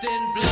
dressed in black.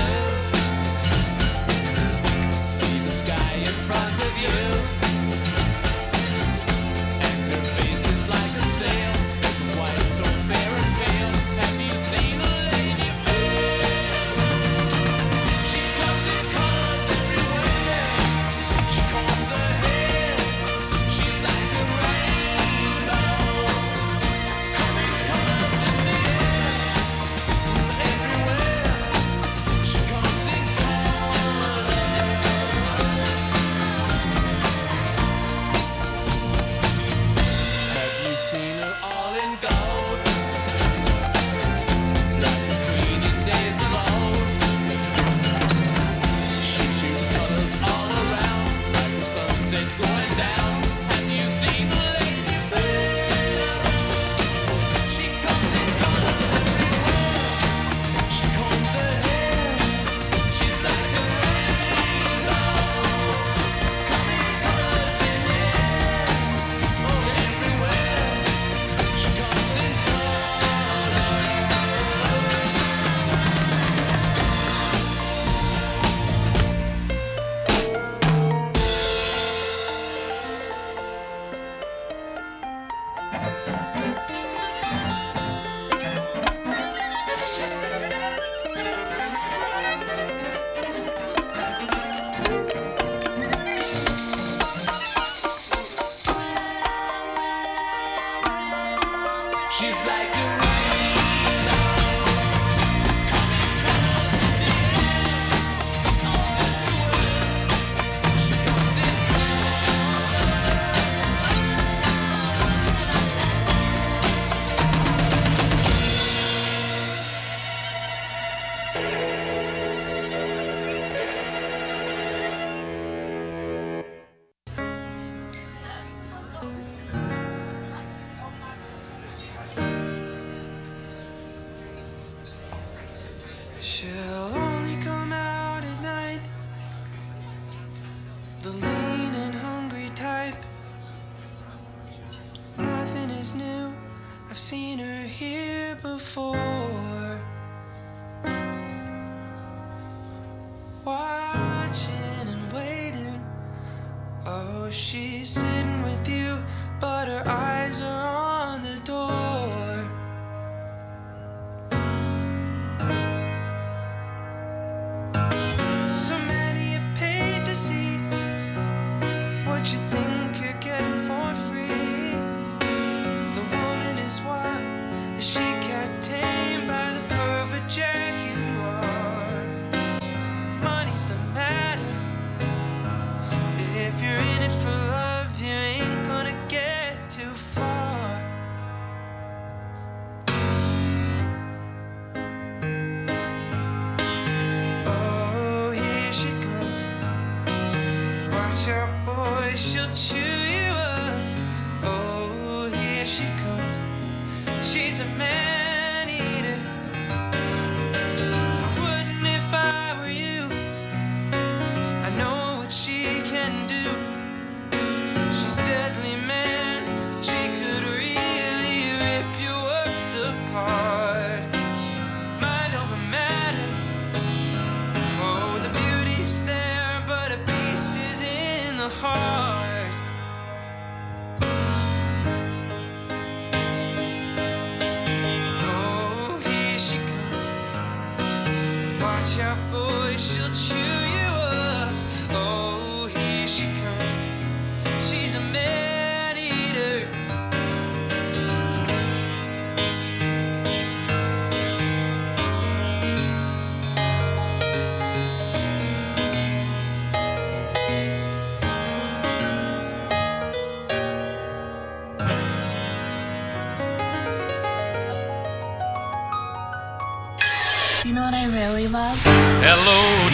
watch boy, she'll chew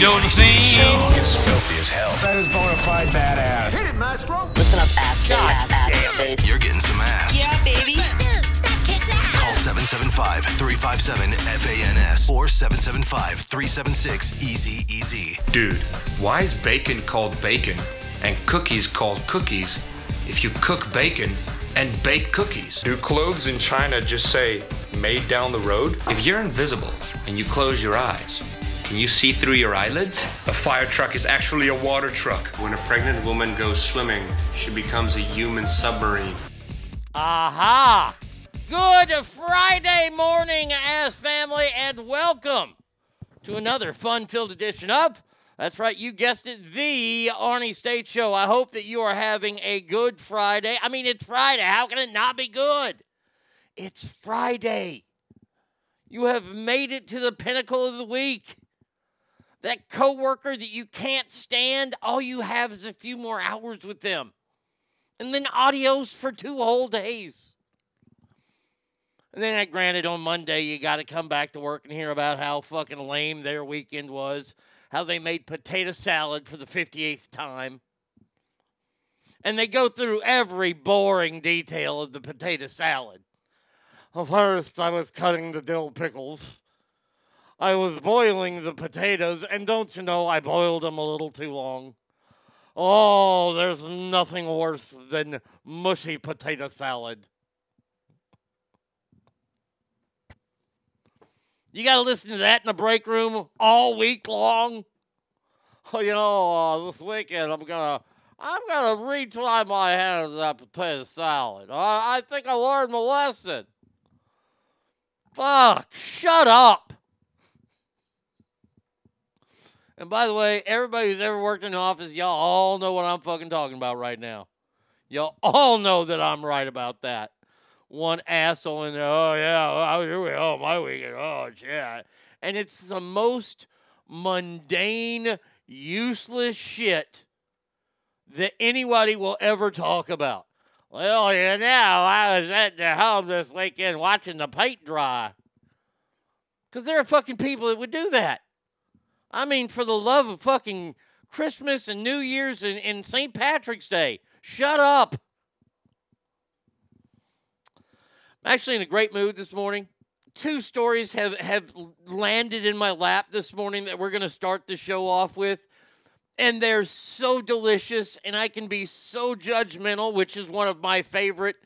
show filthy as hell. That is bona fide badass. Hit it, maestro. Listen up, ass ass, ass. You're getting some ass. Yeah, baby. Call 775-357-FANS or 775-376-EASY-EASY. Dude, why is bacon called bacon and cookies called cookies if you cook bacon and bake cookies? Do clothes in China just say made down the road? If you're invisible and you close your eyes, can you see through your eyelids? A fire truck is actually a water truck. When a pregnant woman goes swimming, she becomes a human submarine. Aha! Good Friday morning, ass family, and welcome to another fun filled edition of, that's right, you guessed it, the Arnie State Show. I hope that you are having a good Friday. I mean, it's Friday. How can it not be good? It's Friday. You have made it to the pinnacle of the week. That coworker that you can't stand, all you have is a few more hours with them. And then adios for two whole days. And then, granted, on Monday, you got to come back to work and hear about how fucking lame their weekend was, how they made potato salad for the 58th time. And they go through every boring detail of the potato salad. First, I was cutting the dill pickles. I was boiling the potatoes, and don't you know, I boiled them a little too long. Oh, there's nothing worse than mushy potato salad. You got to listen to that in the break room all week long. Oh, you know, uh, this weekend I'm gonna I'm gonna retry my hand at that potato salad. I, I think I learned my lesson. Fuck, shut up. And by the way, everybody who's ever worked in the office, y'all all know what I'm fucking talking about right now. Y'all all know that I'm right about that. One asshole in there, oh yeah? Oh, my weekend. Oh, shit. And it's the most mundane, useless shit that anybody will ever talk about. Well, you know, I was at the home this weekend watching the paint dry. Because there are fucking people that would do that. I mean, for the love of fucking Christmas and New Year's and, and St. Patrick's Day, shut up. I'm actually in a great mood this morning. Two stories have, have landed in my lap this morning that we're going to start the show off with. And they're so delicious, and I can be so judgmental, which is one of my favorite.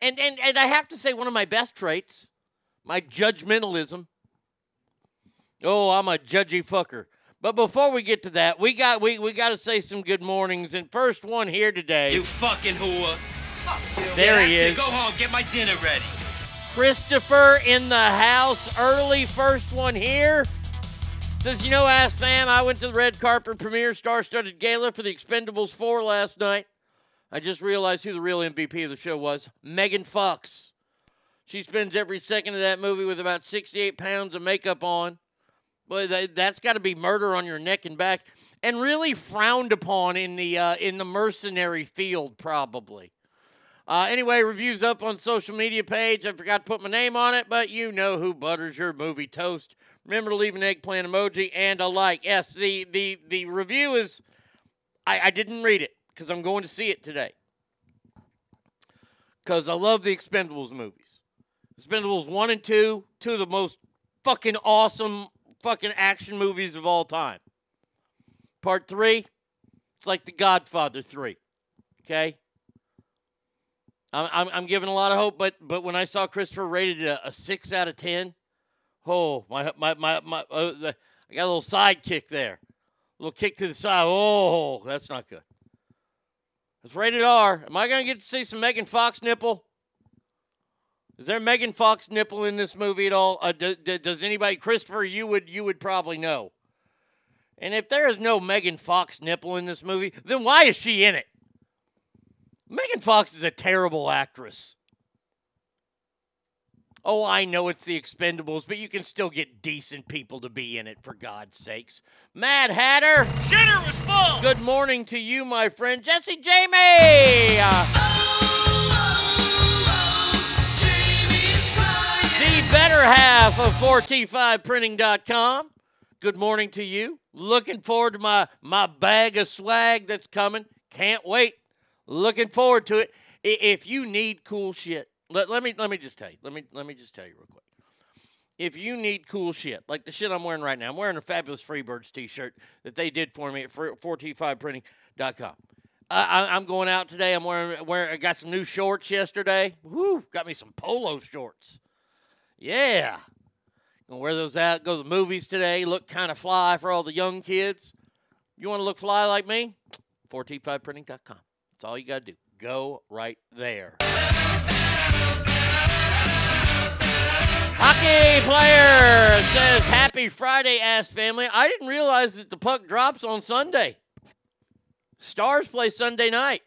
And, and, and I have to say, one of my best traits, my judgmentalism. Oh, I'm a judgy fucker. But before we get to that, we got we, we got to say some good mornings. And first one here today. You fucking whore. There Yeah, he is. Go home, get my dinner ready. Christopher in the house. Early first one here. Says, you know, Ask Fam, I went to the red carpet premiere star studded gala for the Expendables 4 last night. I just realized who the real MVP of the show was Megan Fox. She spends every second of that movie with about 68 pounds of makeup on. Boy, that, that's got to be murder on your neck and back, and really frowned upon in the uh, in the mercenary field, probably. Uh, anyway, reviews up on social media page. I forgot to put my name on it, but you know who butters your movie toast. Remember to leave an eggplant emoji and a like. Yes, the the the review is. I, I didn't read it because I'm going to see it today. Because I love the Expendables movies. Expendables one and two, two of the most fucking awesome fucking action movies of all time. Part three, it's like The Godfather three. Okay. I'm, I'm, I'm giving a lot of hope, but but when I saw Christopher rated a, a six out of ten, oh my my my, my uh, the, I got a little side kick there, a little kick to the side. Oh, that's not good. It's rated R. Am I gonna get to see some Megan Fox nipple? Is there Megan Fox nipple in this movie at all? Uh, d- d- does anybody, Christopher? You would you would probably know. And if there is no Megan Fox nipple in this movie, then why is she in it? Megan Fox is a terrible actress. Oh, I know it's the Expendables, but you can still get decent people to be in it, for God's sakes. Mad Hatter. Shitter was full. Good morning to you, my friend, Jesse Jamie. Better half of 4T5printing.com. Good morning to you. Looking forward to my, my bag of swag that's coming. Can't wait. Looking forward to it. If you need cool shit, let, let me let me just tell you. Let me let me just tell you real quick. If you need cool shit, like the shit I'm wearing right now, I'm wearing a fabulous Freebirds t-shirt that they did for me at 4T5printing.com. I, I'm going out today. I'm wearing wearing. I got some new shorts yesterday. Woo! Got me some polo shorts. Yeah. Gonna wear those out, go to the movies today, look kind of fly for all the young kids. You want to look fly like me? 4t5printing.com. That's all you got to do. Go right there. Hockey player says, Happy Friday, ass family. I didn't realize that the puck drops on Sunday. Stars play Sunday night.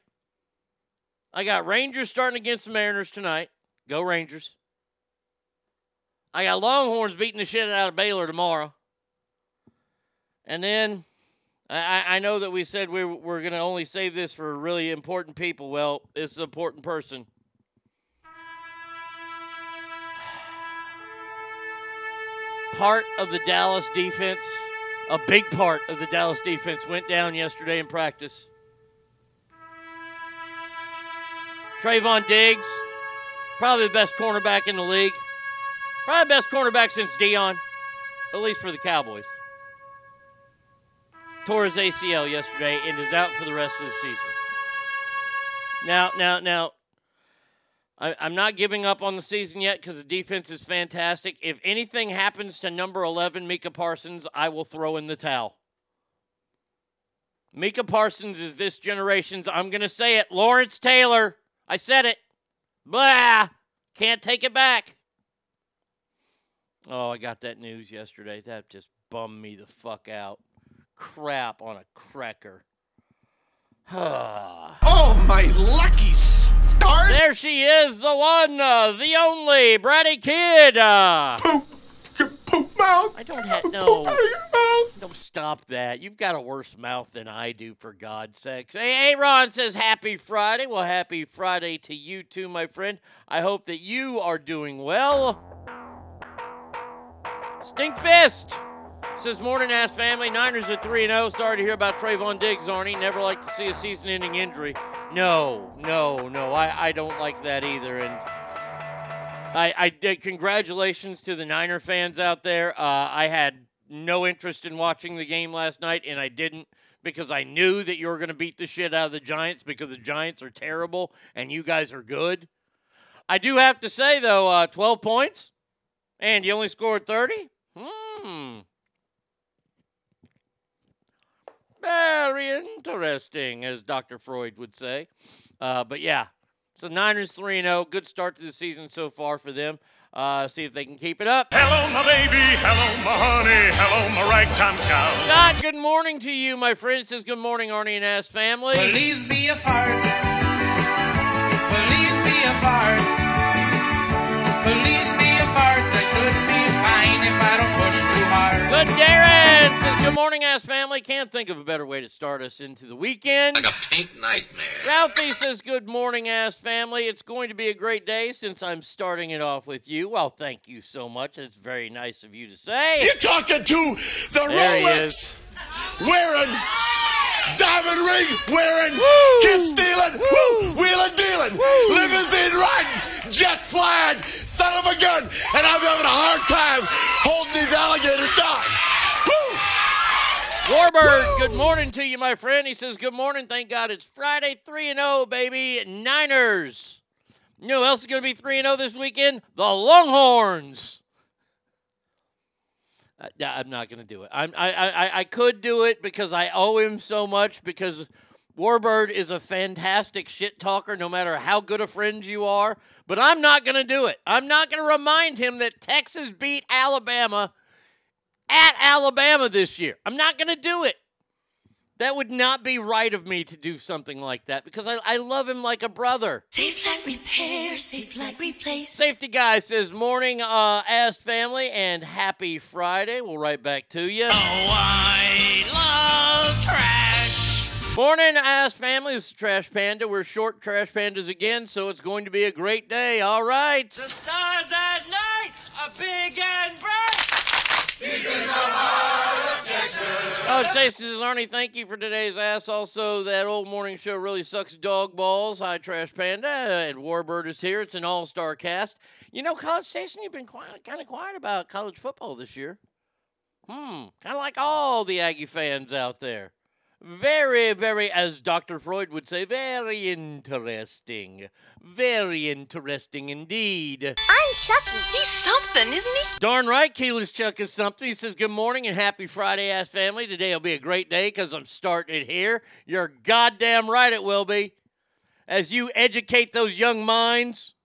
I got Rangers starting against the Mariners tonight. Go Rangers. I got Longhorns beating the shit out of Baylor tomorrow. And then I, I- know that we said we were, we're going to only save this for really important people. Well, it's an important person. Part of the Dallas defense, a big part of the Dallas defense, went down yesterday in practice. Trevon Diggs, probably the best cornerback in the league. Probably the best cornerback since Deion, at least for the Cowboys. Tore his ACL yesterday and is out for the rest of the season. Now, now, now, I, I'm not giving up on the season yet because the defense is fantastic. If anything happens to number 11, Micah Parsons, I will throw in the towel. Micah Parsons is this generation's, I'm going to say it, Lawrence Taylor. I said it. Blah. Can't take it back. Oh, I got that news yesterday. That just bummed me the fuck out. Crap on a cracker. Oh, my lucky stars! There she is, the one, uh, the only, Bratty Kid. Uh, Poop, poop mouth. I don't have no. Don't stop that. You've got a worse mouth than I do, for God's sakes. Hey, Aaron says happy Friday. Well, happy Friday to you too, my friend. I hope that you are doing well. Stinkfist says morning ass family. Niners are 3 0. Sorry to hear about Trevon Diggs, Arnie. Never like to see a season ending injury. No, no, no. I, I don't like that either. And I, I did congratulations to the Niner fans out there. Uh, I had no interest in watching the game last night, and I didn't because I knew that you were going to beat the shit out of the Giants because the Giants are terrible and you guys are good. I do have to say though, uh, 12 points, and you only scored 30. Hmm. Very interesting, as Dr. Freud would say. Uh, but yeah, so Niners 3 0. Good start to the season so far for them. Uh, see if they can keep it up. Hello, my baby. Hello, my honey. Hello, my ragtime cow. Scott, good morning to you, my friend. Says good morning, Arnie and Ass family. Please be a fart. Please be a fart. Please be a fart. I should be fine if I don't push too hard. Good Darren says good morning, Ass family. Can't think of a better way to start us into the weekend. Like a pink nightmare. Ralphie says, Good morning, ass family. It's going to be a great day since I'm starting it off with you. Well, thank you so much. It's very nice of you to say. You're talking to the There he Rolex is. wearing, diamond ring wearing, kiss stealing, woo, wheeling dealing, limousine riding, jet flying, son of a gun, and I'm having a hard time holding these alligators down. Warbird, good morning to you, my friend. He says, Good morning. Thank God it's Friday, 3 and 0, baby. Niners. You know who else is going to be 3 and 0 this weekend? The Longhorns. Uh, yeah, I'm not going to do it. I'm, I, I, I- I could do it because I owe him so much because Warbird is a fantastic shit talker no matter how good a friend you are. But I'm not going to do it. I'm not going to remind him that Texas beat Alabama at Alabama this year. I'm not going to do it. That would not be right of me to do something like that because I, I love him like a brother. Safe like repair, safe like replace. Safety guy says, Morning, uh, ass family, and happy Friday. We'll right back to you. Oh, I love trash. Morning, ass family. This is Trash Panda. We're short Trash Pandas again, so it's going to be a great day. All right. The stars at night are big and bright. Oh, Chase this is Arnie, thank you for today's ass. Also, that old morning show really sucks dog balls. Hi, Trash Panda. And Warbird is here. It's an all star cast. You know, College Station, you've been quiet, kind of quiet about college football this year. Hmm. Kind of like all the Aggie fans out there. Very, very, as Dr. Freud would say, very interesting. Very interesting indeed. I'm Chucky. He's something, isn't he? Darn right, Keyless Chuck is something. He says, Good morning and happy Friday, ass family. Today will be a great day because I'm starting it here. You're goddamn right it will be. As you educate those young minds.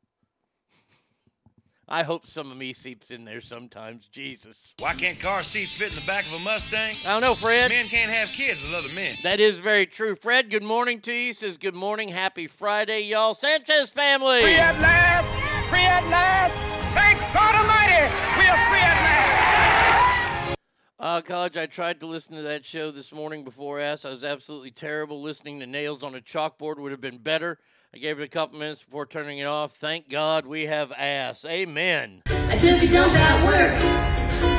I hope some of me seeps in there sometimes. Jesus. Why can't car seats fit in the back of a Mustang? I don't know, Fred. Men can't have kids with other men. That is very true. Fred, good morning to you. He says, Good morning. Happy Friday, y'all. Sanchez family. Free at last! Free at last! Thank God Almighty! We are free at last! Uh, college, I tried to listen to that show this morning before ass. I was absolutely terrible. Listening to nails on a chalkboard would have been better. I gave it a couple minutes before turning it off. Thank God we have ass. Amen. I took a dump at work.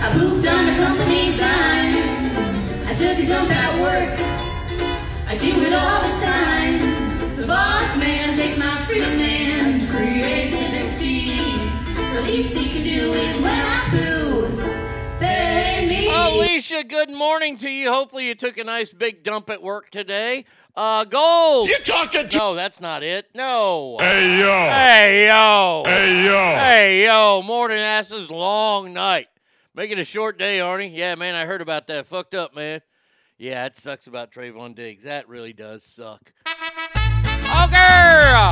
I pooped on the company dime. I took a dump at work. I do it all the time. The boss man takes my freedom and creativity. The least he can do is when I poo. Me. Alicia, good morning to you. Hopefully you took a nice big dump at work today. Uh, gold. You talking to? No, that's not it. No. Hey, yo. Hey yo. Hey, yo. Hey yo. Morning asses. Long night. Make it a short day, Arnie. Yeah, man. I heard about that. Fucked up, man. Yeah, it sucks about Trevon Diggs. That really does suck. Okay.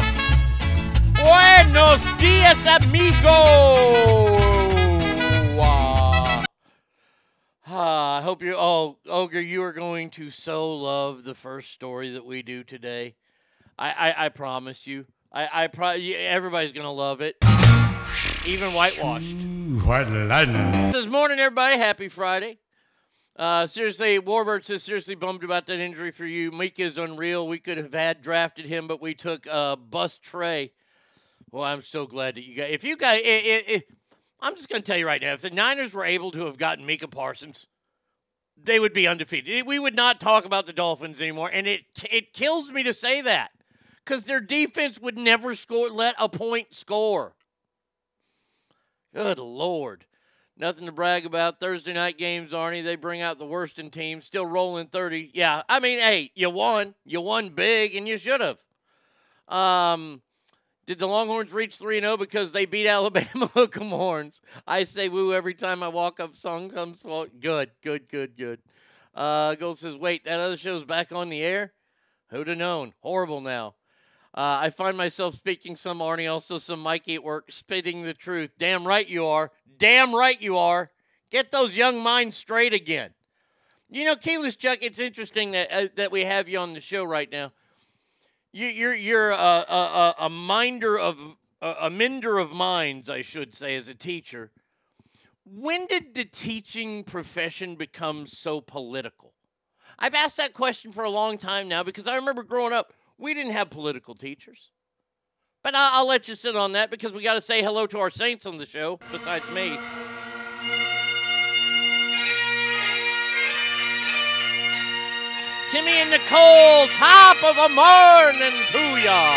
Buenos dias, amigo. Ah, I hope you. Oh, Ogre, you are going to so love the first story that we do today. I, I, I promise you. I, I pro- everybody's gonna love it, even whitewashed. White lightning. Says morning, everybody. Happy Friday. Uh, seriously, Warbird says seriously bummed about that injury for you. Micah is unreal. We could have had drafted him, but we took uh, Bust Trey. Well, I'm so glad that you got. If you got, it, it, it, I'm just going to tell you right now. If the Niners were able to have gotten Micah Parsons, they would be undefeated. We would not talk about the Dolphins anymore, and it it kills me to say that because their defense would never score, let a point score. Good lord. Nothing to brag about. Thursday night games, Arnie. They bring out the worst in teams. Still rolling 30. Yeah, I mean, hey, you won. You won big, and you should have. Um, did the Longhorns reach 3 0 because they beat Alabama? Hook 'em horns. I say woo every time I walk up. Song comes. for- Good, good, good, good. Uh, Gold says, wait, that other show's back on the air? Who'd have known? Horrible now. Uh, I find myself speaking some Arnie, also some Mikey at work, spitting the truth. Damn right you are. Damn right you are. Get those young minds straight again. You know, Keyless Chuck, it's interesting that uh, that we have you on the show right now. You, you're you're a, a, a, minder of a, a of minds, I should say, as a teacher. When did the teaching profession become so political? I've asked that question for a long time now because I remember growing up, we didn't have political teachers. But I'll let you sit on that because we got to say hello to our saints on the show, besides me. Timmy and Nicole, top of a morning to ya.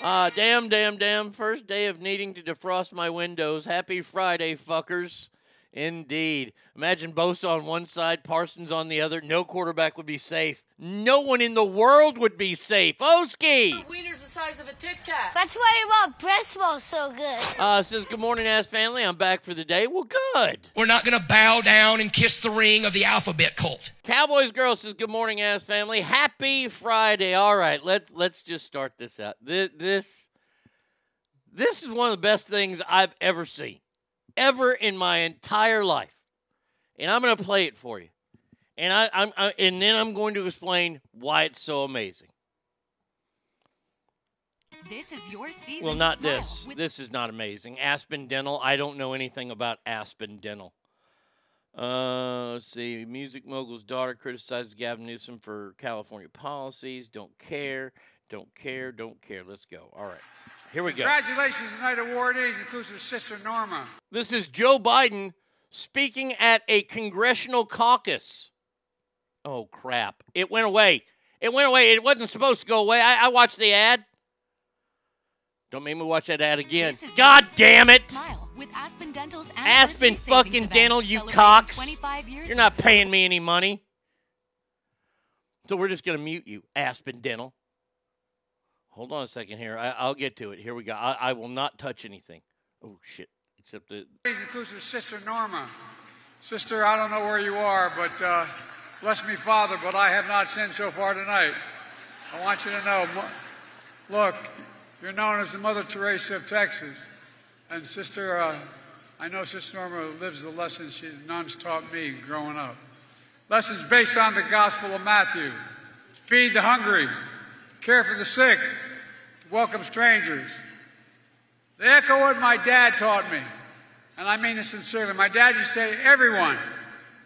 Ah, damn, damn, damn. First day of needing to defrost my windows. Happy Friday, fuckers. Indeed. Imagine Bosa on one side, Parsons on the other. No quarterback would be safe. No one in the world would be safe. Oski! Wiener's the size of a Tic Tac. That's why your breast smells so good. Uh, says, Good morning, ass family. I'm back for the day. Well, good. We're not going to bow down and kiss the ring of the alphabet cult. Cowboys girl says, "Good morning, ass family. Happy Friday. All right, let's let's just start this out. This this this is one of the best things I've ever seen, ever in my entire life, and I'm going to play it for you, and I, I'm I, and then I'm going to explain why it's so amazing. This is your season. Well, not this. with- This is not amazing. Aspen Dental. I don't know anything about Aspen Dental. Uh, let's see. Music mogul's daughter criticizes Gavin Newsom for California policies. Don't care. Don't care. Don't care. Let's go. All right. Here we go. Congratulations tonight, awardees, inclusive Sister Norma. This is Joe Biden speaking at a congressional caucus. Oh, crap. It went away. It went away. It wasn't supposed to go away. I, I watched the ad. Don't make me watch that ad again. God damn it. Smile With Aspen Dental's Aspen fucking event Dental, you celebrating cocks. You're not paying me any money. So we're just going to mute you, Aspen Dental. Hold on a second here. I, I'll get to it. Here we go. I, I will not touch anything. Oh, shit. Except the. inclusive Sister Norma. Sister, I don't know where you are, but uh, bless me, Father, but I have not sinned so far tonight. I want you to know, look, you're known as the Mother Teresa of Texas. And Sister, uh, I know Sister Norma lives the lessons she nuns taught me growing up. Lessons based on the Gospel of Matthew. Feed the hungry, care for the sick, welcome strangers. They echo what my dad taught me. And I mean this sincerely. My dad used to say, everyone,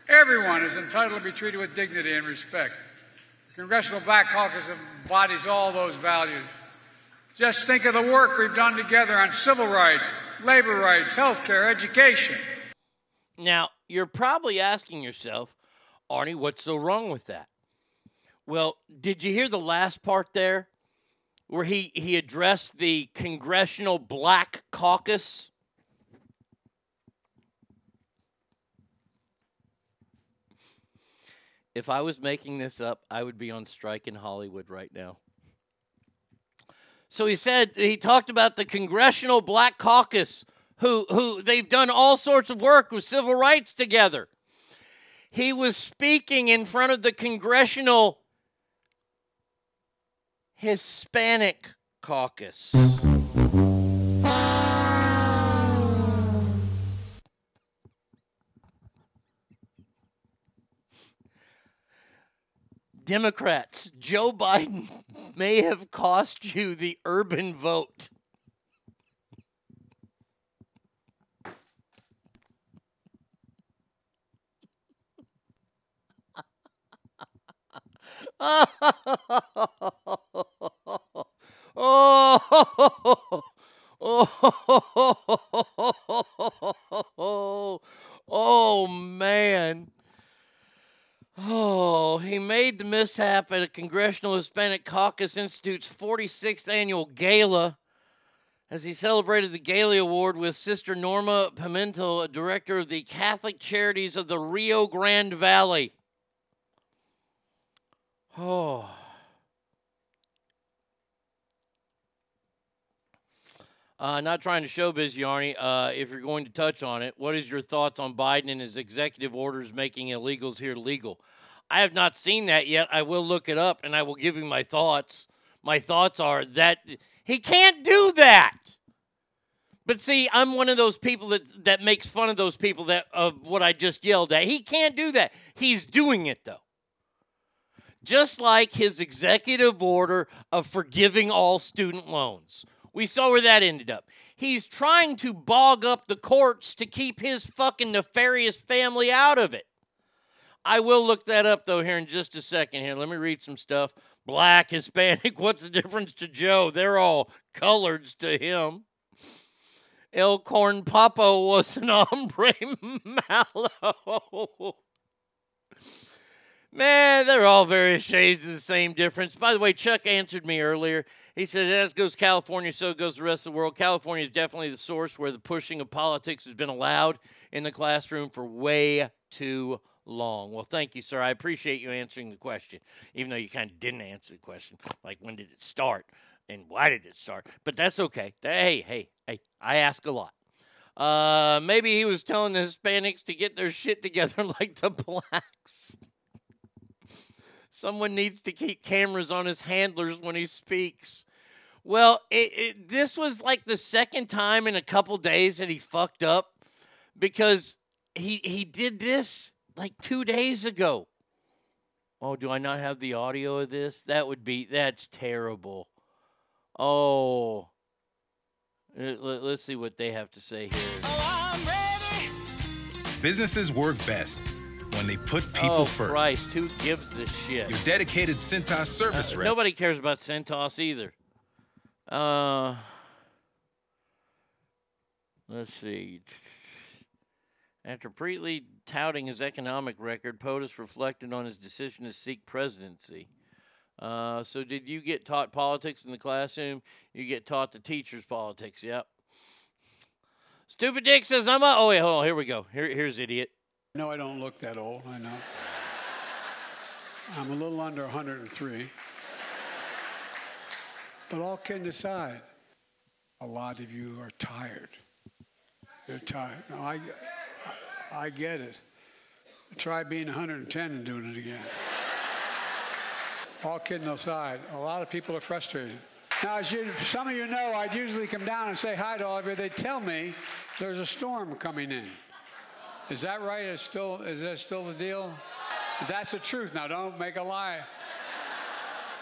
everyone is entitled to be treated with dignity and respect. The Congressional Black Caucus embodies all those values. Just think of the work we've done together on civil rights, labor rights, health care, education. Now, you're probably asking yourself, Arnie, what's so wrong with that? Well, did you hear the last part there where he, he addressed the Congressional Black Caucus? If I was making this up, I would be on strike in Hollywood right now. So he said he talked about the Congressional Black Caucus, who who they've done all sorts of work with civil rights together. He was speaking in front of the Congressional Hispanic Caucus. Democrats, Joe Biden may have cost you the urban vote. oh, oh, oh, man. Oh, he made the mishap at a Congressional Hispanic Caucus Institute's 46th annual gala as he celebrated the Gailey Award with Sister Norma Pimentel, director of the Catholic Charities of the Rio Grande Valley. Oh. Uh, not trying to showbiz, Yarny. Uh, if you're going to touch on it, what is your thoughts on Biden and his executive orders making illegals here legal? I have not seen that yet. I will look it up and I will give you my thoughts. My thoughts are that he can't do that. But see, I'm one of those people that that makes fun of those people that of what I just yelled at. He can't do that. He's doing it though. Just like his executive order of forgiving all student loans. We saw where that ended up. He's trying to bog up the courts to keep his fucking nefarious family out of it. I will look that up though here in just a second. Here, let me read some stuff. Black, Hispanic, what's the difference to Joe? They're all coloreds to him. El Corn Papo was an hombre malo. Man, they're all various shades of the same difference. By the way, Chuck answered me earlier. He said, as goes California, so goes the rest of the world. California is definitely the source where the pushing of politics has been allowed in the classroom for way too long. Well, thank you, sir. I appreciate you answering the question, even though you kind of didn't answer the question. Like, when did it start? And why did it start? But that's okay. Hey, hey, hey, I ask a lot. Uh, maybe he was telling the Hispanics to get their shit together like the blacks. Someone needs to keep cameras on his handlers when he speaks. Well, it, it, this was like the second time in a couple days that he fucked up because he he did this like two days ago. Oh, do I not have the audio of this? That would be that's terrible. Oh, Uh, let, us see what they have to say here. Businesses work best when they put people oh, first. Christ, who gives the shit? Your dedicated Cintas service Uh, rep. Nobody cares about Cintas either. Uh, let's see. After preatly touting his economic record, POTUS reflected on his decision to seek presidency. Uh, so, did you get taught politics in the classroom? You get taught the teacher's politics. Yep. Stupid Dick says I'm a. Oh wait, hold on. Here we go. Here, here's idiot. No, I don't look that old. I know. I'm a little under 103. But all kidding aside, a lot of you are tired. You're tired. No, I, I get it. Try being 110 and doing it again. All kidding aside, a lot of people are frustrated. Now, as you, some of you know, I'd usually come down and say hi to all of you. They tell me there's a storm coming in. Is that right? Is still is that still the deal? That's the truth. Now, don't make a lie.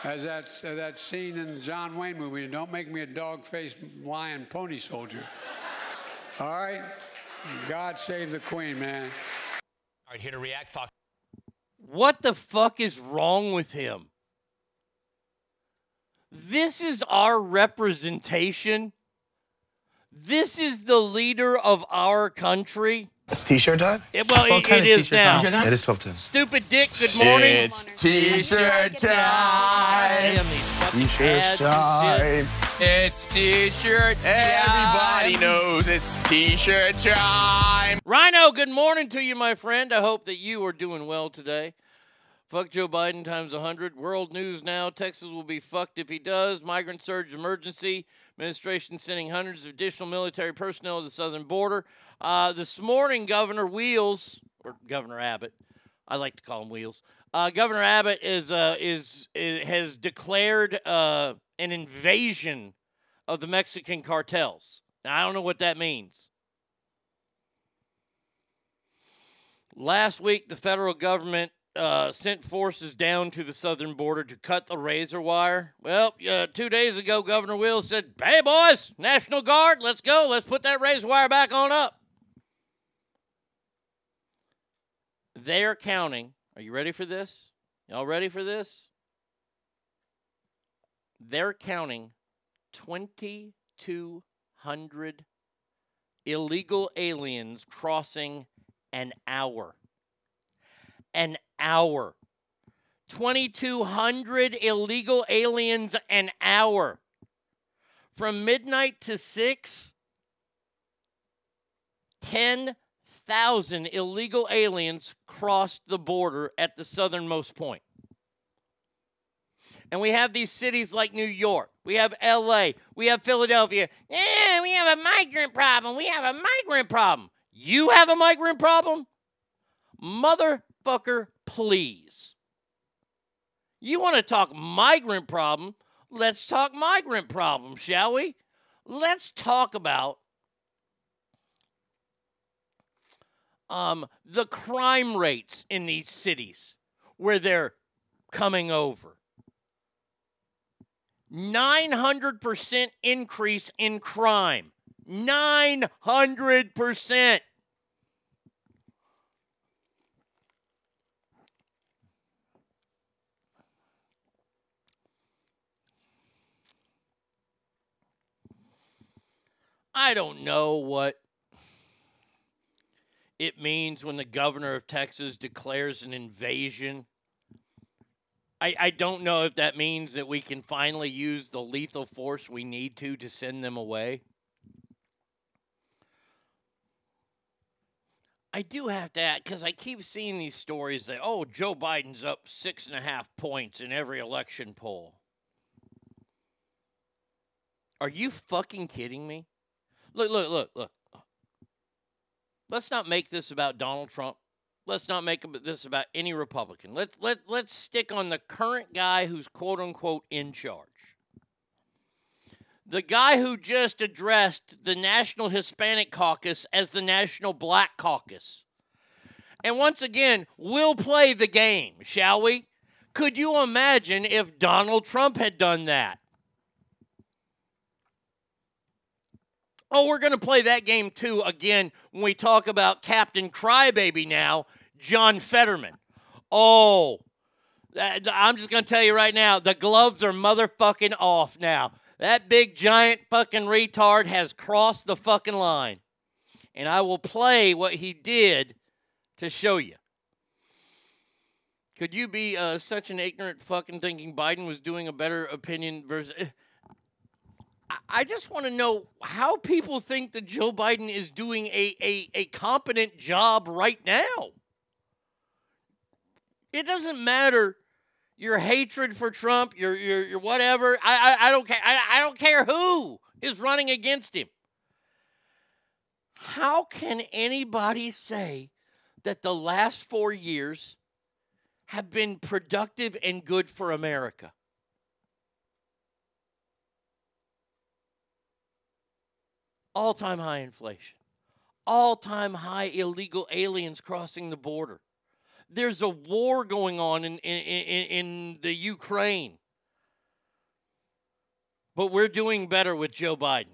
As that as that scene in the John Wayne movie, don't make me a dog-faced lion pony soldier. All right, God save the Queen, man. All right, here to react, Fox. What the fuck is wrong with him? This is our representation. This is the leader of our country. It's t-shirt time? It- well, it, it is now. It is 12 10. Stupid Dick, good morning. It's t-shirt time. Damn, these fucking T-shirt ads and shit. time. It's t-shirt time. Everybody knows it's t-shirt time. Rhino, good morning to you, my friend. I hope that you are doing well today. Fuck Joe Biden times 100. World news now. Texas will be fucked if he does. Migrant surge emergency. Administration sending hundreds of additional military personnel to the southern border. Uh, this morning, Governor Wheels, or Governor Abbott, I like to call him Wheels. Uh, Governor Abbott is, uh, is, is has declared uh, an invasion of the Mexican cartels. Now, I don't know what that means. Last week, the federal government uh, sent forces down to the southern border to cut the razor wire. Well, uh, two days ago, Governor Wills said, Hey, boys, National Guard, let's go. Let's put that razor wire back on up. They're counting. Are you ready for this? Y'all ready for this? They're counting 2,200 illegal aliens crossing an hour. An hour. 2,200 illegal aliens an hour. From midnight to 6, 10,000 illegal aliens crossed the border at the southernmost point. And we have these cities like New York, we have LA, we have Philadelphia. Yeah, we have a migrant problem. We have a migrant problem. You have a migrant problem? Motherfucker, please. You want to talk migrant problem? Let's talk migrant problem, shall we? Let's talk about um, the crime rates in these cities where they're coming over. 900% increase in crime. 900%. I don't know what it means when the governor of Texas declares an invasion. I, I don't know if that means that we can finally use the lethal force we need to to send them away. I do have to add, because I keep seeing these stories that, oh, Joe Biden's up six and a half points in every election poll. Are you fucking kidding me? Look, look, look, look. Let's not make this about Donald Trump. Let's not make this about any Republican. Let's let let's stick on the current guy who's quote unquote in charge. The guy who just addressed the National Hispanic Caucus as the National Black Caucus. And once again, we'll play the game, shall we? Could you imagine if Donald Trump had done that? Oh, we're going to play that game too again when we talk about Captain Crybaby now, John Fetterman. Oh, I'm just going to tell you right now the gloves are motherfucking off now. That big giant fucking retard has crossed the fucking line. And I will play what he did to show you. Could you be uh, such an ignorant fucking thinking Biden was doing a better opinion versus. I- just want to know how people think that Joe Biden is doing a, a, a competent job right now. It doesn't matter your hatred for Trump, your your, your whatever. I, I I don't care. I, I don't care who is running against him. How can anybody say that the last four years have been productive and good for America? All time high inflation, all time high illegal aliens crossing the border. There's a war going on in, in, in, in the Ukraine. But we're doing better with Joe Biden.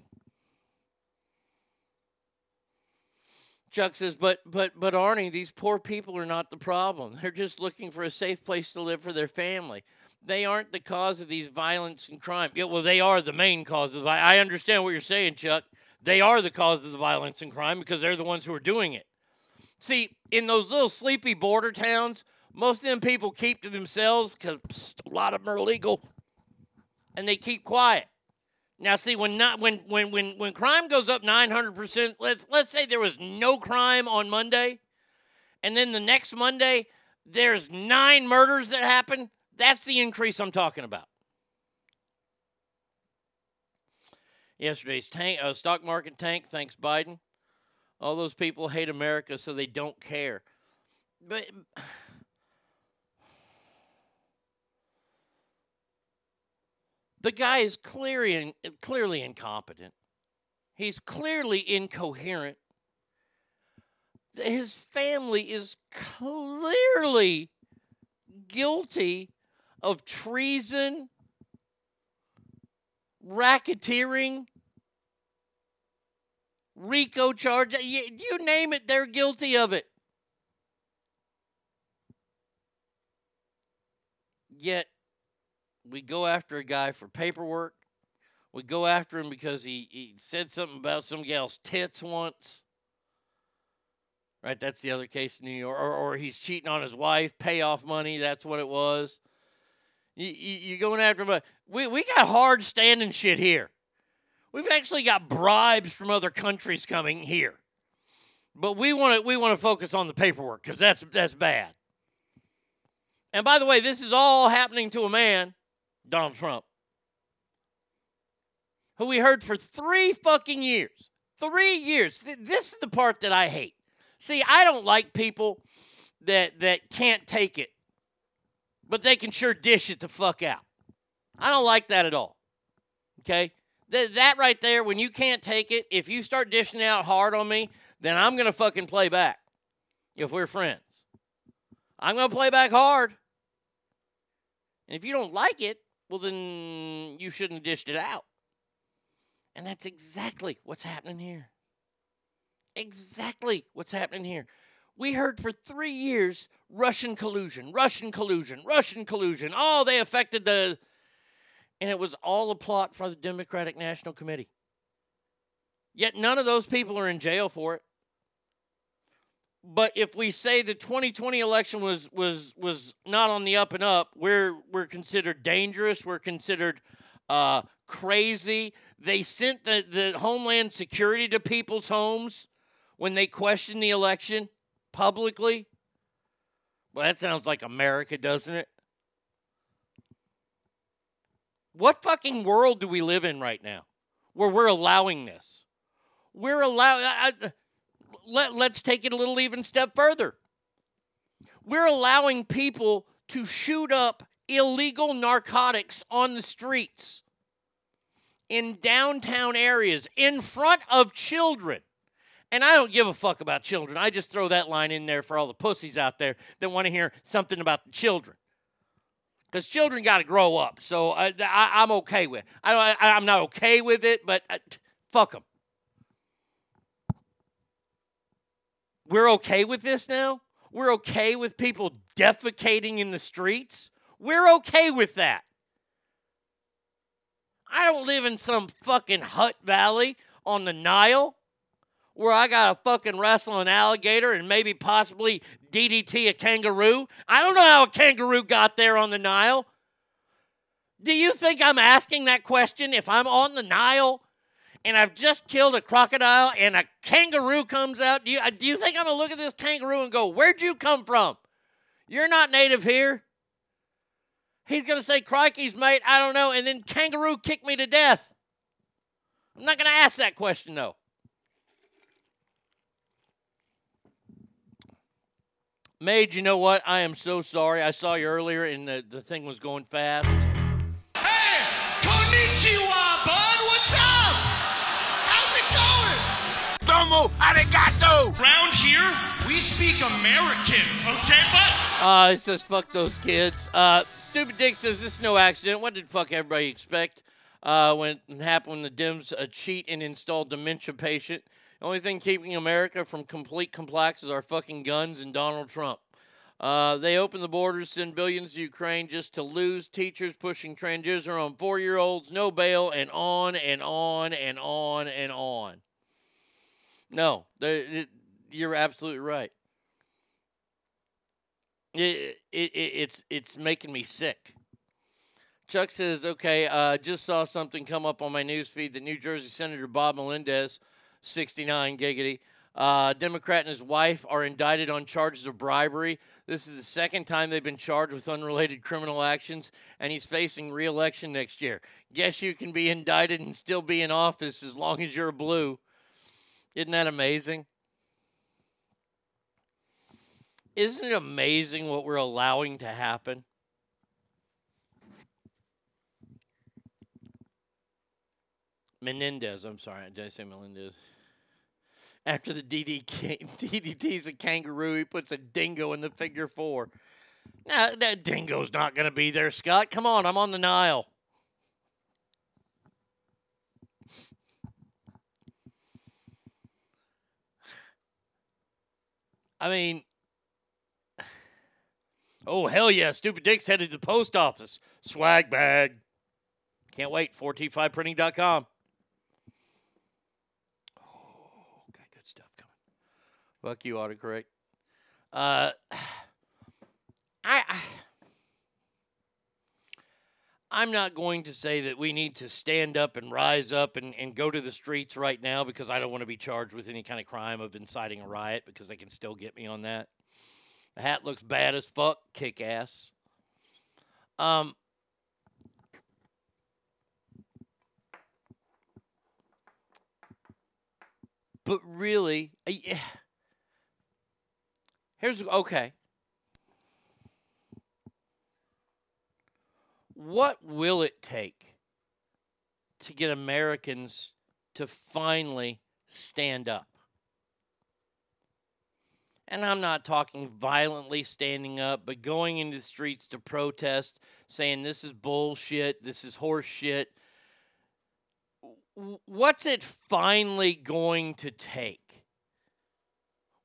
Chuck says, but but but Arnie, these poor people are not the problem. They're just looking for a safe place to live for their family. They aren't the cause of these violence and crime. Yeah, well, they are the main cause of I understand what you're saying, Chuck. They are the cause of the violence and crime because they're the ones who are doing it. See, in those little sleepy border towns, most of them people keep to themselves because a lot of them are illegal, and they keep quiet. Now, see, when not when when when when crime goes up nine hundred percent, let's let's say there was no crime on Monday, and then the next Monday there's nine murders that happen. That's the increase I'm talking about. Yesterday's tank, uh, stock market tank. Thanks, Biden. All those people hate America, so they don't care. But the guy is clearly clearly incompetent. He's clearly incoherent. His family is clearly guilty of treason, racketeering, RICO charge. You, you name it, they're guilty of it. Yet, we go after a guy for paperwork. We go after him because he, he said something about some gal's tits once. Right? That's the other case in New York. Or, or he's cheating on his wife, payoff money. That's what it was. You, you, you're going after him. We, we got hard standing shit here. We've actually got bribes from other countries coming here. But we want to we want to focus on the paperwork because that's that's bad. And by the way, this is all happening to a man, Donald Trump, who we heard for three fucking years. Three years. This is the part that I hate. See, I don't like people that that can't take it, but they can sure dish it the fuck out. I don't like that at all. Okay? Th- that right there, when you can't take it, if you start dishing out hard on me, then I'm going to fucking play back if we're friends. I'm going to play back hard. And if you don't like it, well, then you shouldn't have dished it out. And that's exactly what's happening here. Exactly what's happening here. We heard for three years Russian collusion, Russian collusion, Russian collusion. Oh, they affected the. And it was all a plot for the Democratic National Committee. Yet none of those people are in jail for it. But if we say the 2020 election was was was not on the up and up, we're we're considered dangerous. We're considered uh, crazy. They sent the, the Homeland Security to people's homes when they questioned the election publicly. Well, that sounds like America, doesn't it? What fucking world do we live in right now where we're allowing this? We're allowing. Let, let's take it a little even step further. We're allowing people to shoot up illegal narcotics on the streets in downtown areas in front of children. And I don't give a fuck about children. I just throw that line in there for all the pussies out there that want to hear something about the children. Because children got to grow up. So I, am okay with it. I, I'm not okay with it, but uh, I, fuck them. We're okay with this now? We're okay with people defecating in the streets? We're okay with that. I don't live in some fucking hut valley on the Nile where I got to fucking wrestle an alligator and maybe possibly DDT a kangaroo. I don't know how a kangaroo got there on the Nile. Do you think I'm asking that question if I'm on the Nile and I've just killed a crocodile and a kangaroo comes out? Do you, uh, do you think I'm going to look at this kangaroo and go, Where'd you come from? You're not native here. He's going to say, Crikey's, mate, I don't know. And then kangaroo kick me to death. I'm not going to ask that question, though. Mage, you know what? I am so sorry. I saw you earlier and the, the thing was going fast. Hey! Konnichiwa, bud. What's up? How's it going? Domo arigato. Round here, we speak American, okay, bud? Uh, it says fuck those kids. Uh, Stupid Dick says this is no accident. What did fuck everybody expect? Uh, when it happened when the Dems uh, cheat and install dementia patient. The only thing keeping America from complete complex is our fucking guns and Donald Trump. Uh, they open the borders, send billions to Ukraine just to lose teachers pushing transgender on four year olds, no bail, and on and on and on and on. No, it- you're absolutely right. It, it, it, it's it's making me sick. Chuck says, okay, uh, just saw something come up on my news feed that New Jersey Senator Bob Melendez, 69 giggity, uh, Democrat and his wife are indicted on charges of bribery. This is the second time they've been charged with unrelated criminal actions, and he's facing re-election next year. Guess you can be indicted and still be in office as long as you're blue. Isn't that amazing? Isn't it amazing what we're allowing to happen? Menendez, I'm sorry, did I say Melendez? After the DD DDT's a kangaroo, he puts a dingo in the figure four. Now, that dingo's not going to be there, Scott. Come on, I'm on the Nile. I mean, oh, hell yeah. Stupid Dick's headed to the post office. Swag bag. Can't wait. 4t5printing.com. Oh, got good stuff coming. Fuck you, autocorrect. Uh, I, I'm not going to say that we need to stand up and rise up and, and go to the streets right now because I don't want to be charged with any kind of crime of inciting a riot because they can still get me on that. The hat looks bad as fuck, kick ass. Um, but really, yeah. Here's okay. What will it take to get Americans to finally stand up? And I'm not talking violently standing up, but going into the streets to protest, saying this is bullshit, this is horse shit. What's it finally going to take?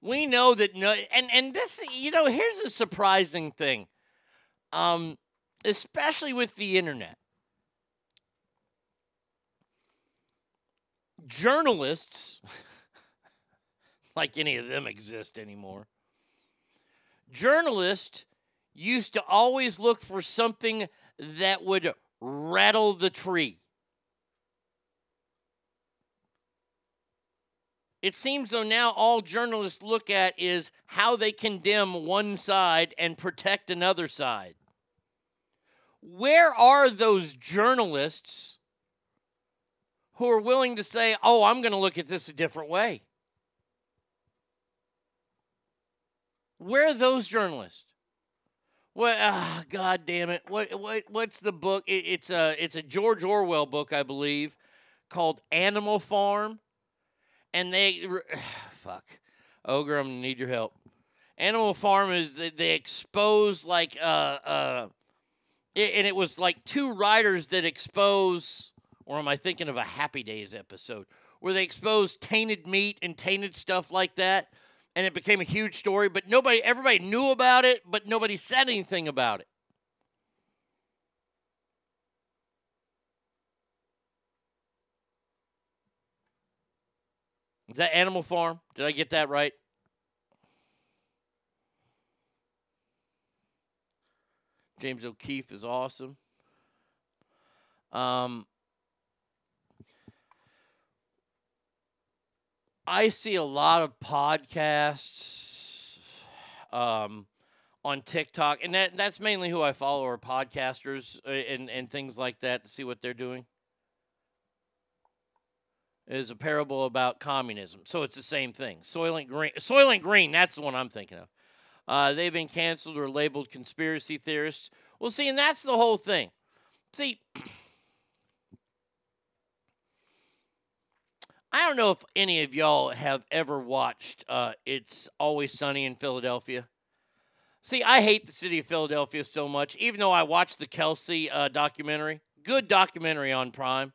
We know that no, and and this, you know, here's a surprising thing. Um, especially with the internet. Journalists, like any of them exist anymore, journalists used to always look for something that would rattle the tree. It seems though now all journalists look at is how they condemn one side and protect another side where are those journalists who are willing to say, oh, I'm going to look at this a different way? Where are those journalists? What? Ah, God damn it! What? What? What's the book? It, it's a it's a George Orwell book, I believe, called Animal Farm, and they fuck ogre. I'm gonna need your help. Animal Farm is they, they expose like uh uh it, and it was like two writers that expose, or am I thinking of a Happy Days episode where they expose tainted meat and tainted stuff like that, and it became a huge story. But nobody, everybody knew about it, but nobody said anything about it. Is that Animal Farm? Did I get that right? James O'Keefe is awesome. Um, I see a lot of podcasts um, on TikTok, and that that's mainly who I follow are podcasters uh, and and things like that to see what they're doing. Is a parable about communism, so it's the same thing. Soylent Green, Soylent Green, that's the one I'm thinking of. Uh, they've been canceled or labeled conspiracy theorists. Well, see, and that's the whole thing. See, I don't know if any of y'all have ever watched uh, It's Always Sunny in Philadelphia. See, I hate the city of Philadelphia so much, even though I watched the Kelce uh, documentary. Good documentary on Prime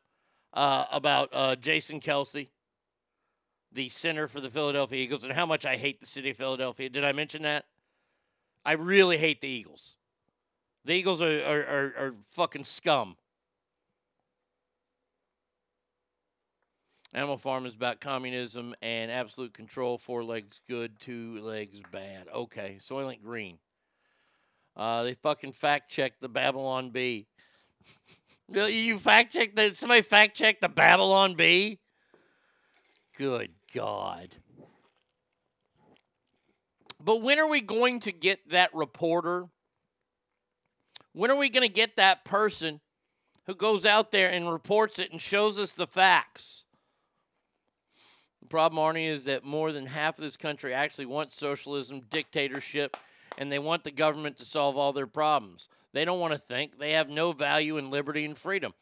uh, about uh, Jason Kelce, the center for the Philadelphia Eagles, and how much I hate the city of Philadelphia. Did I mention that? I really hate the Eagles. The Eagles are, are, are, are fucking scum. Animal Farm is about communism and absolute control. Four legs good, two legs bad. Okay, Soylent Green. Uh, they fucking fact checked the Babylon Bee. You fact check that? Somebody fact check the Babylon Bee? Good God. But when are we going to get that reporter? When are we going to get that person who goes out there and reports it and shows us the facts? The problem, Arnie, is that more than half of this country actually wants socialism, dictatorship, and they want the government to solve all their problems. They don't want to think. They have no value in liberty and freedom.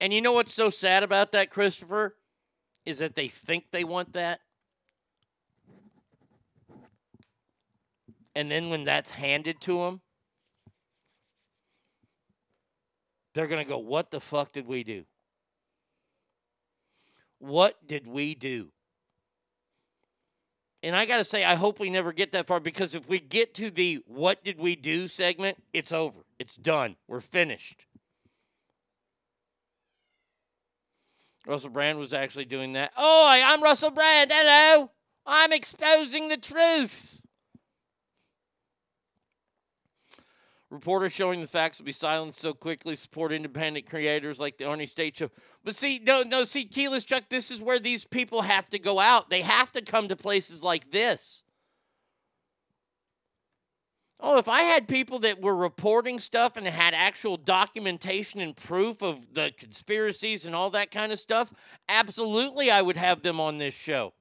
And you know what's so sad about that, Christopher? Is that they think they want that. And then when that's handed to them, they're going to go, What the fuck did we do? What did we do? And I got to say, I hope we never get that far because if we get to the what did we do segment, it's over. It's done. We're finished. Russell Brand was actually doing that. Oh, I'm Russell Brand. Hello. I'm exposing the truths. Reporters showing the facts will be silenced so quickly. Support independent creators like the Arnie State Show. But see, no, no, see, Keyless Chuck, this is where these people have to go out. They have to come to places like this. Oh, if I had people that were reporting stuff and had actual documentation and proof of the conspiracies and all that kind of stuff, absolutely I would have them on this show.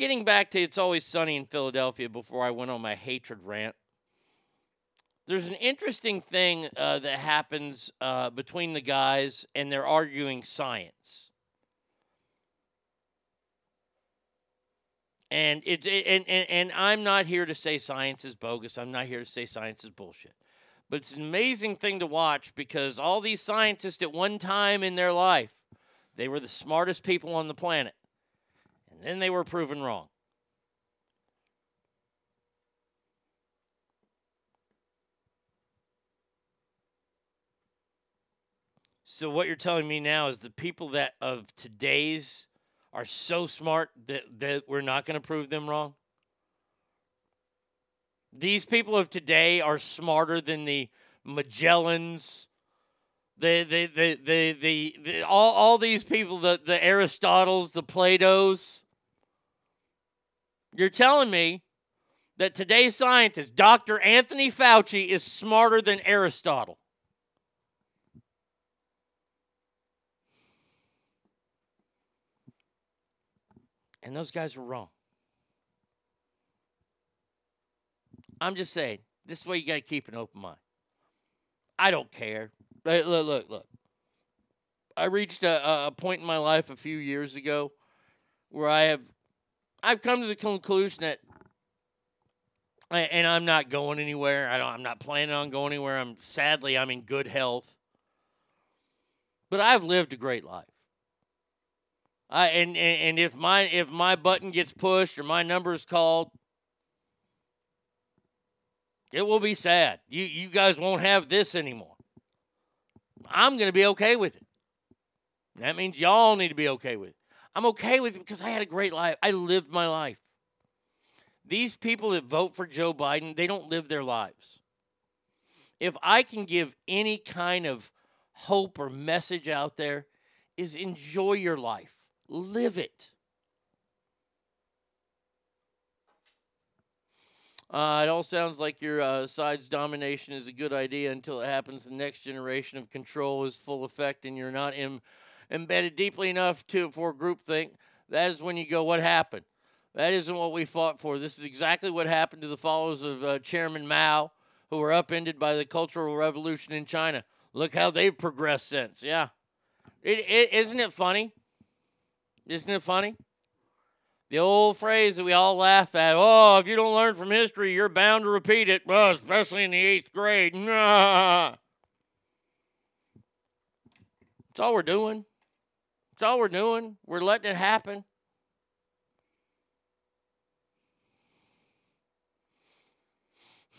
Getting back to It's Always Sunny in Philadelphia before I went on my hatred rant, there's an interesting thing uh, that happens uh, between the guys, and they're arguing science. And it's and, and and I'm not here to say science is bogus. I'm not here to say science is bullshit. But it's an amazing thing to watch because all these scientists at one time in their life, they were the smartest people on the planet. Then they were proven wrong. So what you're telling me now is the people that of today's are so smart that, that we're not going to prove them wrong? These people of today are smarter than the Magellans, the the the the, the, the all, all these people, the, the Aristotles, the Platos. You're telling me that today's scientist, Dr. Anthony Fauci, is smarter than Aristotle. And those guys were wrong. I'm just saying, this way you got to keep an open mind. I don't care. Look, look, look. I reached a, a point in my life a few years ago where I have, I've come to the conclusion that, and I'm not going anywhere. I don't, I'm not planning on going anywhere. I'm sadly, I'm in good health. But I've lived a great life. I, and, and and if my if my button gets pushed or my number is called, it will be sad. You you guys won't have this anymore. I'm gonna be okay with it. That means y'all need to be okay with it. I'm okay with it because I had a great life. I lived my life. These people that vote for Joe Biden, they don't live their lives. if I can give any kind of hope or message out there, is enjoy your life, live it. Uh, it all sounds like your uh, side's domination is a good idea until it happens. The next generation of control is full effect, and you're not Im- embedded deeply enough to for groupthink. That is when you go, "What happened?" That isn't what we fought for. This is exactly what happened to the followers of uh, Chairman Mao, who were upended by the Cultural Revolution in China. Look how they've progressed since. Yeah, it, it, isn't it funny? Isn't it funny? The old phrase that we all laugh at oh, if you don't learn from history, you're bound to repeat it, well, especially in the eighth grade. Nah. That's all we're doing. That's all we're doing. We're letting it happen.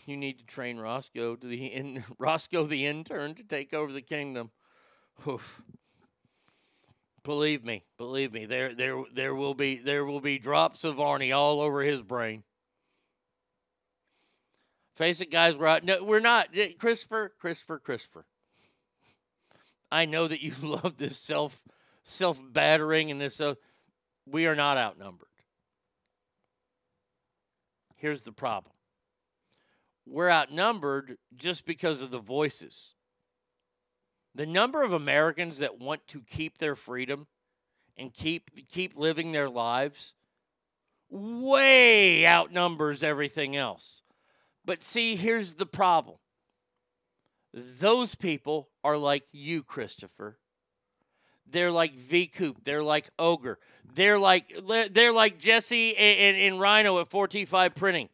You need to train Roscoe to the in, Roscoe the intern to take over the kingdom. Oof. Believe me, believe me, there there there will be there will be drops of Arnie all over his brain. Face it, guys, we're out. No, we're not. Eh, Christopher, Christopher, Christopher. I know that you love this self self battering and this. Uh, we are not outnumbered. Here's the problem. We're outnumbered just because of the voices. The number of Americans that want to keep their freedom and keep keep living their lives way outnumbers everything else. But see, here's the problem. Those people are like you, Christopher. They're like V Coop. They're like Ogre. They're like they're like Jesse and, and, and Rhino at 4T5 Printing.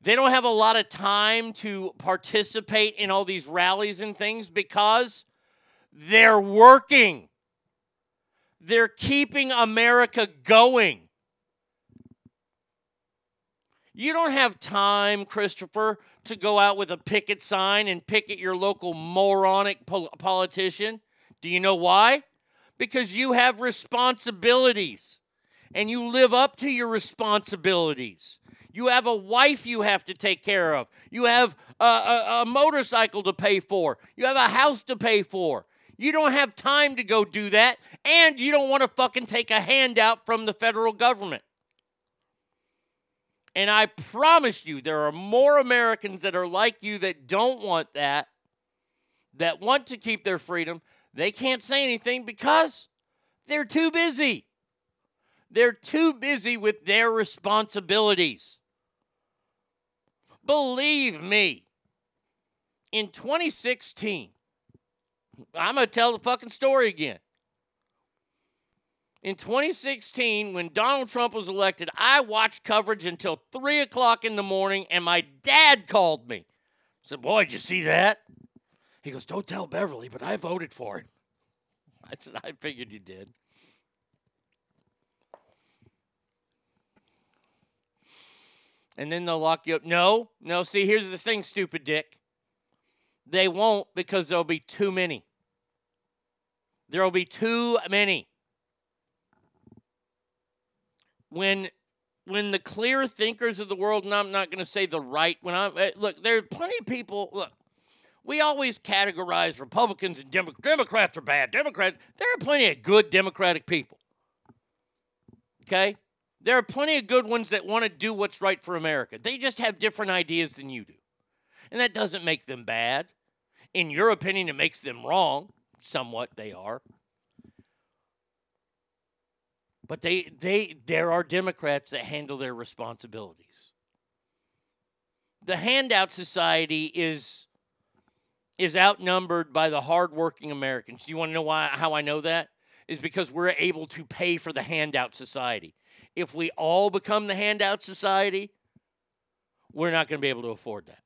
They don't have a lot of time to participate in all these rallies and things because they're working. They're keeping America going. You don't have time, Christopher, to go out with a picket sign and picket your local moronic pol- politician. Do you know why? Because you have responsibilities and you live up to your responsibilities. You have a wife you have to take care of. You have a, a, a, motorcycle to pay for. You have a house to pay for. You don't have time to go do that. And you don't want to fucking take a handout from the federal government. And I promise you, there are more Americans that are like you that don't want that, that want to keep their freedom. They can't say anything because they're too busy. They're too busy with their responsibilities. Believe me, in 2016, I'm going to tell the fucking story again. In 2016, when Donald Trump was elected, I watched coverage until 3 o'clock in the morning, and my dad called me. I said, Boy, did you see that? He goes, Don't tell Beverly, but I voted for it. I said, I figured you did. And then they'll lock you up. No, no, see, here's the thing, stupid dick. They won't because there'll be too many. There'll be too many. When when the clear thinkers of the world, and I'm not going to say the right, when I'm eh, look, there are plenty of people. Look, we always categorize Republicans and Demo- Democrats are bad. Democrats, there are plenty of good Democratic people. Okay, there are plenty of good ones that want to do what's right for America. They just have different ideas than you do, and that doesn't make them bad. In your opinion, it makes them wrong. Somewhat, they are. But they, they, there are Democrats that handle their responsibilities. The handout society is is outnumbered by the hardworking Americans. Do you want to know why? How I know that? Is because we're able to pay for the handout society. If we all become the handout society, we're not going to be able to afford that.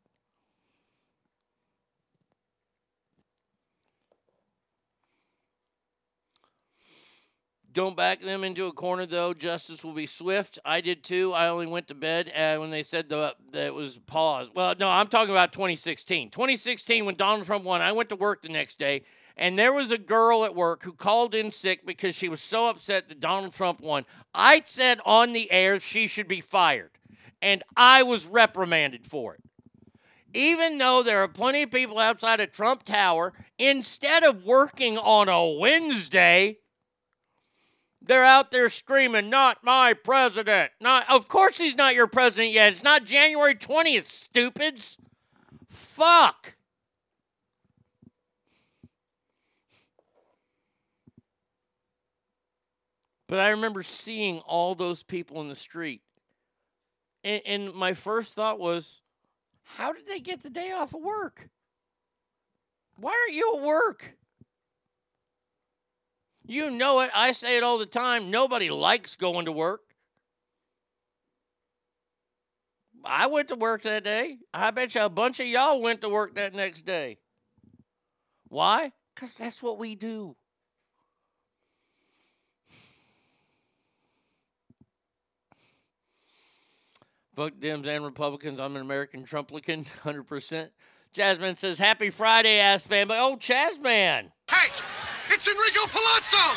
Don't back them into a corner, though. Justice will be swift. I did too. I only went to bed uh, when they said the, that it was paused. Well, no, I'm talking about 2016. 2016, when Donald Trump won, I went to work the next day, and there was a girl at work who called in sick because she was so upset that Donald Trump won. I said on the air she should be fired, and I was reprimanded for it. even though there are plenty of people outside of Trump Tower, instead of working on a Wednesday, they're out there screaming, "Not my president!" Not, of course he's not your president yet. It's not January twentieth, stupids. Fuck. But I remember seeing all those people in the street. And, and, my first thought was, how did they get the day off of work? Why aren't you at work? You know it. I say it all the time. Nobody likes going to work. I went to work that day. I bet you a bunch of y'all went to work that next day. Why? Because that's what we do. Fuck Dems and Republicans. I'm an American Trumplican, 100%. Jasmine says, Happy Friday, ass family. Oh, Chazman. Hey, it's Enrico Palazzo.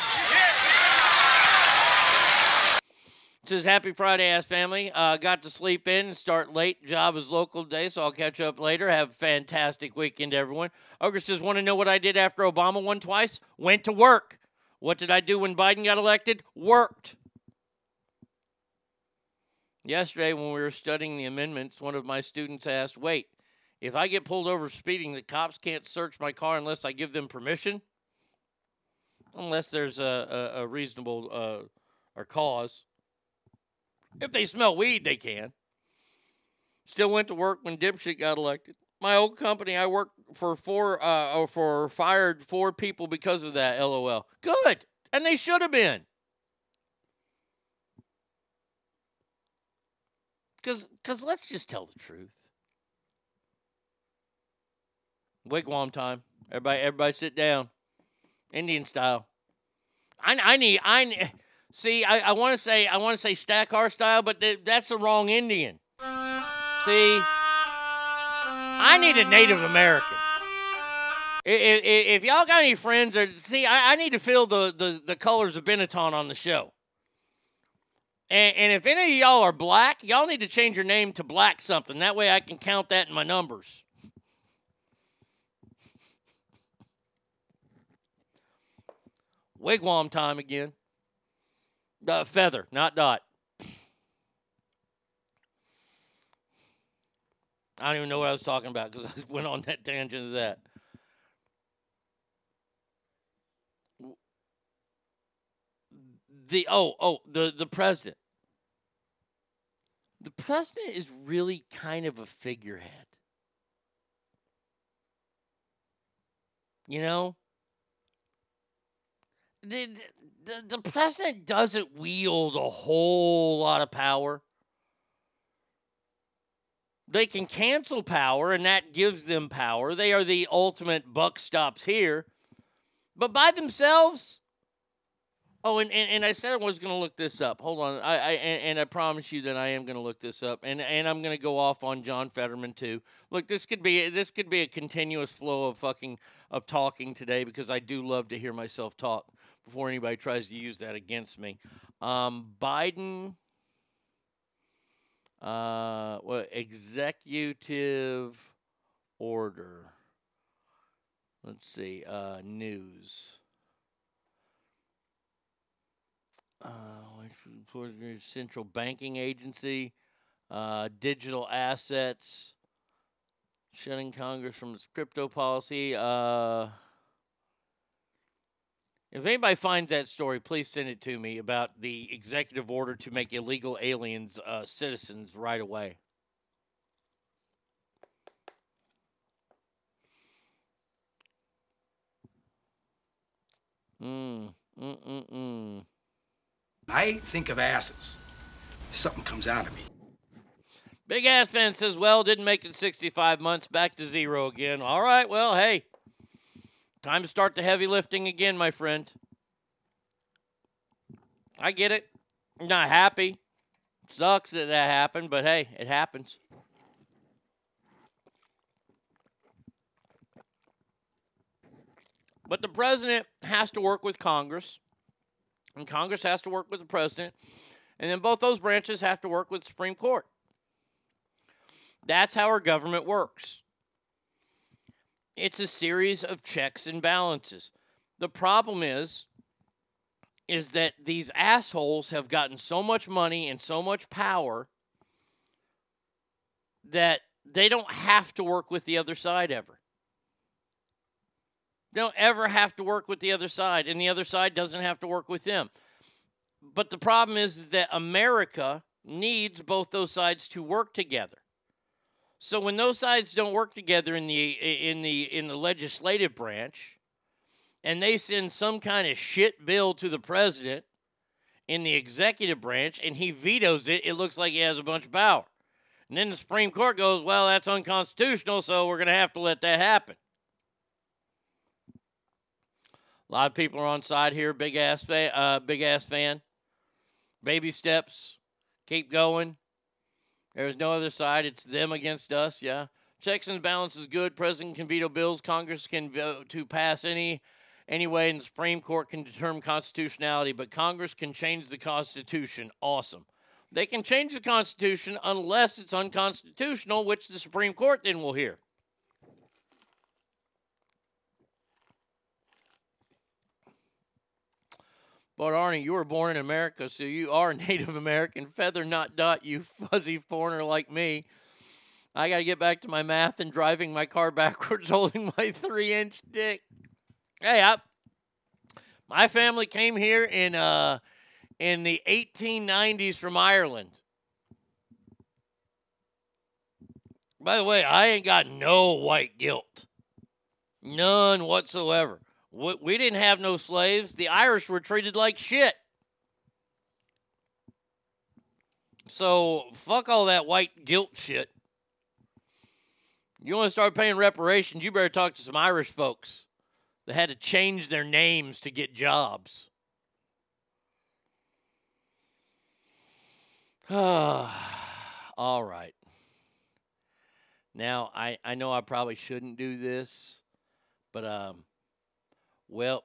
Says, Happy Friday, ass family. Uh, got to sleep in start late. Job is local today, so I'll catch up later. Have a fantastic weekend, everyone. Ogre says, Want to know what I did after Obama won twice? Went to work. What did I do when Biden got elected? Worked. Yesterday, when we were studying the amendments, one of my students asked, Wait, if I get pulled over speeding, the cops can't search my car unless I give them permission? Unless there's a, a, a reasonable uh, or cause. If they smell weed, they can. Still went to work when dipshit got elected. My old company, I worked for four, uh, or for fired four people because of that. LOL. Good, and they should have been. Because, because let's just tell the truth. Wigwam time. Everybody, everybody, sit down. Indian style. I, I need, I see. I, I want to say, I want to say Stackar style, but th- that's the wrong Indian. See, I need a Native American. If, if, if y'all got any friends, or see, I, I need to feel the, the the colors of Benetton on the show. And, and if any of y'all are black, y'all need to change your name to black something. That way I can count that in my numbers. Wigwam time again. Uh, feather, not dot. I don't even know what I was talking about because I went on that tangent of that. The oh oh the the president. The president is really kind of a figurehead. You know, the, the, the president doesn't wield a whole lot of power. They can cancel power, and that gives them power. They are the ultimate buck stops here. But by themselves, oh, and, and, and I said I was going to look this up. Hold on, I, I and, and I promise you that I am going to look this up, and and I'm going to go off on John Fetterman too. Look, this could be this could be a continuous flow of fucking of talking today because I do love to hear myself talk before anybody tries to use that against me. Um, Biden, uh, executive order? Let's see, uh, news. Uh, central banking agency, uh, digital assets, shutting Congress from its crypto policy. Uh, if anybody finds that story, please send it to me about the executive order to make illegal aliens uh, citizens right away. Mm, mm, mm, mm. I think of asses. Something comes out of me. Big Ass Fan says, well, didn't make it 65 months, back to zero again. All right, well, hey, time to start the heavy lifting again, my friend. I get it. I'm not happy. It sucks that that happened, but hey, it happens. But the president has to work with Congress, and Congress has to work with the president, and then both those branches have to work with the Supreme Court. That's how our government works. It's a series of checks and balances. The problem is is that these assholes have gotten so much money and so much power that they don't have to work with the other side ever. They don't ever have to work with the other side, and the other side doesn't have to work with them. But the problem is, is that America needs both those sides to work together. So when those sides don't work together in the in the in the legislative branch, and they send some kind of shit bill to the president in the executive branch, and he vetoes it, it looks like he has a bunch of power. And then the Supreme Court goes, "Well, that's unconstitutional, so we're going to have to let that happen." A lot of people are on side here. Big ass fan. Uh, big ass fan. Baby steps. Keep going. There's no other side. It's them against us. Yeah. Checks and balances good. President can veto bills. Congress can vote to pass any anyway, and the Supreme Court can determine constitutionality. But Congress can change the Constitution. Awesome. They can change the Constitution unless it's unconstitutional, which the Supreme Court then will hear. But Arnie, you were born in America, so you are Native American. Feather not dot, you fuzzy foreigner like me. I got to get back to my math and driving my car backwards holding my three inch dick. Hey, I, my family came here in uh, in the 1890s from Ireland. By the way, I ain't got no white guilt. None whatsoever. We, we didn't have no slaves. The Irish were treated like shit. So, fuck all that white guilt shit. You want to start paying reparations, you better talk to some Irish folks that had to change their names to get jobs. all right. Now, I, I know I probably shouldn't do this, but um, well,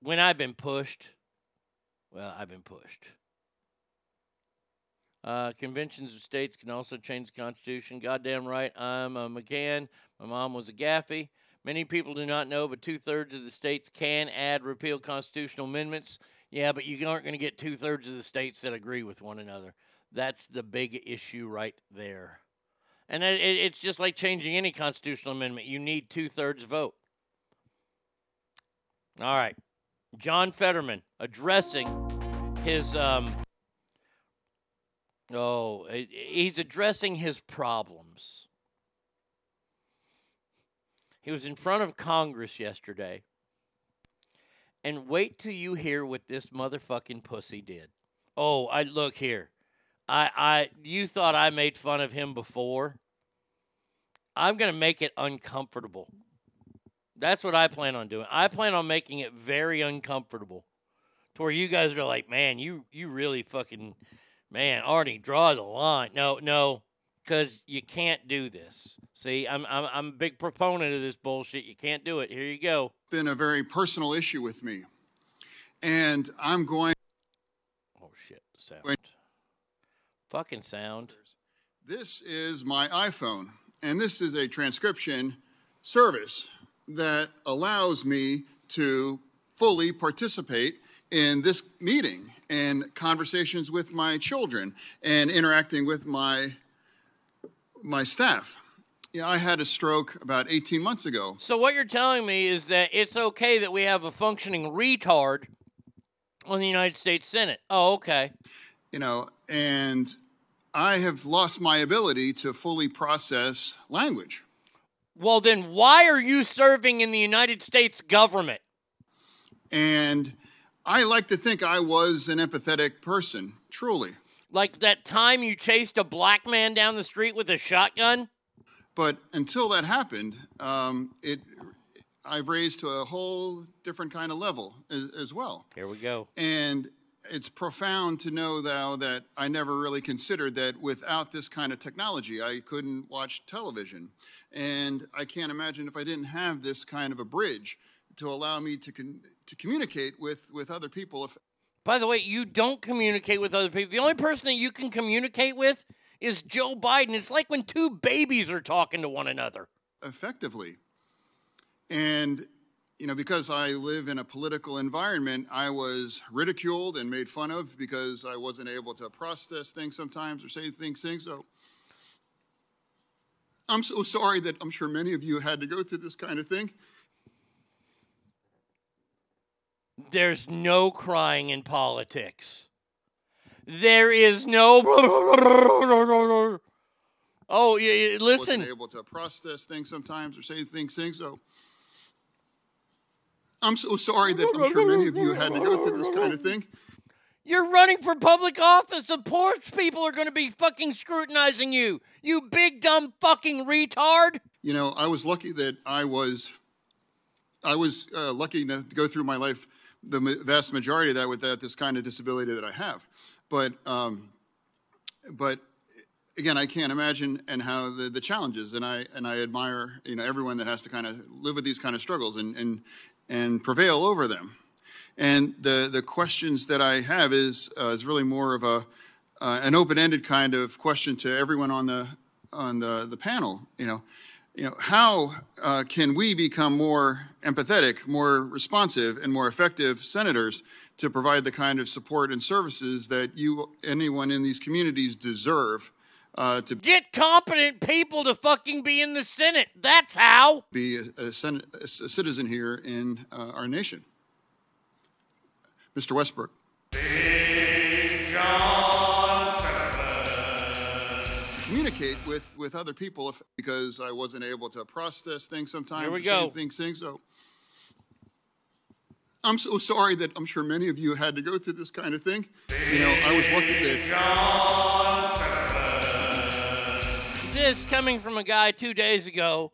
when I've been pushed, well, I've been pushed. Uh, conventions of states can also change the Constitution. Goddamn right, I'm a McCann. My mom was a Gaffey. Many people do not know, but two thirds of the states can add repeal constitutional amendments. Yeah, but you aren't going to get two thirds of the states that agree with one another. That's the big issue right there. And it's just like changing any constitutional amendment. You need two thirds vote. All right. John Fetterman addressing his um oh he's addressing his problems. He was in front of Congress yesterday. And wait till you hear what this motherfucking pussy did. Oh, I look here. I I you thought I made fun of him before. I'm going to make it uncomfortable. That's what I plan on doing. I plan on making it very uncomfortable. To where you guys are like, man, you you really fucking man, Arnie, draw the line. No, no, because you can't do this. See, I'm, I'm I'm a big proponent of this bullshit. You can't do it. Here you go. Been a very personal issue with me, and I'm going. Oh shit! Sound. Fucking sound. This is my iPhone, and this is a transcription service that allows me to fully participate in this meeting and conversations with my children and interacting with my my staff. Yeah, I had a stroke about 18 months ago. So what you're telling me is that it's okay that we have a functioning retard on the United States Senate. Oh, okay. You know, and I have lost my ability to fully process language. Well, then why are you serving in the United States government? And I like to think I was an empathetic person, truly. Like that time you chased a black man down the street with a shotgun? But until that happened, um, it I've raised to a whole different kind of level as, as well. Here we go. And it's profound to know though that I never really considered that without this kind of technology, I couldn't watch television. And I can't imagine if I didn't have this kind of a bridge to allow me to con- to communicate with with other people. If by the way, you don't communicate with other people. The only person that you can communicate with is Joe Biden. It's like when two babies are talking to one another. Effectively. And, you know, because I live in a political environment, I was ridiculed and made fun of because I wasn't able to process things sometimes or say things. things. So I'm so sorry that I'm sure many of you had to go through this kind of thing. There's no crying in politics. There is no. Oh, listen. Wasn't able to process things sometimes or say things. things. So I'm so sorry that I'm sure many of you had to go through this kind of thing. You're running for public office. Of course, people are going to be fucking scrutinizing you. You big dumb fucking retard. You know, I was lucky that I was, I was uh, lucky to go through my life, the vast majority of that with that this kind of disability that I have. But, um, but again, I can't imagine and how the, the challenges, and I and I admire you know everyone that has to kind of live with these kind of struggles and and and prevail over them. And the the questions that I have is uh, is really more of a uh, an open-ended kind of question to everyone on the on the the panel. You know, you know how uh, can we become more empathetic, more responsive, and more effective senators to provide the kind of support and services that you anyone in these communities deserve uh, to Get competent people to fucking be in the Senate. That's how. be a, a, sen- a citizen here in uh, our nation. Mr. Westbrook. To communicate with, with other people if, because I wasn't able to process things sometimes. Here we go. Things, things. So I'm so sorry that I'm sure many of you had to go through this kind of thing. You know, I was lucky that. This coming from a guy two days ago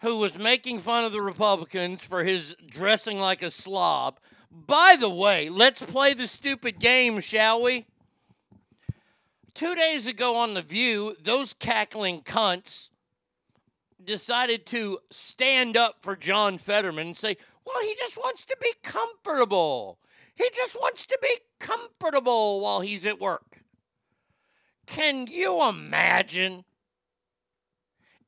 who was making fun of the Republicans for his dressing like a slob. By the way, let's play the stupid game, shall we? Two days ago on The View, those cackling cunts decided to stand up for John Fetterman and say, well, he just wants to be comfortable. He just wants to be comfortable while he's at work. Can you imagine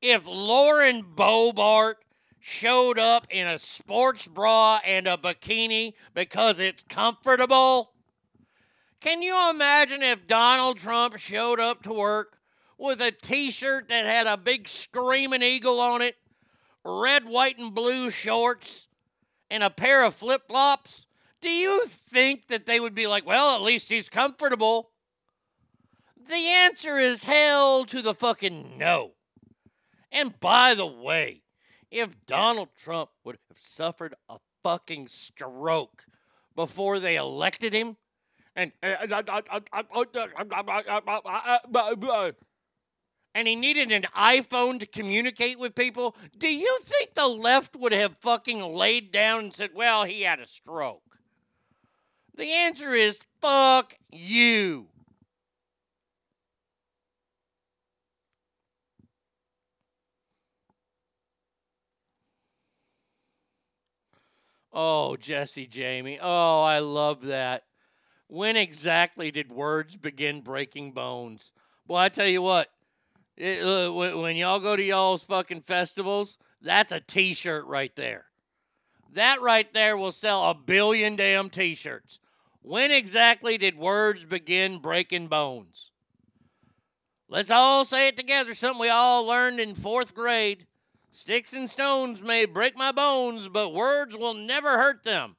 if Lauren Boebert showed up in a sports bra and a bikini because it's comfortable? Can you imagine if Donald Trump showed up to work with a t shirt that had a big screaming eagle on it, red, white, and blue shorts, and a pair of flip flops? Do you think that they would be like, well, at least he's comfortable? The answer is hell to the fucking no. And by the way, if Donald Trump would have suffered a fucking stroke before they elected him, and and he needed an iPhone to communicate with people, do you think the left would have fucking laid down and said, "Well, he had a stroke"? The answer is fuck you. Oh, Jesse Jamie. Oh, I love that. When exactly did words begin breaking bones? Well, I tell you what, it, uh, when, when y'all go to y'all's fucking festivals, that's a t shirt right there. That right there will sell a billion damn t shirts. When exactly did words begin breaking bones? Let's all say it together, something we all learned in fourth grade. Sticks and stones may break my bones, but words will never hurt them.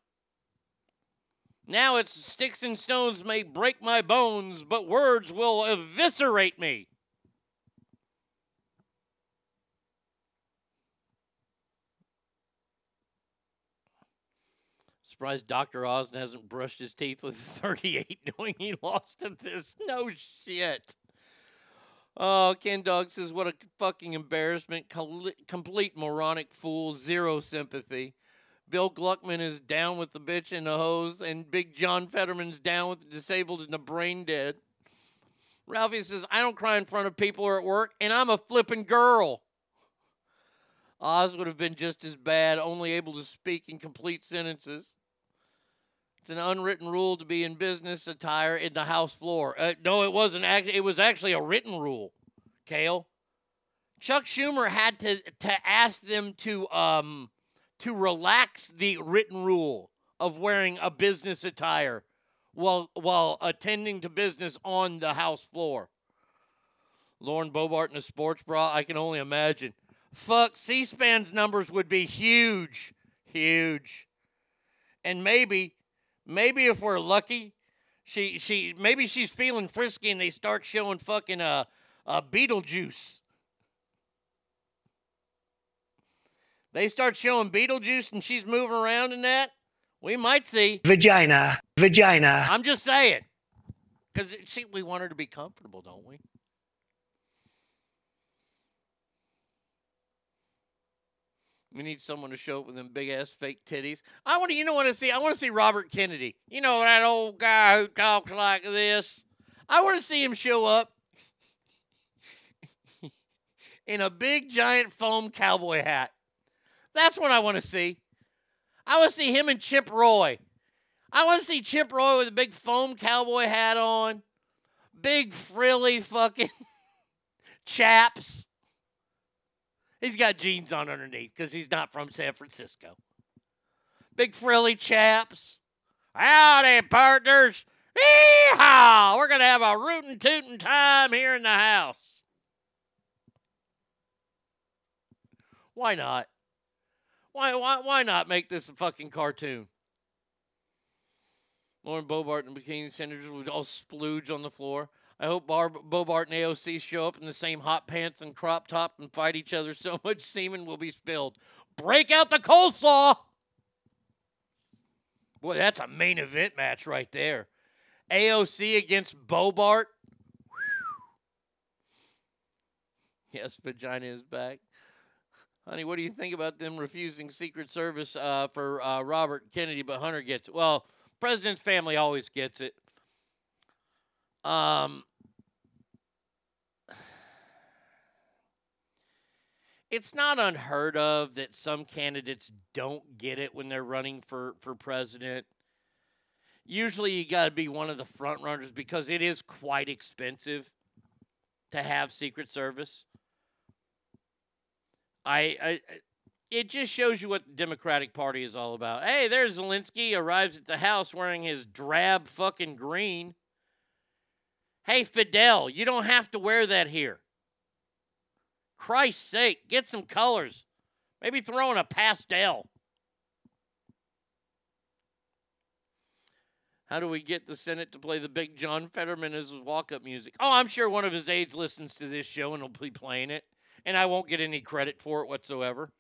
Now it's sticks and stones may break my bones, but words will eviscerate me. Surprised Dr. Oz hasn't brushed his teeth with 38 knowing he lost to this. No shit. Oh, Ken Dog says, what a fucking embarrassment. Col- complete moronic fool. Zero sympathy. Bill Gluckman is down with the bitch and the hose, and Big John Fetterman's down with the disabled and the brain dead. Ralphie says, I don't cry in front of people or at work, and I'm a flippin' girl. Oz would have been just as bad, only able to speak in complete sentences. An unwritten rule to be in business attire in the House floor. Uh, no, it wasn't. Act- it was actually a written rule. Kale, Chuck Schumer had to to ask them to um to relax the written rule of wearing a business attire while while attending to business on the House floor. Lauren Boebert in a sports bra, I can only imagine. Fuck, C-SPAN's numbers would be huge, huge. And maybe, maybe if we're lucky, she she maybe she's feeling frisky and they start showing fucking uh, uh Beetlejuice. They start showing Beetlejuice and she's moving around in that. We might see. Vagina. Vagina. I'm just saying. Because we want her to be comfortable, don't we? We need someone to show up with them big ass fake titties. I want to, you know what I see? I want to see Robert Kennedy. You know that old guy who talks like this. I want to see him show up in a big giant foam cowboy hat. That's what I want to see. I want to see him and Chip Roy. I want to see Chip Roy with a big foam cowboy hat on, big frilly fucking chaps. He's got jeans on underneath because he's not from San Francisco. Big frilly chaps. Howdy, partners. Yeehaw! We're going to have a rootin' tootin' time here in the house. Why not? Why, why, why not make this a fucking cartoon? Lauren Boebert and bikini senators would all splooge on the floor. I hope Barb, Boebert and AOC show up in the same hot pants and crop top and fight each other so much semen will be spilled. Break out the coleslaw! Boy, that's a main event match right there. AOC against Boebert. Yes, vagina is back. Honey, what do you think about them refusing Secret Service uh, for uh, Robert Kennedy, but Hunter gets it? Well, President's family always gets it. Um, it's not unheard of that some candidates don't get it when they're running for, for president. Usually, you got to be one of the front runners because it is quite expensive to have Secret Service. I, I it just shows you what the Democratic Party is all about. Hey, there's Zelensky arrives at the house wearing his drab fucking green. Hey, Fidel, you don't have to wear that here. Christ's sake, get some colors. Maybe throw in a pastel. How do we get the Senate to play the big John Fetterman as walk up music? Oh, I'm sure one of his aides listens to this show and will be playing it, and I won't get any credit for it whatsoever.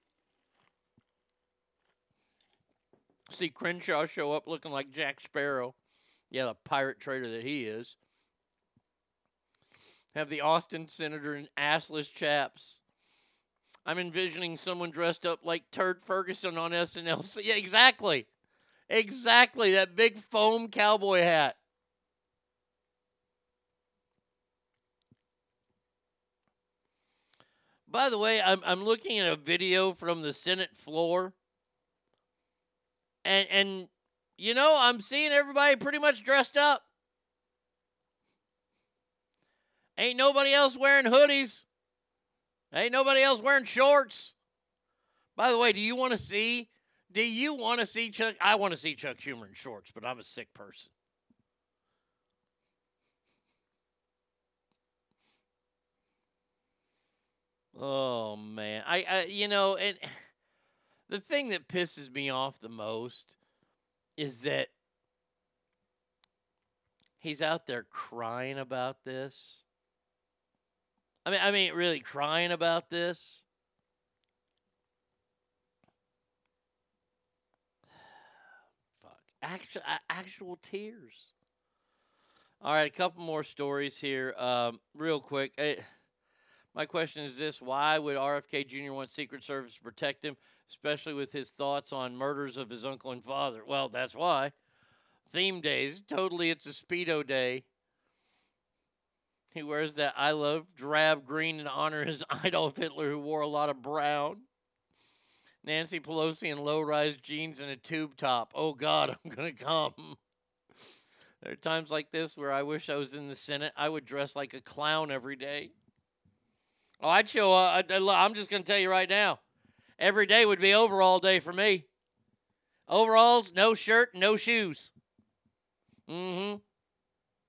See Crenshaw show up looking like Jack Sparrow. Yeah, the pirate trader that he is. Have the Austin Senator in assless chaps. I'm envisioning someone dressed up like Turd Ferguson on SNL. Yeah, exactly. Exactly. That big foam cowboy hat. By the way, I'm, I'm looking at a video from the Senate floor. And, and, you know, I'm seeing everybody pretty much dressed up. Ain't nobody else wearing hoodies. Ain't nobody else wearing shorts. By the way, do you want to see? Do you want to see Chuck? I want to see Chuck Schumer in shorts, but I'm a sick person. Oh man, I, I you know, and the thing that pisses me off the most is that he's out there crying about this. I mean, I mean, really crying about this. Fuck, actual actual tears. All right, a couple more stories here, um, real quick. Eh, my question is this: Why would RFK Jr. want Secret Service to protect him, especially with his thoughts on murders of his uncle and father? Well, that's why. Theme days, totally, it's a speedo day. He wears that I love drab green in honor of his Adolf Hitler, who wore a lot of brown. Nancy Pelosi in low rise jeans and a tube top. Oh, God, I'm going to come. There are times like this where I wish I was in the Senate. I would dress like a clown every day. Oh, I'd show up. I'm just going to tell you right now. Every day would be overall day for me. Overalls, no shirt, no shoes. Mm-hmm.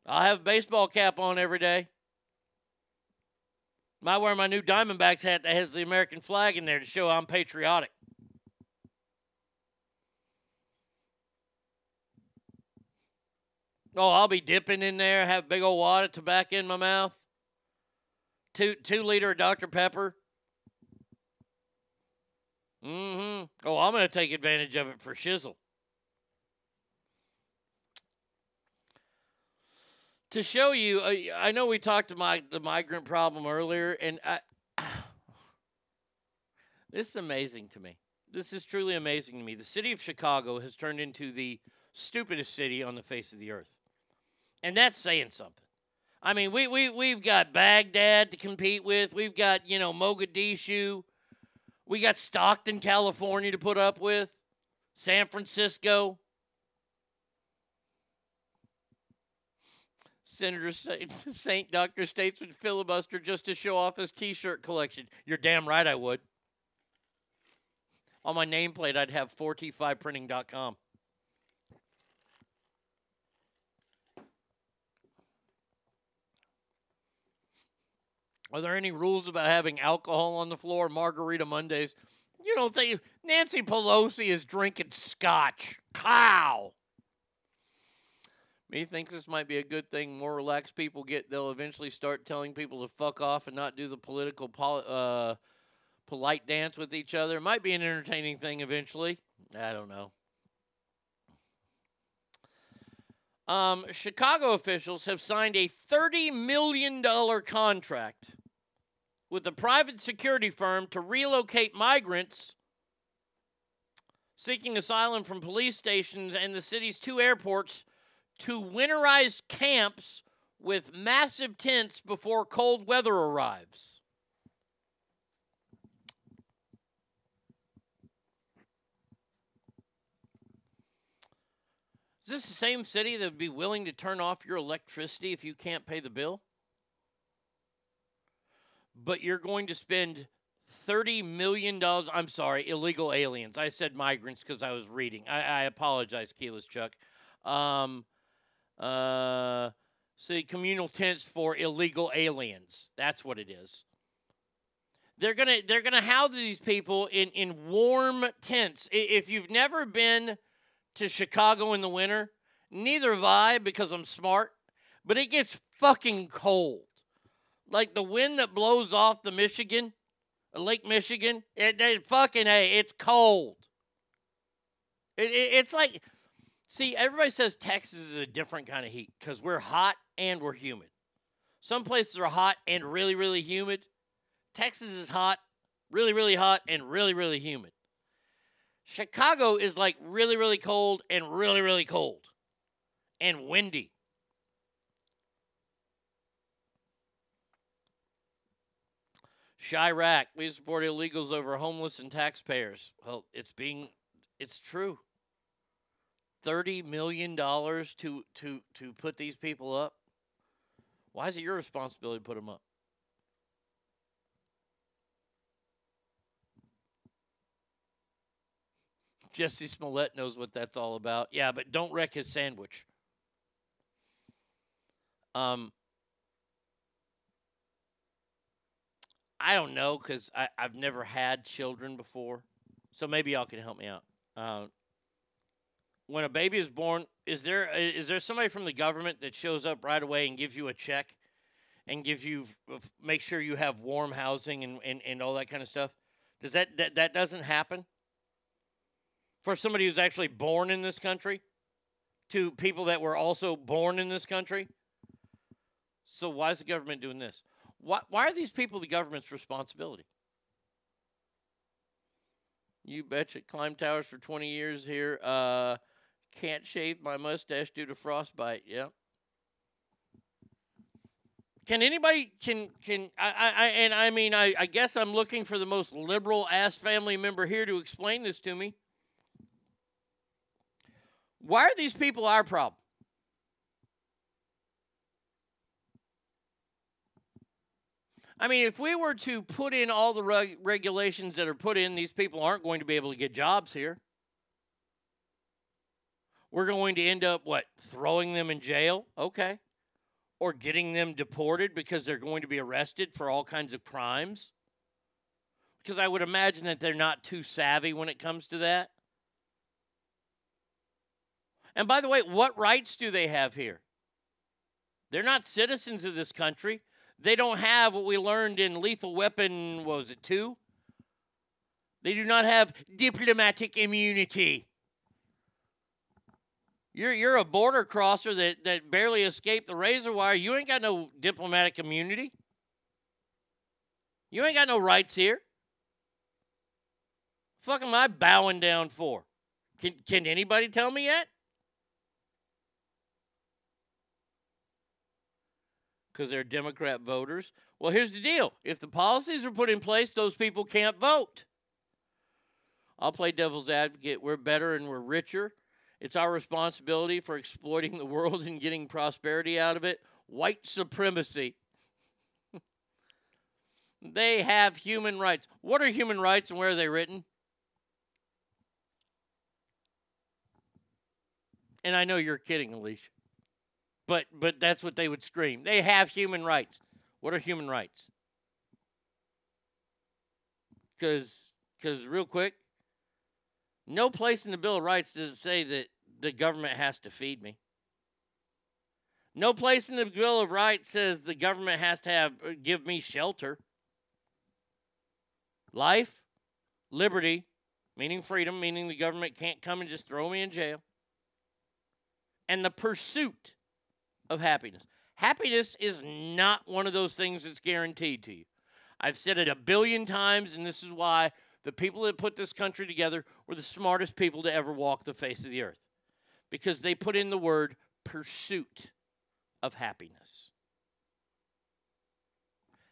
I'll have a baseball cap on every day. Might wear my new Diamondbacks hat that has the American flag in there to show I'm patriotic. Oh, I'll be dipping in there, have big old wad of tobacco in my mouth. Two two liter of Dr. Pepper. Mm-hmm. Oh, I'm gonna take advantage of it for shizzle. To show you, uh, I know we talked about the migrant problem earlier, and I, this is amazing to me. This is truly amazing to me. The city of Chicago has turned into the stupidest city on the face of the earth. And that's saying something. I mean, we, we, we've got Baghdad to compete with. We've got, you know, Mogadishu. We got Stockton, California to put up with. San Francisco. Senator Saint, Dr. States Statesman filibuster just to show off his t shirt collection. You're damn right I would. On my nameplate, I'd have 4t5printing.com. Are there any rules about having alcohol on the floor, margarita Mondays? You don't think Nancy Pelosi is drinking scotch? Cow. Me thinks this might be a good thing. More relaxed people get, they'll eventually start telling people to fuck off and not do the political poli- uh, polite dance with each other. It might be an entertaining thing eventually. I don't know. Um, Chicago officials have signed a $30 million contract with a private security firm to relocate migrants seeking asylum from police stations and the city's two airports to winterized camps with massive tents before cold weather arrives. Is this the same city that would be willing to turn off your electricity if you can't pay the bill? But you're going to spend $30 million. I'm sorry, illegal aliens. I said migrants because I was reading. I, I apologize, Keyless Chuck. Um, uh, see, communal tents for illegal aliens. That's what it is. They're gonna they're gonna house these people in in warm tents. If you've never been to Chicago in the winter, neither have I because I'm smart. But it gets fucking cold. Like the wind that blows off the Michigan, Lake Michigan. It, it fucking hey, it's cold. It, it, it's like See, everybody says Texas is a different kind of heat because we're hot and we're humid. Some places are hot and really, really humid. Texas is hot, really, really hot, and really, really humid. Chicago is like really, really cold and really, really cold and windy. Chiraq, we support illegals over homeless and taxpayers. Well, it's being, it's true thirty million dollars to to to put these people up? Why is it your responsibility to put them up? Jussie Smollett knows what that's all about. Yeah, but don't wreck his sandwich. Um, I don't know because I've never had children before, so maybe y'all can help me out. Uh, when a baby is born, is there is there somebody from the government that shows up right away and gives you a check and gives you make sure you have warm housing and, and, and all that kind of stuff? Does that, that that doesn't happen for somebody who's actually born in this country to people that were also born in this country? So why is the government doing this? Why why are these people the government's responsibility? You betcha. Climb towers for 20 years here. Uh, can't shave my mustache due to frostbite. Yep. Can anybody can can I, I and I mean I, I guess I'm looking for the most liberal ass family member here to explain this to me. Why are these people our problem? I mean, if we were to put in all the reg- regulations that are put in, these people aren't going to be able to get jobs here. We're going to end up, what, throwing them in jail? Okay. Or getting them deported because they're going to be arrested for all kinds of crimes? Because I would imagine that they're not too savvy when it comes to that. And by the way, what rights do they have here? They're not citizens of this country. They don't have what we learned in Lethal Weapon, what was it, two? They do not have diplomatic immunity. You're, you're a border crosser that, that barely escaped the razor wire. You ain't got no diplomatic immunity. You ain't got no rights here. Fuck am I bowing down for? Can, can anybody tell me yet? Because they're Democrat voters. Well, here's the deal if the policies are put in place, those people can't vote. I'll play devil's advocate. We're better and we're richer. It's our responsibility for exploiting the world and getting prosperity out of it. White supremacy. they have human rights. What are human rights and where are they written? And I know you're kidding, Alicia. But but that's what they would scream. They have human rights. What are human rights? Cuz cuz real quick, no place in the Bill of Rights does it say that the government has to feed me. No place in the Bill of Rights says the government has to have uh, give me shelter. Life, liberty, meaning freedom, meaning the government can't come and just throw me in jail. And the pursuit of happiness. Happiness is not one of those things that's guaranteed to you. I've said it a billion times, and this is why the people that put this country together were the smartest people to ever walk the face of the earth because they put in the word pursuit of happiness.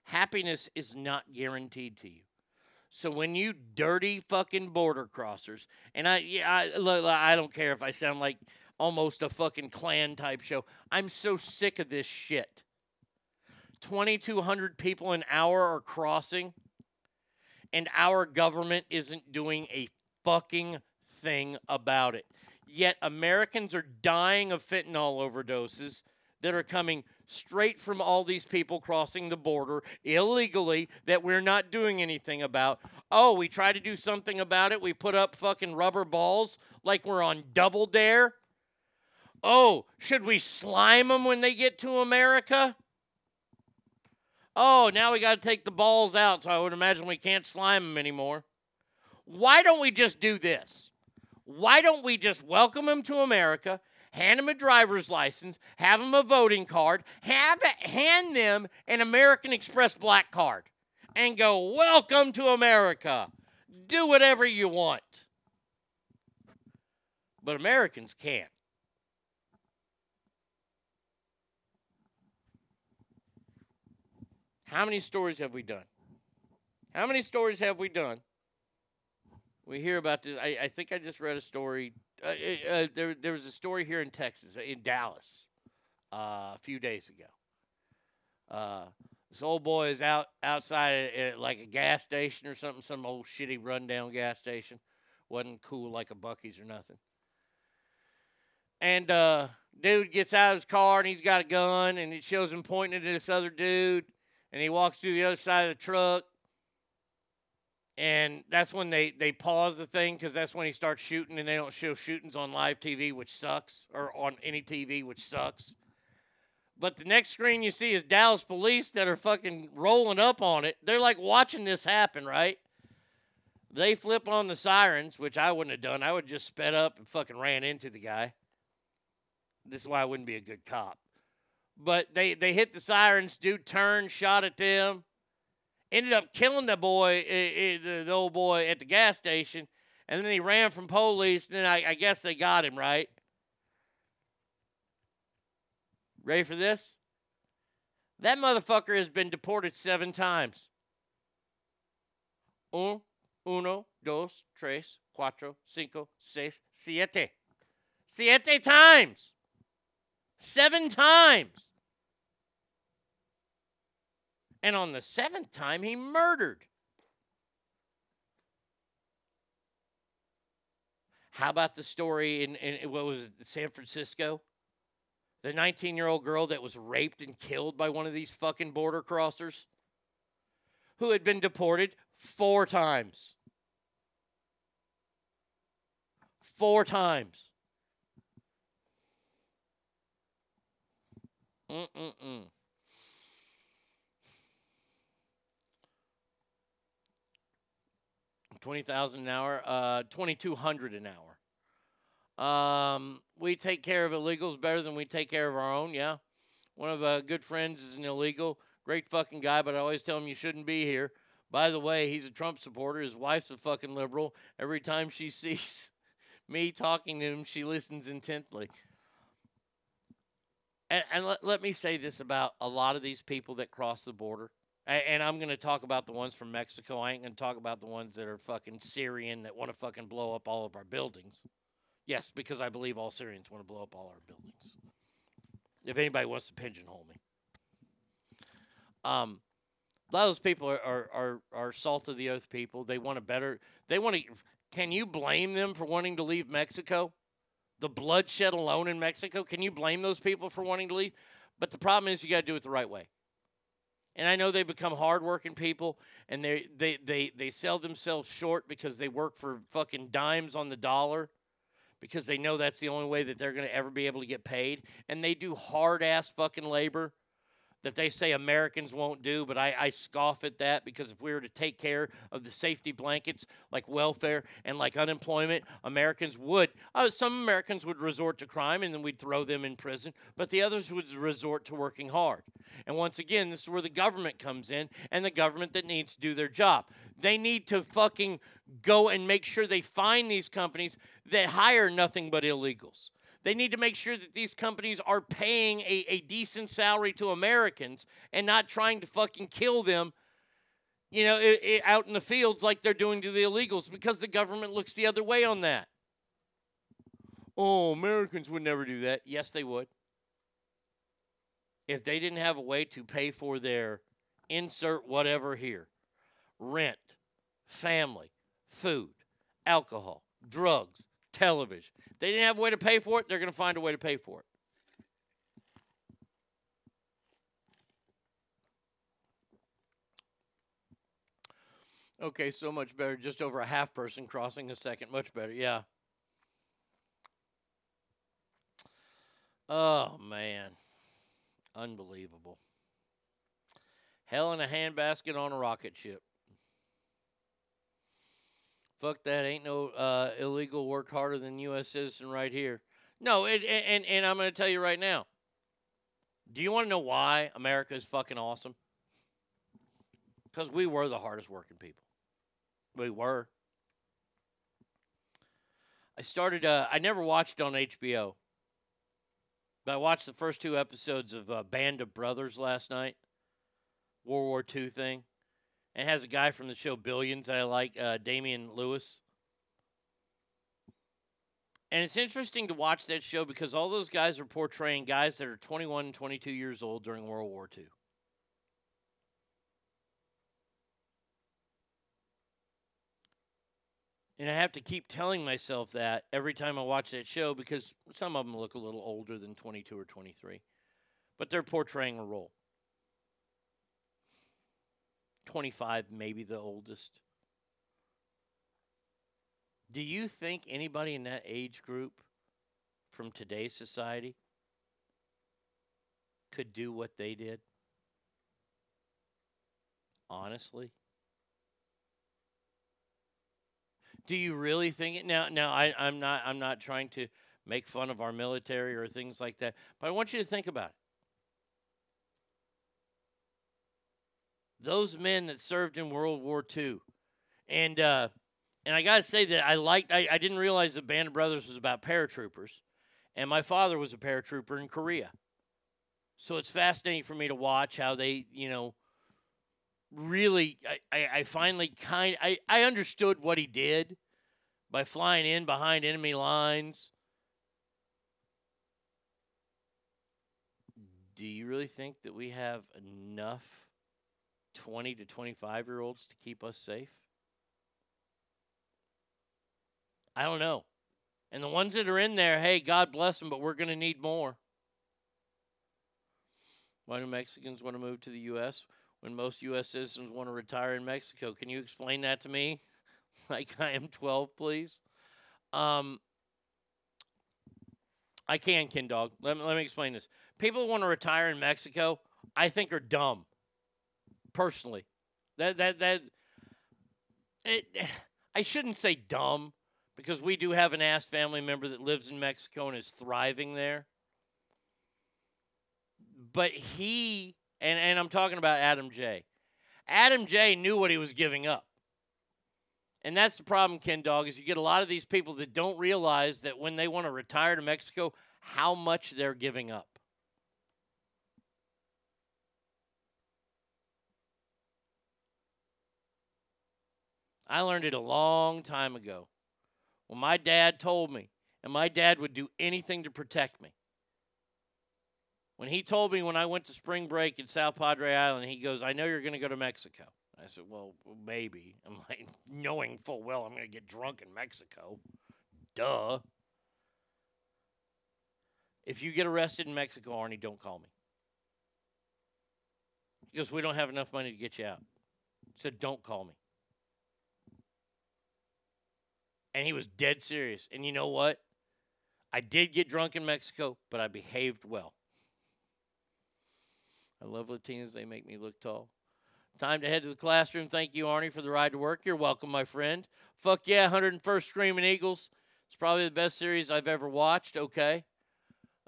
Happiness is not guaranteed to you. So when you dirty fucking border crossers, and I, yeah, I, I don't care if I sound like almost a fucking clan type show. I'm so sick of this shit. 2,200 people an hour are crossing, and our government isn't doing a fucking thing about it. Yet Americans are dying of fentanyl overdoses that are coming straight from all these people crossing the border illegally that we're not doing anything about. Oh, we try to do something about it. We put up fucking rubber balls like we're on Double Dare. Oh, should we slime them when they get to America? Oh, now we got to take the balls out, so I would imagine we can't slime them anymore. Why don't we just do this? Why don't we just welcome them to America, hand them a driver's license, have them a voting card, have hand them an American Express black card, and go, Welcome to America. Do whatever you want. But Americans can't. How many stories have we done? How many stories have we done? We hear about this. I, I think I just read a story. Uh, uh, there, there was a story here in Texas, in Dallas, uh, a few days ago. Uh, this old boy is out outside at like a gas station or something, some old shitty rundown gas station. wasn't cool like a Buc-ee's or nothing. And uh, dude gets out of his car and he's got a gun and it shows him pointing at this other dude and he walks through the other side of the truck and that's when they they pause the thing because that's when he starts shooting and they don't show shootings on live tv which sucks or on any tv which sucks. But the next screen you see is dallas police that are fucking rolling up on it. They're like watching this happen right? They flip on the sirens which i wouldn't have done. I would just sped up and fucking ran into the guy. This is why i wouldn't be a good cop. But they they hit the sirens. Dude turned, shot at them, ended up killing the boy, the, the, old boy at the gas station, and then he ran from police. And then I, I guess they got him right. Ready for this? That motherfucker has been deported seven times. Un, uno, dos, tres, cuatro, cinco, seis, siete. Siete times. Seven times. And on the seventh time, he murdered. How about the story in, in what was it, San Francisco? The 19 year old girl that was raped and killed by one of these fucking border crossers who had been deported four times. Four times. Mm-mm-mm. Twenty thousand an hour, uh, twenty two hundred an hour. Um, we take care of illegals better than we take care of our own. Yeah, one of our good friends is an illegal, great fucking guy, but I always tell him you shouldn't be here. By the way, he's a Trump supporter. His wife's a fucking liberal. Every time she sees me talking to him, she listens intently. And, and let, let me say this about a lot of these people that cross the border. And I'm going to talk about the ones from Mexico. I ain't going to talk about the ones that are fucking Syrian that want to fucking blow up all of our buildings. Yes, because I believe all Syrians want to blow up all our buildings. If anybody wants to pigeonhole me. Um, a lot of those people are, are, are, are salt of the earth people. They want a better, they want to, can you blame them for wanting to leave Mexico? The bloodshed alone in Mexico, can you blame those people for wanting to leave? But the problem is you got to do it the right way. And I know they become hardworking people and they, they, they, they sell themselves short because they work for fucking dimes on the dollar because they know that's the only way that they're going to ever be able to get paid. And they do hard ass fucking labor that they say Americans won't do, but I, I scoff at that because if we were to take care of the safety blankets like welfare and like unemployment, Americans would. Uh, some Americans would resort to crime and then we'd throw them in prison, but the others would resort to working hard. And once again, this is where the government comes in and the government that needs to do their job. They need to fucking go and make sure they find these companies that hire nothing but illegals. They need to make sure that these companies are paying a, a decent salary to Americans and not trying to fucking kill them, you know, i i out in the fields like they're doing to the illegals because the government looks the other way on that. Oh, Americans would never do that. Yes, they would. If they didn't have a way to pay for their insert whatever here rent, family, food, alcohol, drugs, television. If they didn't have a way to pay for it, they're going to find a way to pay for it. Okay, so much better. Just over a half person crossing a second. Much better. Yeah. Oh, man. Unbelievable. Hell in a handbasket on a rocket ship. Fuck that. Ain't no uh, illegal work harder than U.S. citizen right here. No, it, and, and I'm going to tell you right now. Do you want to know why America is fucking awesome? Because we were the hardest working people. We were. I started, uh, I never watched on HBO, but I watched the first two episodes of uh, Band of Brothers last night, World War II thing. It has a guy from the show Billions I like, uh, Damian Lewis. And it's interesting to watch that show because all those guys are portraying guys that are 21 and 22 years old during World War II. And I have to keep telling myself that every time I watch that show because some of them look a little older than 22 or 23. But they're portraying a role. 25, maybe the oldest. Do you think anybody in that age group from today's society could do what they did? Honestly? Do you really think it now? Now I, I'm not I'm not trying to make fun of our military or things like that, but I want you to think about it. Those men that served in World War II, and uh, and I got to say that I liked. I, I didn't realize that Band of Brothers was about paratroopers, and my father was a paratrooper in Korea, so it's fascinating for me to watch how they, you know, really. I, I, I finally kind. I I understood what he did by flying in behind enemy lines. Do you really think that we have enough 20 to 25 year olds to keep us safe? I don't know. And the ones that are in there, hey, God bless them, but we're going to need more. Why do Mexicans want to move to the U.S. when most U.S. citizens want to retire in Mexico? Can you explain that to me? Like I am 12, please. Um, I can, Ken Dog. Let me, let me explain this. People who want to retire in Mexico, I think, are dumb. Personally, that that that it, I shouldn't say dumb because we do have an ass family member that lives in Mexico and is thriving there. But he and and I'm talking about Adam J. Adam J. knew what he was giving up. And that's the problem, Ken Dog, is you get a lot of these people that don't realize that when they want to retire to Mexico, how much they're giving up. I learned it a long time ago. When my dad told me, and my dad would do anything to protect me. When he told me when I went to spring break in South Padre Island, he goes, I know you're going to go to Mexico. I said, Well, maybe. I'm like, knowing full well I'm going to get drunk in Mexico. Duh. If you get arrested in Mexico, Arnie, don't call me. He goes, We don't have enough money to get you out. So don't call me. And he was dead serious. And you know what? I did get drunk in Mexico, but I behaved well. I love Latinas. They make me look tall. Time to head to the classroom. Thank you, Arnie, for the ride to work. You're welcome, my friend. Fuck yeah, 101st Screaming Eagles. It's probably the best series I've ever watched. Okay.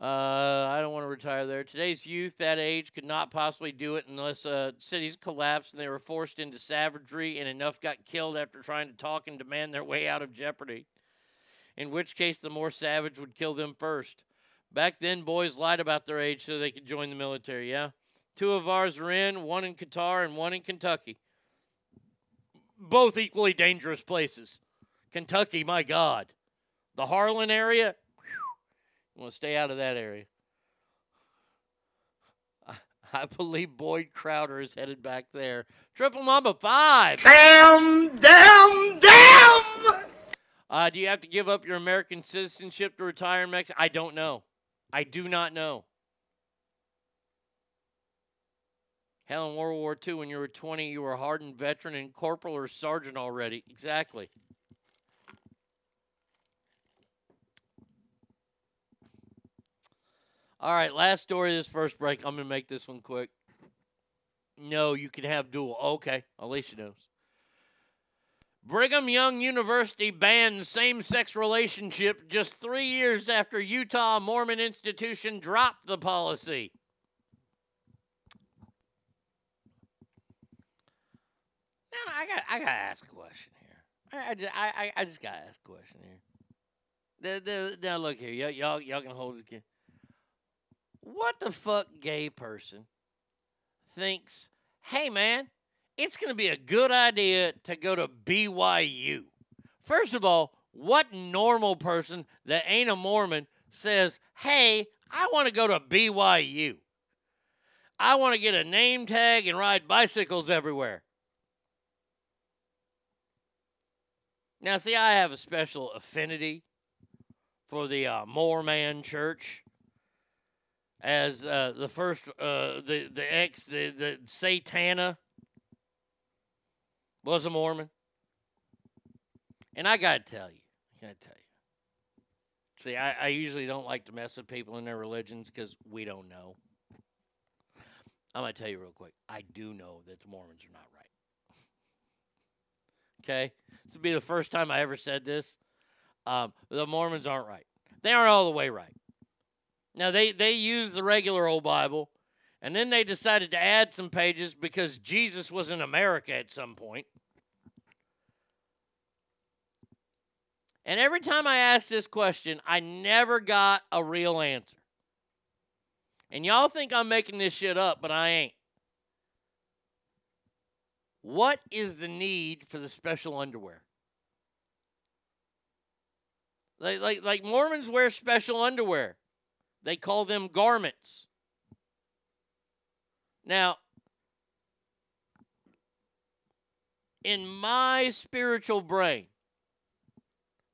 Uh, I don't want to retire there. Today's youth that age could not possibly do it unless uh, cities collapsed and they were forced into savagery and enough got killed after trying to talk and demand their way out of jeopardy. In which case, the more savage would kill them first. Back then, boys lied about their age so they could join the military, yeah? Two of ours are in, one in Qatar and one in Kentucky. Both equally dangerous places. Kentucky, my God. The Harlan area, you want to stay out of that area. I, I believe Boyd Crowder is headed back there. Triple number five. Damn, damn, damn! Uh, do you have to give up your American citizenship to retire in Mexico? I don't know. I do not know. Hell, in World War II, when you were 20, you were a hardened veteran and corporal or sergeant already. Exactly. All right, last story of this first break. I'm going to make this one quick. No, you can have dual. Okay, Alicia knows. Brigham Young University bans same sex relationship just three years after Utah Mormon institution dropped the policy. Now, I got I got to ask a question here. I, I, just, I, I just got to ask a question here. Now, look here. Y'all, y'all, y'all can hold it again. What the fuck gay person thinks, hey, man, it's going to be a good idea to go to BYU. First of all, what normal person that ain't a Mormon says, hey, I want to go to BYU? I want to get a name tag and ride bicycles everywhere. Now, see, I have a special affinity for the uh, Mormon Church as uh, the first, uh, the the ex, the the Satana was a Mormon, and I gotta tell you, I gotta tell you. See, I, I usually don't like to mess with people in their religions because we don't know. I'm gonna tell you real quick. I do know that the Mormons are not right. Okay, this will be the first time I ever said this. Um, the Mormons aren't right. They aren't all the way right. Now they they use the regular old Bible, and then they decided to add some pages because Jesus was in America at some point. And every time I ask this question, I never got a real answer. And y'all think I'm making this shit up, but I ain't. What is the need for the special underwear? Like, like, like Mormons wear special underwear. They call them garments. Now, in my spiritual brain,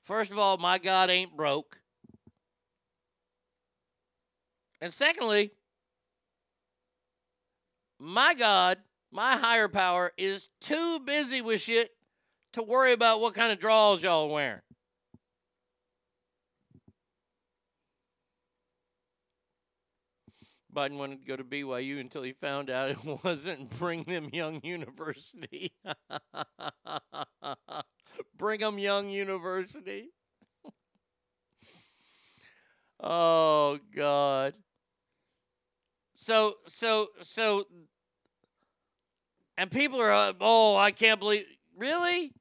first of all, my God ain't broke. And secondly, my God, my higher power, is too busy with shit to worry about what kind of draws y'all wearing. Biden wanted to go to BYU until he found out it wasn't Brigham Young University. Brigham Young University. oh God. So so so and people are uh, oh I can't believe really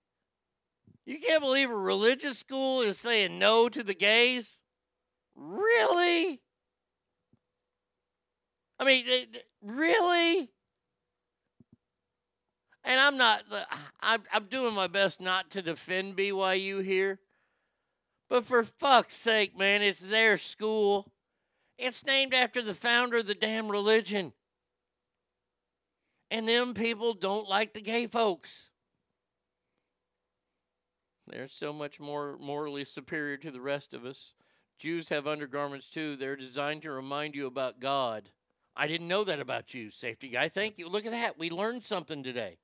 you can't believe a religious school is saying no to the gays really I mean, really? And I'm not. I'm, I'm doing my best not to defend BYU here, but for fuck's sake, man, it's their school. It's named after the founder of the damn religion. And them people don't like the gay folks. They're so much more morally superior to the rest of us. Jews have undergarments too. They're designed to remind you about God. I didn't know that about you, safety guy. Thank you. Look at that. We learned something today.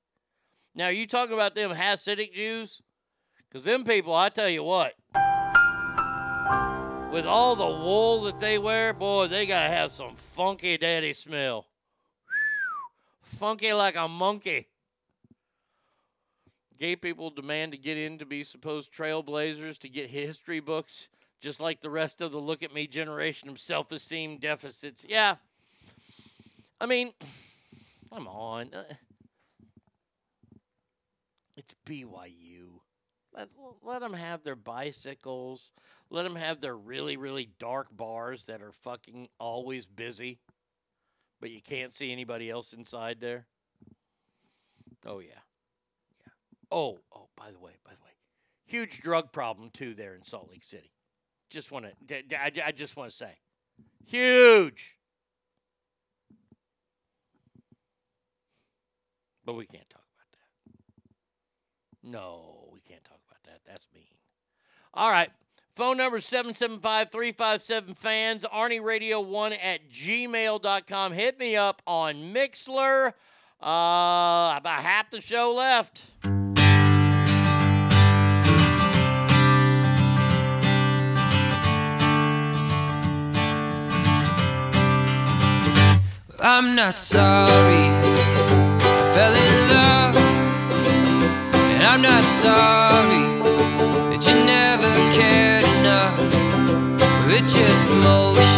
Now, you talking about them Hasidic Jews? Because them people, I tell you what, with all the wool that they wear, boy, they got to have some funky daddy smell. funky like a monkey. Gay people demand to get in to be supposed trailblazers to get history books, just like the rest of the look at me generation of self esteem deficits. Yeah. I mean, come on. Uh, It's BYU. Let, let them have their bicycles. Let them have their really, really dark bars that are fucking always busy, but you can't see anybody else inside there. Oh, yeah. Yeah. Oh, oh, by the way, by the way, huge drug problem, too, there in Salt Lake City. Just want to, I, I just want to say, huge. But we can't talk about that. No, we can't talk about that. That's mean. All right. Phone number 775 357 fans, Arnie Radio 1 at gmail.com. Hit me up on Mixlr. Uh, about half the show left. I'm not sorry sorry That you never cared enough. It's just motion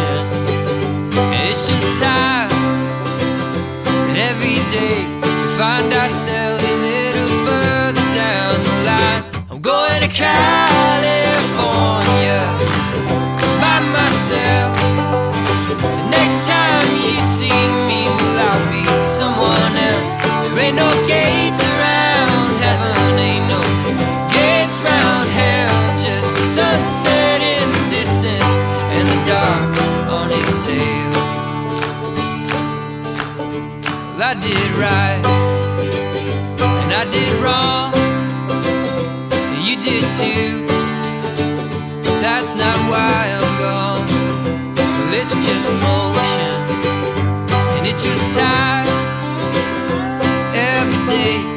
it's just time. And every day We find ourselves a little further down the line. I'm going to California right and I did wrong. and You did too. That's not why I'm gone. Well, it's just motion, and it's just time. Every day,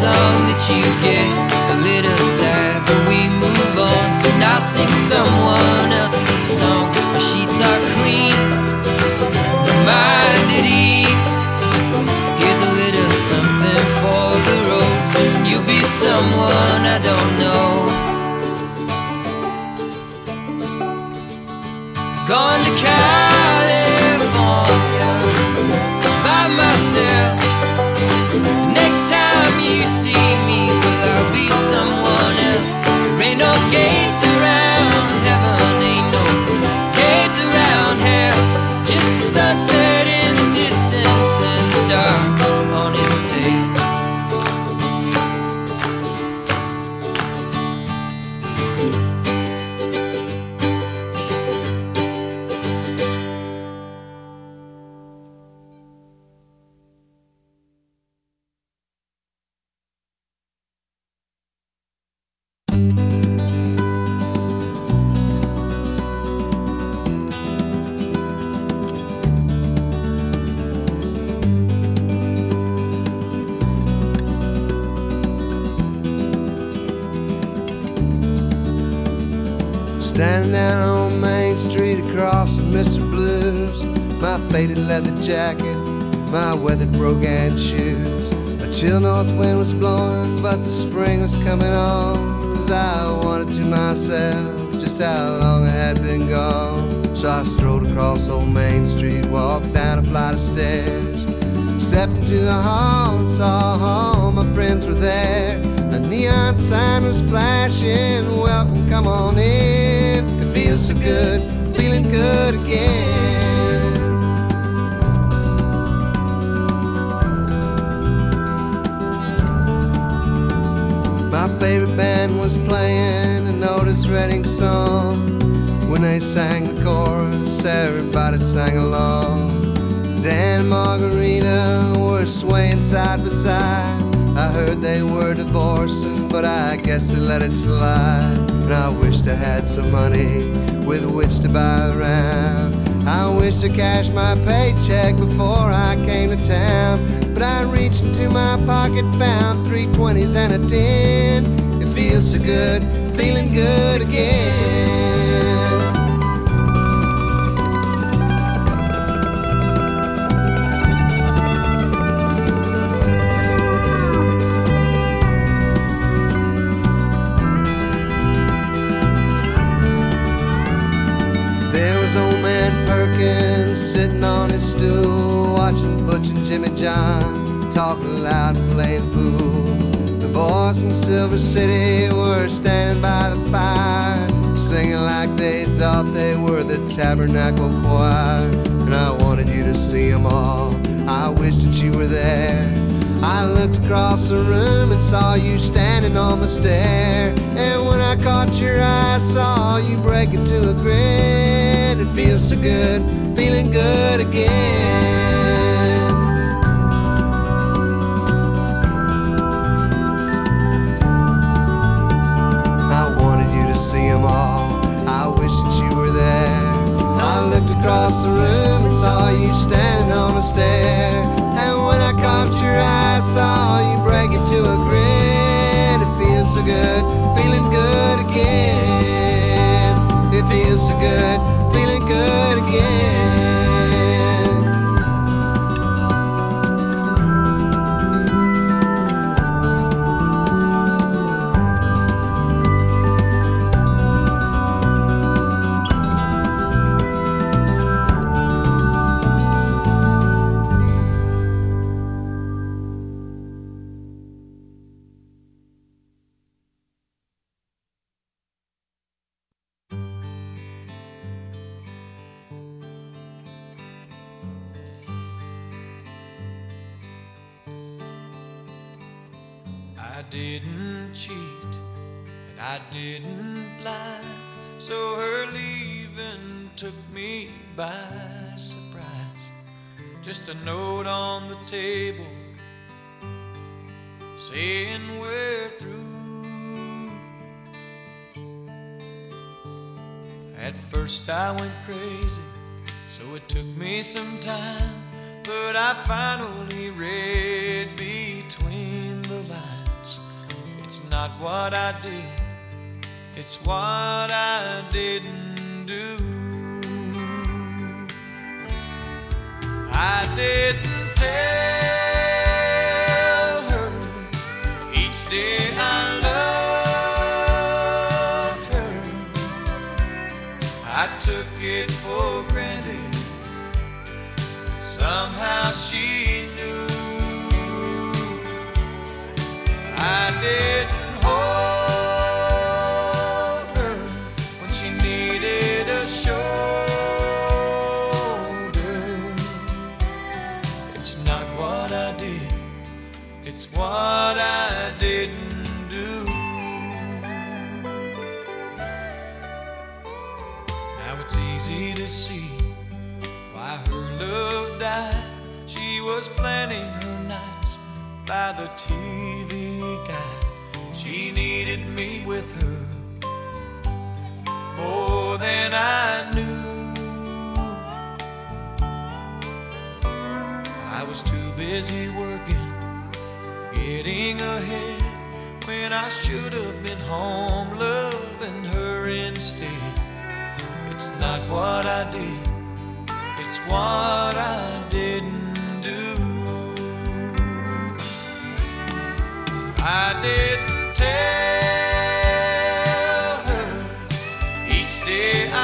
song that you get. A little sad, but we move on. So now sing someone else's song. My sheets are clean, my mind at ease. Here's a little something for the road. Soon you'll be someone I don't know. Gone to California sang the chorus, everybody sang along. Dan Margarita were swaying side by side. I heard they were divorcing, but I guess they let it slide. And I wished I had some money with which to buy around. I wish I cashed my paycheck before I came to town. But I reached into my pocket, found three twenties and a ten. It feels so good, feeling good again. Sitting stool, watching Butch and Jimmy John talking loud and playing pool. The boys from Silver City were standing by the fire, singing like they thought they were the Tabernacle Choir. And I wanted you to see them all. I wish that you were there. I looked across the room and saw you standing on the stair. And when I caught your eye, I saw you break into a grin. It feels so good, feeling good again. I wanted you to see them all. I wish that you were there. I looked across the room and saw you standing on the stair. Time. But I finally read between the lines. It's not what I did, it's what I didn't do. I didn't she was planning her nights by the TV guide. She needed me with her more than I knew. I was too busy working, getting ahead when I should have been home loving her instead. It's not what I did, it's what I didn't do. I didn't tell her each day I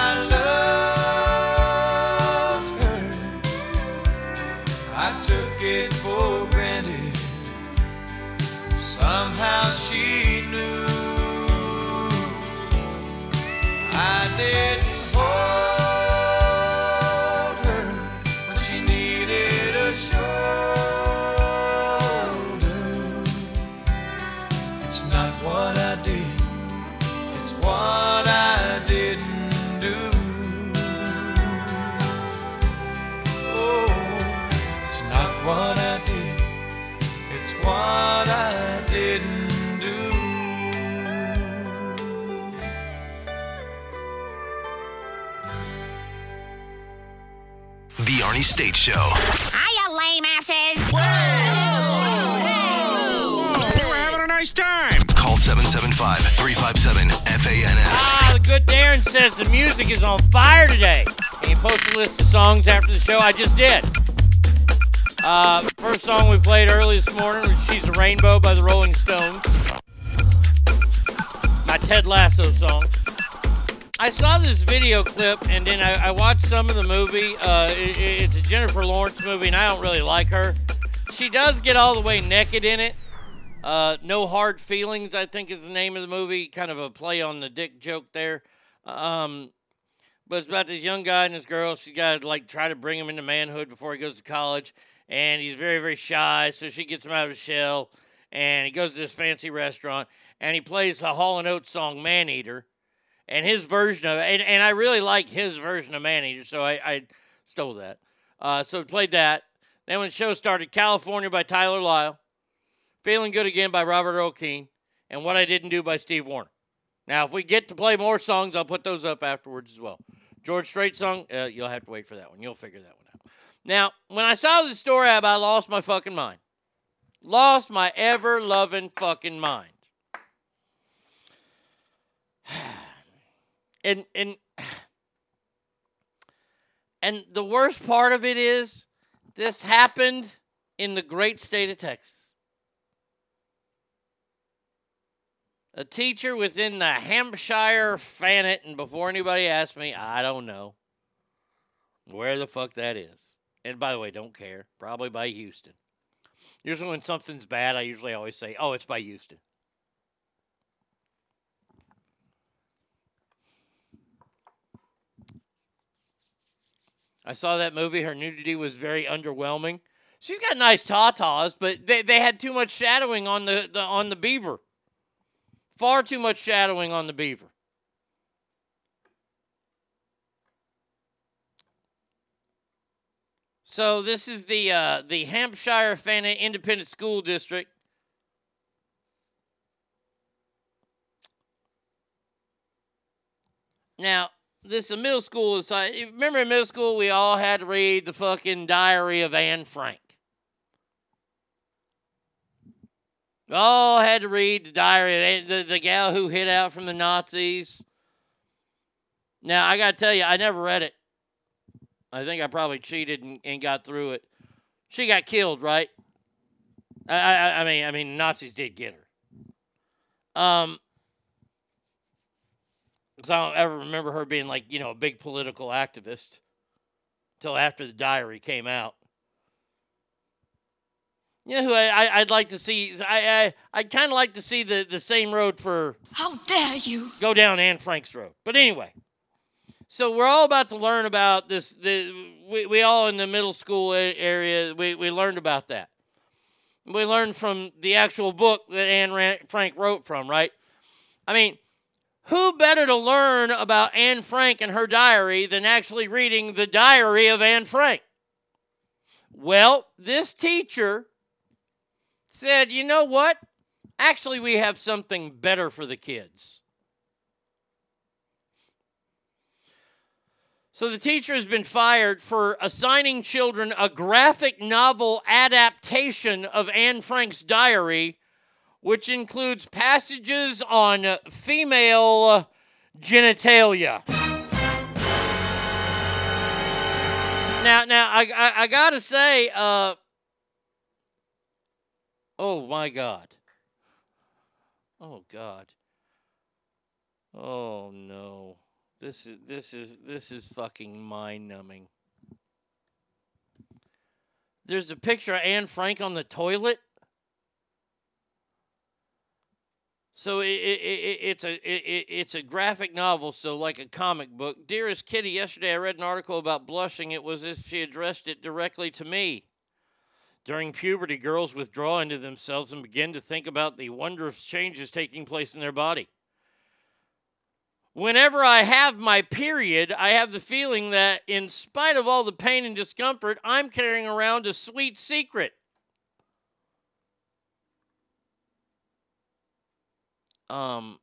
loved her. I took it for granted. Somehow she knew I didn't State Show. Hiya, lame asses. We're having a nice time. Call 775 357 FANS. Ah, the good Darren says the music is on fire today. Can you post a list of songs after the show? I just did. Uh, first song we played early this morning was She's a Rainbow by the Rolling Stones. My Ted Lasso song. I saw this video clip and then I, I watched some of the movie. Uh, it- it's a Jennifer Lawrence movie and I don't really like her. She does get all the way naked in it. Uh, no Hard Feelings, I think, is the name of the movie. Kind of a play on the dick joke there. Um, but it's about this young guy and this girl. She got to like try to bring him into manhood before he goes to college, and he's very very shy. So she gets him out of his shell, and he goes to this fancy restaurant, and he plays a Hall and Oates song "Man Eater," and his version of it. And, and I really like his version of "Man Eater," so I, I stole that. Uh, so played that. Then when the show started, "California" by Tyler Lyle. Feeling Good Again by Robert Earl and What I Didn't Do by Steve Wariner. Now, if we get to play more songs, I'll put those up afterwards as well. George Strait song, uh, you'll have to wait for that one. You'll figure that one out. Now, when I saw this story, I lost my fucking mind. Lost my ever loving fucking mind. And and and the worst part of it is this happened in the great state of Texas. A teacher within the Hampshire Fannett, and before anybody asks me, I don't know where the fuck that is. And by the way, don't care. Probably by Houston. Usually when something's bad, I usually always say, oh, it's by Houston. I saw that movie. Her nudity was very underwhelming. She's got nice tatas, but they, they had too much shadowing on the, the on the beaver. Far too much shadowing on the beaver. So this is the uh, the Hampshire Fannin Independent School District. Now, this is a middle school. Is, remember in middle school we all had to read the fucking diary of Anne Frank. We all had to read the diary of Anne, the, the gal who hid out from the Nazis. Now, I got to tell you, I never read it. I think I probably cheated and, and got through it. She got killed, right? I, I, I mean, I mean, Nazis did get her. Um, because I don't ever remember her being like, you know, a big political activist until after the diary came out. You know who I, I, would like to see? I, I, I'd kind of like to see the, the same road for. How dare you? Go down Anne Frank's road. But anyway, so we're all about to learn about this. The, we, we all in the middle school area, we, we learned about that. We learned from the actual book that Anne Frank wrote from, right? I mean, who better to learn about Anne Frank and her diary than actually reading the diary of Anne Frank? Well, this teacher said, you know what? Actually, we have something better for the kids. So the teacher has been fired for assigning children a graphic novel adaptation of Anne Frank's diary which includes passages on female genitalia. now, now I, I, I gotta say, uh, oh my God, oh God, oh no, this is this is this is fucking mind numbing. There's a picture of Anne Frank on the toilet. So it, it, it, it's a it, it's a graphic novel, so like a comic book. Dearest Kitty, yesterday I read an article about blushing. It was as if she addressed it directly to me. During puberty, girls withdraw into themselves and begin to think about the wondrous changes taking place in their body. Whenever I have my period, I have the feeling that, in spite of all the pain and discomfort, I'm carrying around a sweet secret. Um,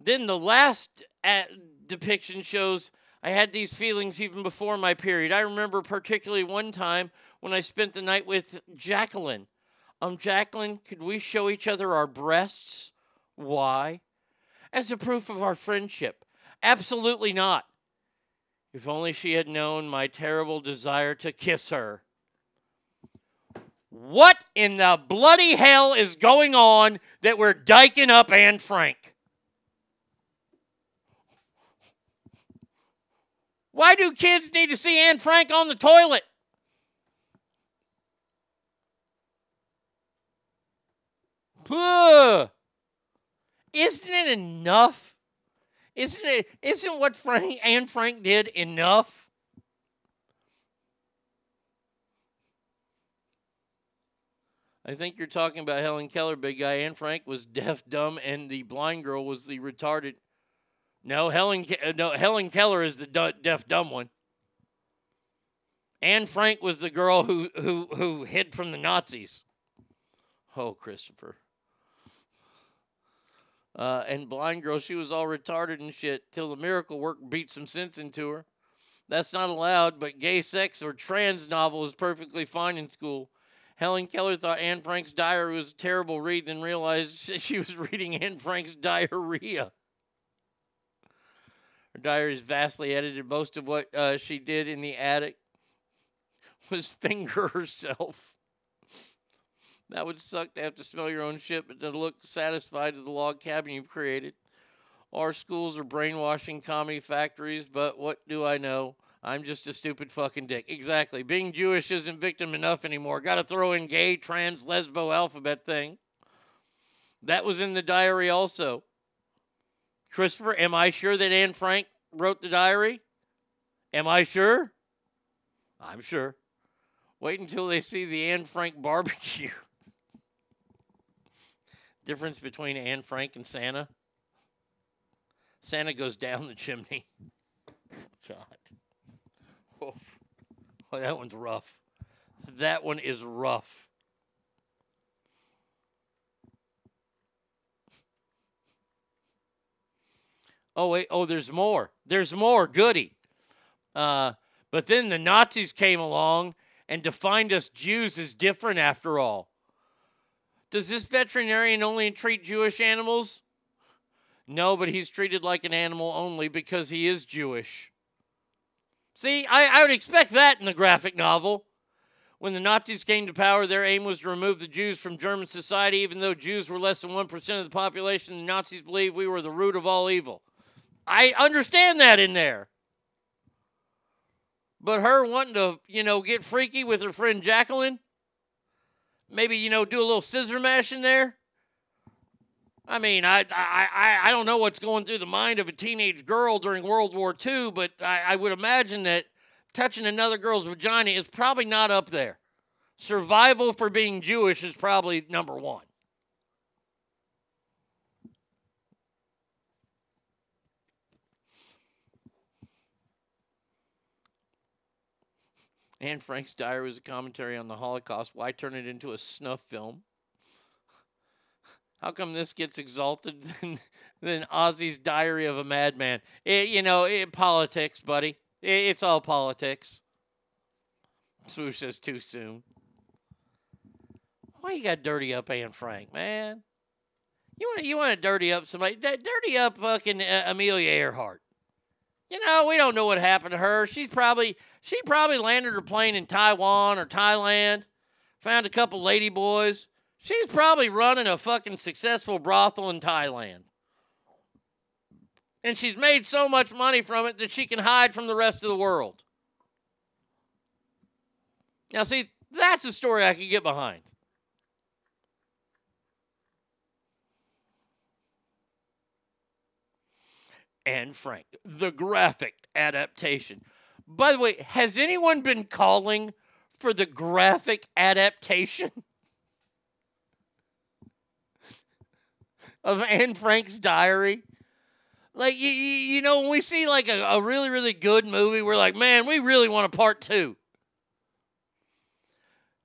then the last at depiction shows I had these feelings even before my period. I remember particularly one time when I spent the night with Jacqueline. Um, Jacqueline, could we show each other our breasts? Why? As a proof of our friendship. Absolutely not. If only she had known my terrible desire to kiss her. What in the bloody hell is going on that we're diking up Anne Frank? Why do kids need to see Anne Frank on the toilet? Ugh. Isn't it enough? Isn't it? Isn't what Frank Anne Frank did enough? I think you're talking about Helen Keller, big guy. Anne Frank was deaf, dumb, and the blind girl was the retarded. No, Helen. Ke- No, Helen Keller is the deaf, dumb one. Anne Frank was the girl who who who hid from the Nazis. Oh, Christopher. Uh, and blind girl, she was all retarded and shit till the miracle work beat some sense into her. That's not allowed, but gay sex or trans novel is perfectly fine in school. Helen Keller thought Anne Frank's diary was a terrible read and realized she was reading Anne Frank's diarrhea. Her diary is vastly edited. Most of what uh, she did in the attic was finger herself. That would suck to have to smell your own shit, but to look satisfied with the log cabin you've created. Our schools are brainwashing comedy factories, but what do I know? I'm just a stupid fucking dick. Exactly. Being Jewish isn't victim enough anymore. Got to throw in gay, trans, lesbo alphabet thing. That was in the diary also. Christopher, am I sure that Anne Frank wrote the diary? Am I sure? I'm sure. Wait until they see the Anne Frank barbecue. Difference between Anne Frank and Santa? Santa goes down the chimney. God. Oh, that one's rough. That one is rough. Oh wait, oh there's more. There's more. Goody. Uh, but then the Nazis came along and defined us Jews as different after all. Does this veterinarian only treat Jewish animals? No, but he's treated like an animal only because he is Jewish. See, I, I would expect that in the graphic novel. When the Nazis came to power, their aim was to remove the Jews from German society. Even though Jews were less than 1% of the population, the Nazis believed we were the root of all evil. I understand that in there. But her wanting to, you know, get freaky with her friend Jacqueline, maybe, you know, do a little scissor mash in there. I mean, I, I, I, don't know what's going through the mind of a teenage girl during World War II, but I, I would imagine that touching another girl's vagina is probably not up there. Survival for being Jewish is probably number one. Anne Frank's diary was a commentary on the Holocaust. Why turn it into a snuff film? How come this gets exalted than, than Ozzy's Diary of a Madman? It, you know, it, politics, buddy. It, it's all politics. Swoosh says too soon. Why you got dirty up Anne Frank, man? You want you want to dirty up somebody? That dirty up fucking uh, Amelia Earhart. You know, we don't know what happened to her. She's probably she probably landed her plane in Taiwan or Thailand, found a couple lady boys. She's probably running a fucking successful brothel in Thailand. And she's made so much money from it that she can hide from the rest of the world. Now, see, that's a story I could get behind. and Frank, the graphic adaptation. By the way, has anyone been calling for the graphic adaptation of Anne Frank's diary? Like, you, you know, when we see like a, a really, really good movie, we're like, man, we really want a part two.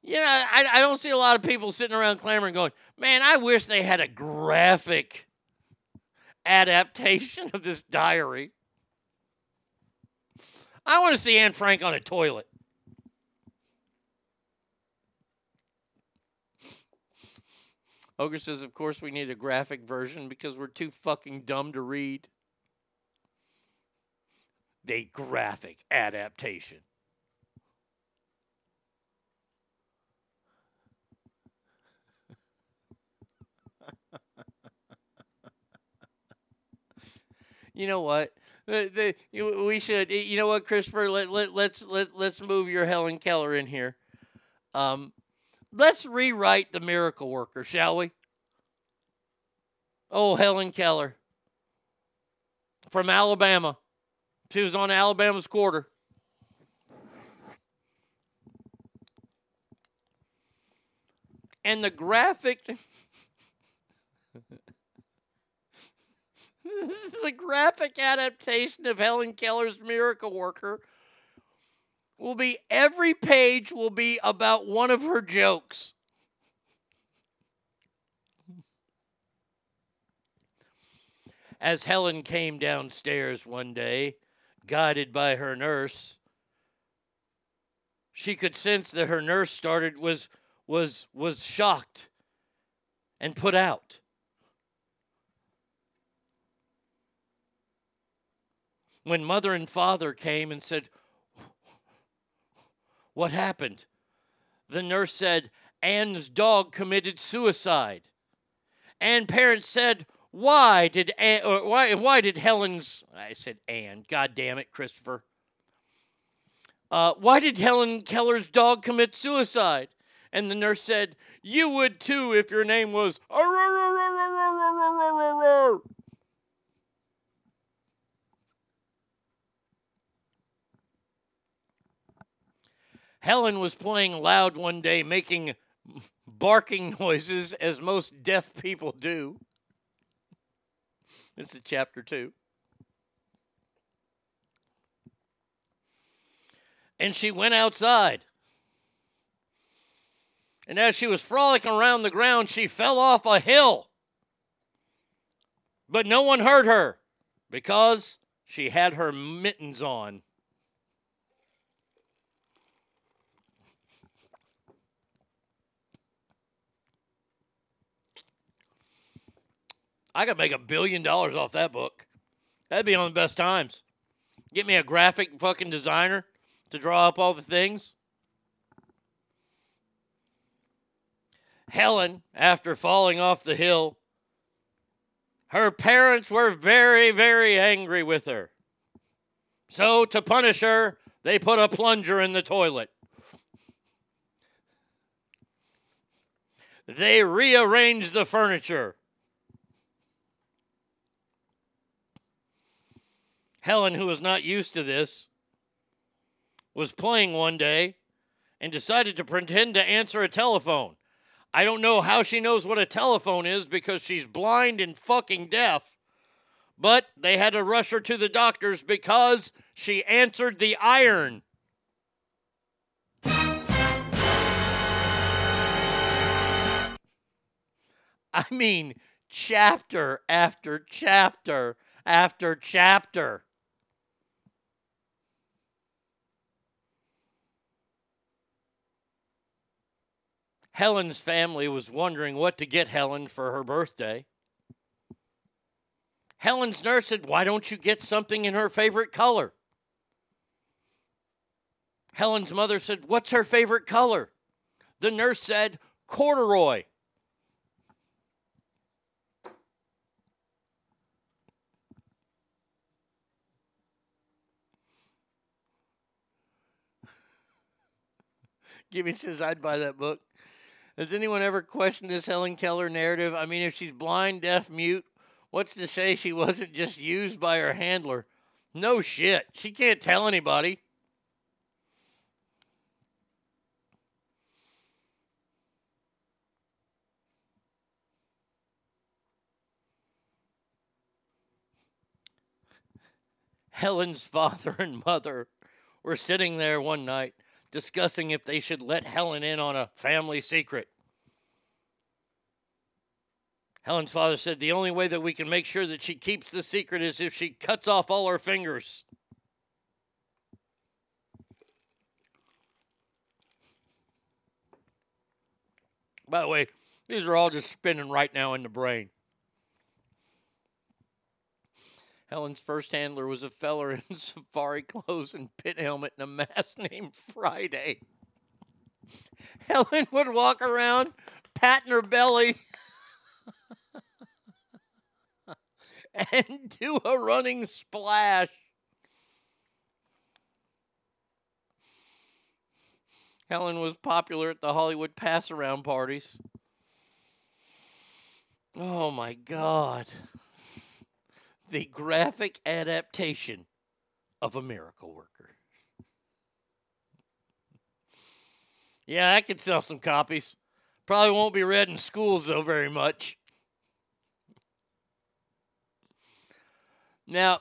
You know, I, I don't see a lot of people sitting around clamoring going, man, I wish they had a graphic adaptation of this diary. I want to see Anne Frank on a toilet. Ogre says, of course, we need a graphic version because we're too fucking dumb to read. The graphic adaptation. you know what? The, the, we should. You know what, Christopher? Let, let let's let let's move your Helen Keller in here. Um, let's rewrite the Miracle Worker, shall we? Oh, Helen Keller from Alabama. She was on Alabama's quarter. And the graphic the graphic adaptation of Helen Keller's Miracle Worker will be every page will be about one of her jokes. As Helen came downstairs one day, guided by her nurse, she could sense that her nurse started was was was shocked and put out. when mother and father came and said, What happened? The nurse said, Anne's dog committed suicide. And parents said, Why did Anne, or why, why did Helen's, I said Anne, God damn it, Christopher. Uh, why did Helen Keller's dog commit suicide? And the nurse said, You would too if your name was. Helen was playing loud one day, making barking noises as most deaf people do. This is chapter two. And she went outside. And as she was frolicking around the ground, she fell off a hill. But no one heard her because she had her mittens on. I could make a billion dollars off that book. That'd be on the best times. Get me a graphic fucking designer to draw up all the things. Helen, after falling off the hill, her parents were very, very angry with her. So, to punish her, they put a plunger in the toilet. They rearranged the furniture. Helen, who was not used to this, was playing one day and decided to pretend to answer a telephone. I don't know how she knows what a telephone is because she's blind and fucking deaf, but they had to rush her to the doctors because she answered the iron. I mean, chapter after chapter after chapter. Helen's family was wondering what to get Helen for her birthday. Helen's nurse said, Why don't you get something in her favorite color? Helen's mother said, What's her favorite color? The nurse said, Corduroy. Gimme says I'd buy that book. Has anyone ever questioned this Helen Keller narrative? I mean, if she's blind, deaf, mute, what's to say she wasn't just used by her handler? No shit. She can't tell anybody. Helen's father and mother were sitting there one night discussing if they should let Helen in on a family secret. Helen's father said the only way that we can make sure that she keeps the secret is if she cuts off all her fingers. By the way, these are all just spinning right now in the brain. Helen's first handler was a feller in safari clothes and pith helmet and a mask named Friday. Helen would walk around patting her belly and do a running splash. Helen was popular at the Hollywood pass around parties. Oh my God the graphic adaptation of a miracle worker. Yeah, I could sell some copies. Probably won't be read in schools, though, very much. Now,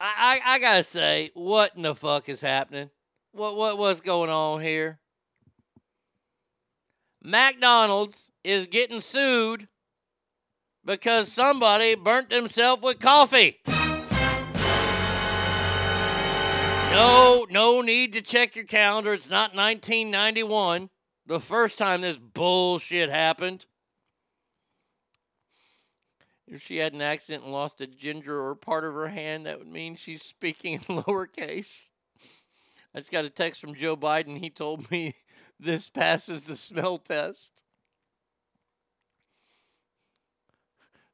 I, I, I gotta say, what in the fuck is happening? What what what's going on here? McDonald's is getting sued because somebody burnt themselves with coffee. No, no need to check your calendar. It's not 1991, the first time this bullshit happened. If she had an accident and lost a ginger or part of her hand, that would mean she's speaking in lowercase. I just got a text from Joe Biden. He told me this passes the smell test.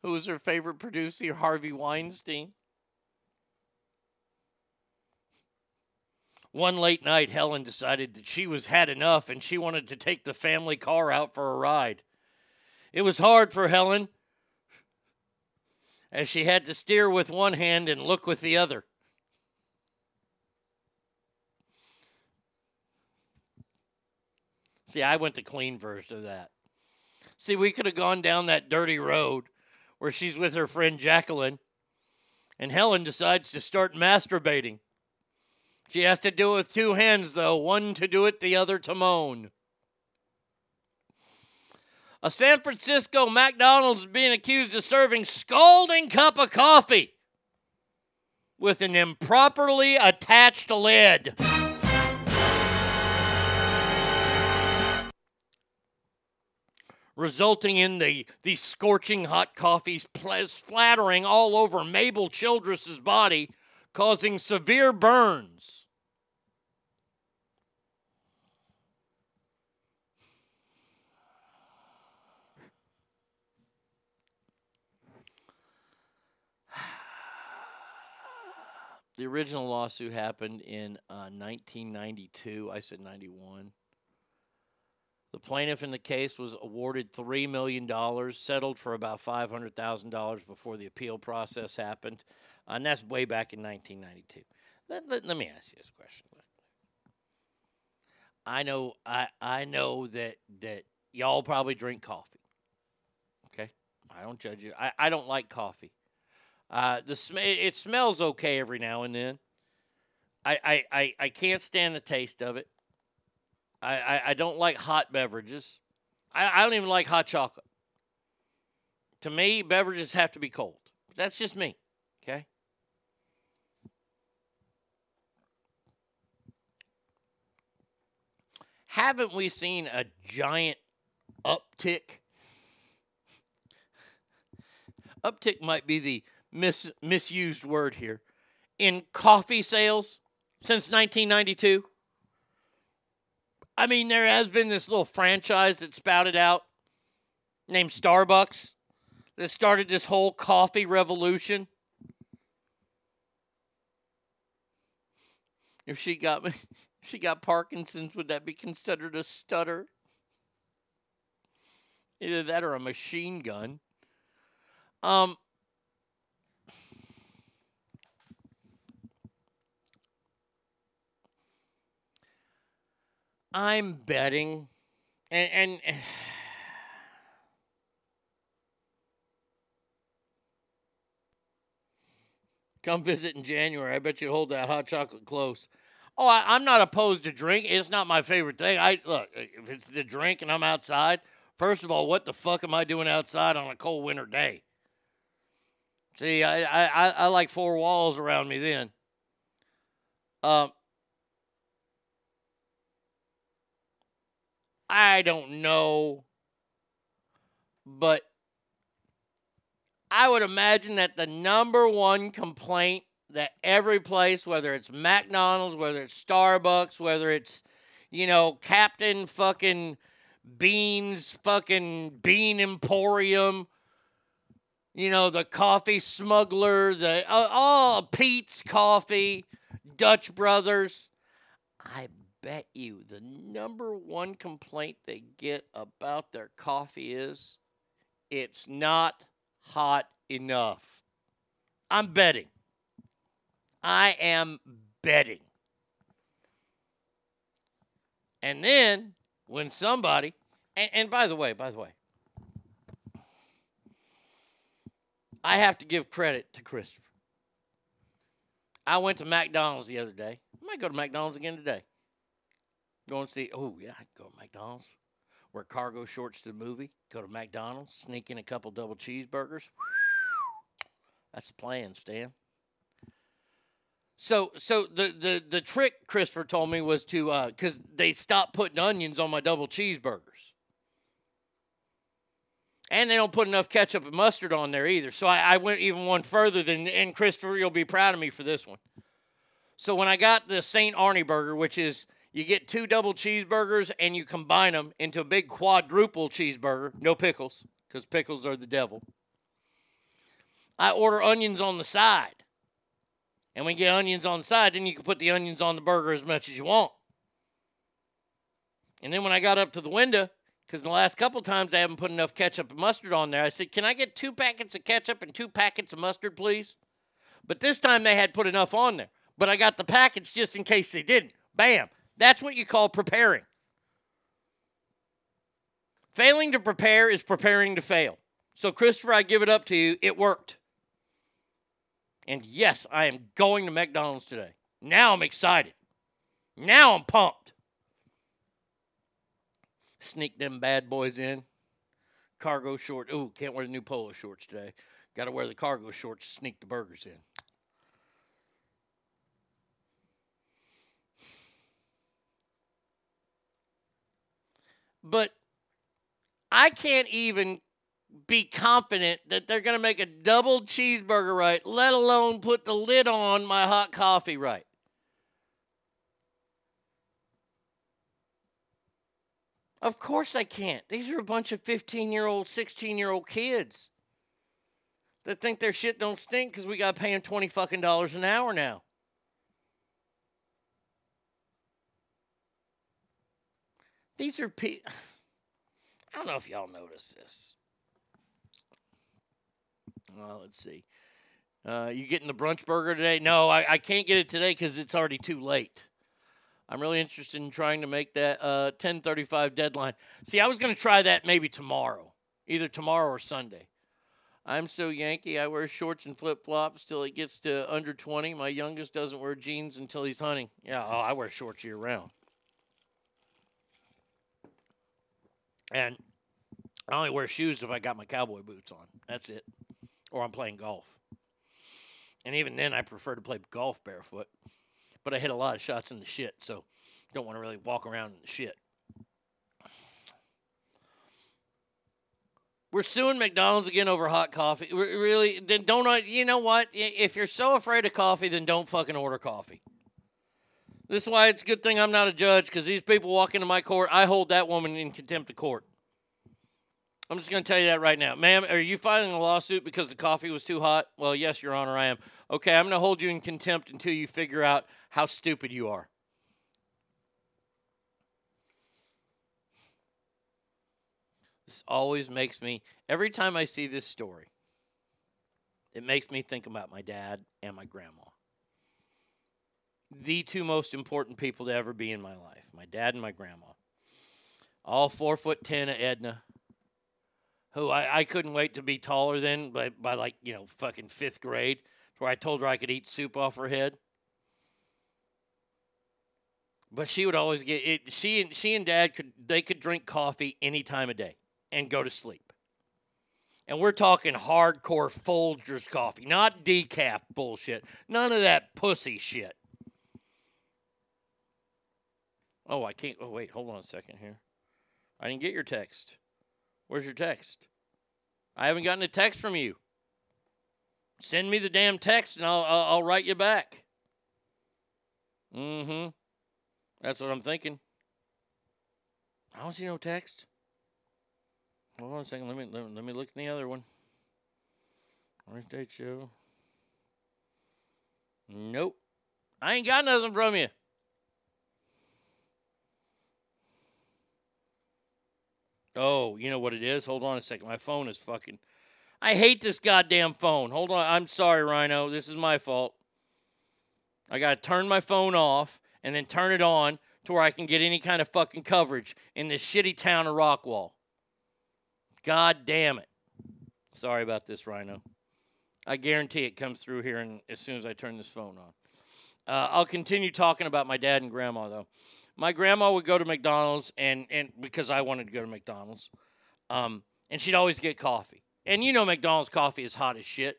Who was her favorite producer, Harvey Weinstein. One late night, Helen decided that she was had enough and she wanted to take the family car out for a ride. It was hard for Helen as she had to steer with one hand and look with the other. See, I went the clean version of that. See, we could have gone down that dirty road where she's with her friend Jacqueline, and Helen decides to start masturbating. She has to do it with two hands, though one to do it, the other to moan. A San Francisco McDonald's being accused of serving scalding cup of coffee with an improperly attached lid. Resulting in the, the scorching hot coffee splattering all over Mabel Childress's body, causing severe burns. The original lawsuit happened in uh, 1992. I said 91. The plaintiff in the case was awarded $3 million, settled for about $500,000 before the appeal process happened. And that's way back in 1992. Let, let, let me ask you this question. I know I, I know that, that y'all probably drink coffee. Okay? I don't judge you. I, I don't like coffee. Uh, the sm- it smells okay every now and then. I, I, I, I can't stand the taste of it. I, I, I don't like hot beverages. I, I don't even like hot chocolate. To me, beverages have to be cold. That's just me. Okay. Haven't we seen a giant uptick? Uptick might be the mis- misused word here in coffee sales since 1992. I mean, there has been this little franchise that spouted out named Starbucks that started this whole coffee revolution. If she got me, if she got Parkinson's, would that be considered a stutter? Either that or a machine gun. Um, I'm betting, and, and come visit in January. I bet you hold that hot chocolate close. Oh, I, am not opposed to drink. It's not my favorite thing. I look if it's the drink and I'm outside. First of all, what the fuck am I doing outside on a cold winter day? See, I I, I like four walls around me then. Um, I don't know, but I would imagine that the number one complaint that every place, whether it's McDonald's, whether it's Starbucks, whether it's, you know, Captain fucking Beans, fucking Bean Emporium, you know, the coffee smuggler, the uh, all Peet's Coffee, Dutch Brothers. I bet you the number one complaint they get about their coffee is it's not hot enough. I'm betting. I am betting. And then when somebody, and, and by the way, by the way, I have to give credit to Christopher. I went to McDonald's the other day. I might go to McDonald's again today. Go and see. Oh yeah, I'd go to McDonald's. Wear cargo shorts to the movie. Go to McDonald's. Sneak in a couple double cheeseburgers. That's the plan, Stan. So, so the the the trick Christopher told me was to because uh, they stopped putting onions on my double cheeseburgers, and they don't put enough ketchup and mustard on there either. So I, I went even one further than and Christopher, you'll be proud of me for this one. So when I got the Saint Arnie burger, which is you get two double cheeseburgers and you combine them into a big quadruple cheeseburger, no pickles, because pickles are the devil. I order onions on the side. And when we get onions on the side, then you can put the onions on the burger as much as you want. And then when I got up to the window, because the last couple times I haven't put enough ketchup and mustard on there, I said, Can I get two packets of ketchup and two packets of mustard, please? But this time they had put enough on there. But I got the packets just in case they didn't. Bam. That's what you call preparing. Failing to prepare is preparing to fail. So, Christopher, I give it up to you. It worked. And yes, I am going to McDonald's today. Now I'm excited. Now I'm pumped. Sneak them bad boys in. Cargo short. Ooh, can't wear the new polo shorts today. Got to wear the cargo shorts to sneak the burgers in. But I can't even be confident that they're going to make a double cheeseburger right, let alone put the lid on my hot coffee right. Of course I can't. These are a bunch of 15 year old, 16 year old kids that think their shit don't stink because we got to pay them 20 fucking dollars an hour now. These are people. I don't know if y'all notice this. Well, let's see. Uh, you getting the brunch burger today? No, I, I can't get it today because it's already too late. I'm really interested in trying to make that uh, 10:35 deadline. See, I was going to try that maybe tomorrow, either tomorrow or Sunday. I'm so Yankee. I wear shorts and flip flops till it gets to under 20. My youngest doesn't wear jeans until he's hunting. Yeah, oh, I wear shorts year round. And I only wear shoes if I got my cowboy boots on. That's it. Or I'm playing golf. And even then, I prefer to play golf barefoot. But I hit a lot of shots in the shit, so don't want to really walk around in the shit. We're suing McDonald's again over hot coffee. Really? Then don't. You know what? If you're so afraid of coffee, then don't fucking order coffee. This is why it's a good thing I'm not a judge because these people walk into my court, I hold that woman in contempt of court. I'm just going to tell you that right now. Ma'am, are you filing a lawsuit because the coffee was too hot? Well, yes, Your Honor, I am. Okay, I'm going to hold you in contempt until you figure out how stupid you are. This always makes me, every time I see this story, it makes me think about my dad and my grandma. The two most important people to ever be in my life my dad and my grandma. All four foot ten of Edna, who I, I couldn't wait to be taller than by, by like, you know, fucking fifth grade, where I told her I could eat soup off her head. But she would always get it. She and she and dad could they could drink coffee any time of day and go to sleep. And we're talking hardcore Folgers coffee, not decaf bullshit. None of that pussy shit. Oh, I can't. Oh, wait. Hold on a second here. I didn't get your text. Where's your text? I haven't gotten a text from you. Send me the damn text and I'll, I'll, I'll write you back. Mm hmm. That's what I'm thinking. I don't see no text. Hold on a second. Let me let, me- let me look in the other one. Orange State Show. Nope. I ain't got nothing from you. Oh, you know what it is? Hold on a second. My phone is fucking. I hate this goddamn phone. Hold on. I'm sorry, Rhino. This is my fault. I got to turn my phone off and then turn it on to where I can get any kind of fucking coverage in this shitty town of Rockwall. God damn it. Sorry about this, Rhino. I guarantee it comes through here and as soon as I turn this phone on. Uh, I'll continue talking about my dad and grandma though. My grandma would go to McDonald's and and because I wanted to go to McDonald's, um, and she'd always get coffee. And you know McDonald's coffee is hot as shit.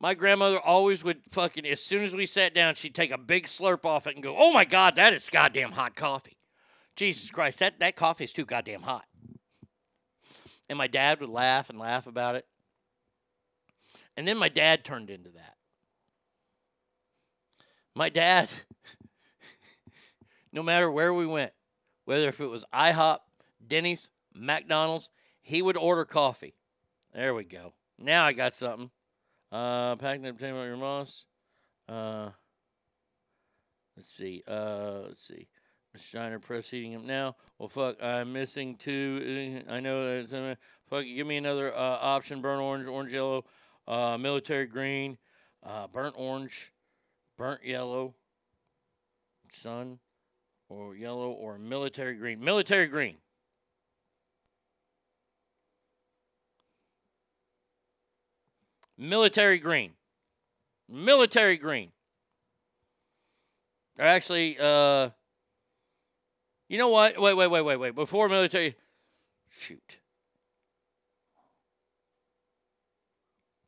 My grandmother always would fucking as soon as we sat down, she'd take a big slurp off it and go, "Oh my god, that is goddamn hot coffee." Jesus Christ, that that coffee is too goddamn hot. And my dad would laugh and laugh about it. And then my dad turned into that. My dad, no matter where we went, whether if it was IHOP, Denny's, McDonald's, he would order coffee. There we go. Now I got something. Uh, packing up your moss. Uh, let's see. Uh, let's see. Mr. Steiner him now. Well, fuck, I'm missing two. I know. Uh, fuck, give me another uh, option: burnt orange, orange yellow, uh, military green, uh, burnt orange, burnt yellow, sun, or yellow, or military green. Military green. Military green. Military green. Or actually, uh, you know what? Wait, wait, wait, wait, wait. Before military, shoot.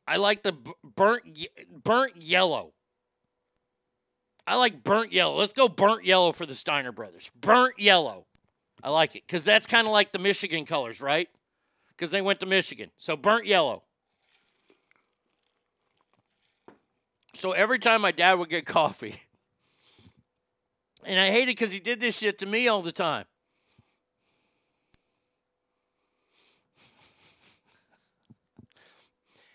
I like the burnt burnt yellow. I like burnt yellow. Let's go burnt yellow for the Steiner brothers. Burnt yellow. I like it because that's kind of like the Michigan colors, right? Because they went to Michigan. So burnt yellow. So every time my dad would get coffee, and I hate it because he did this shit to me all the time.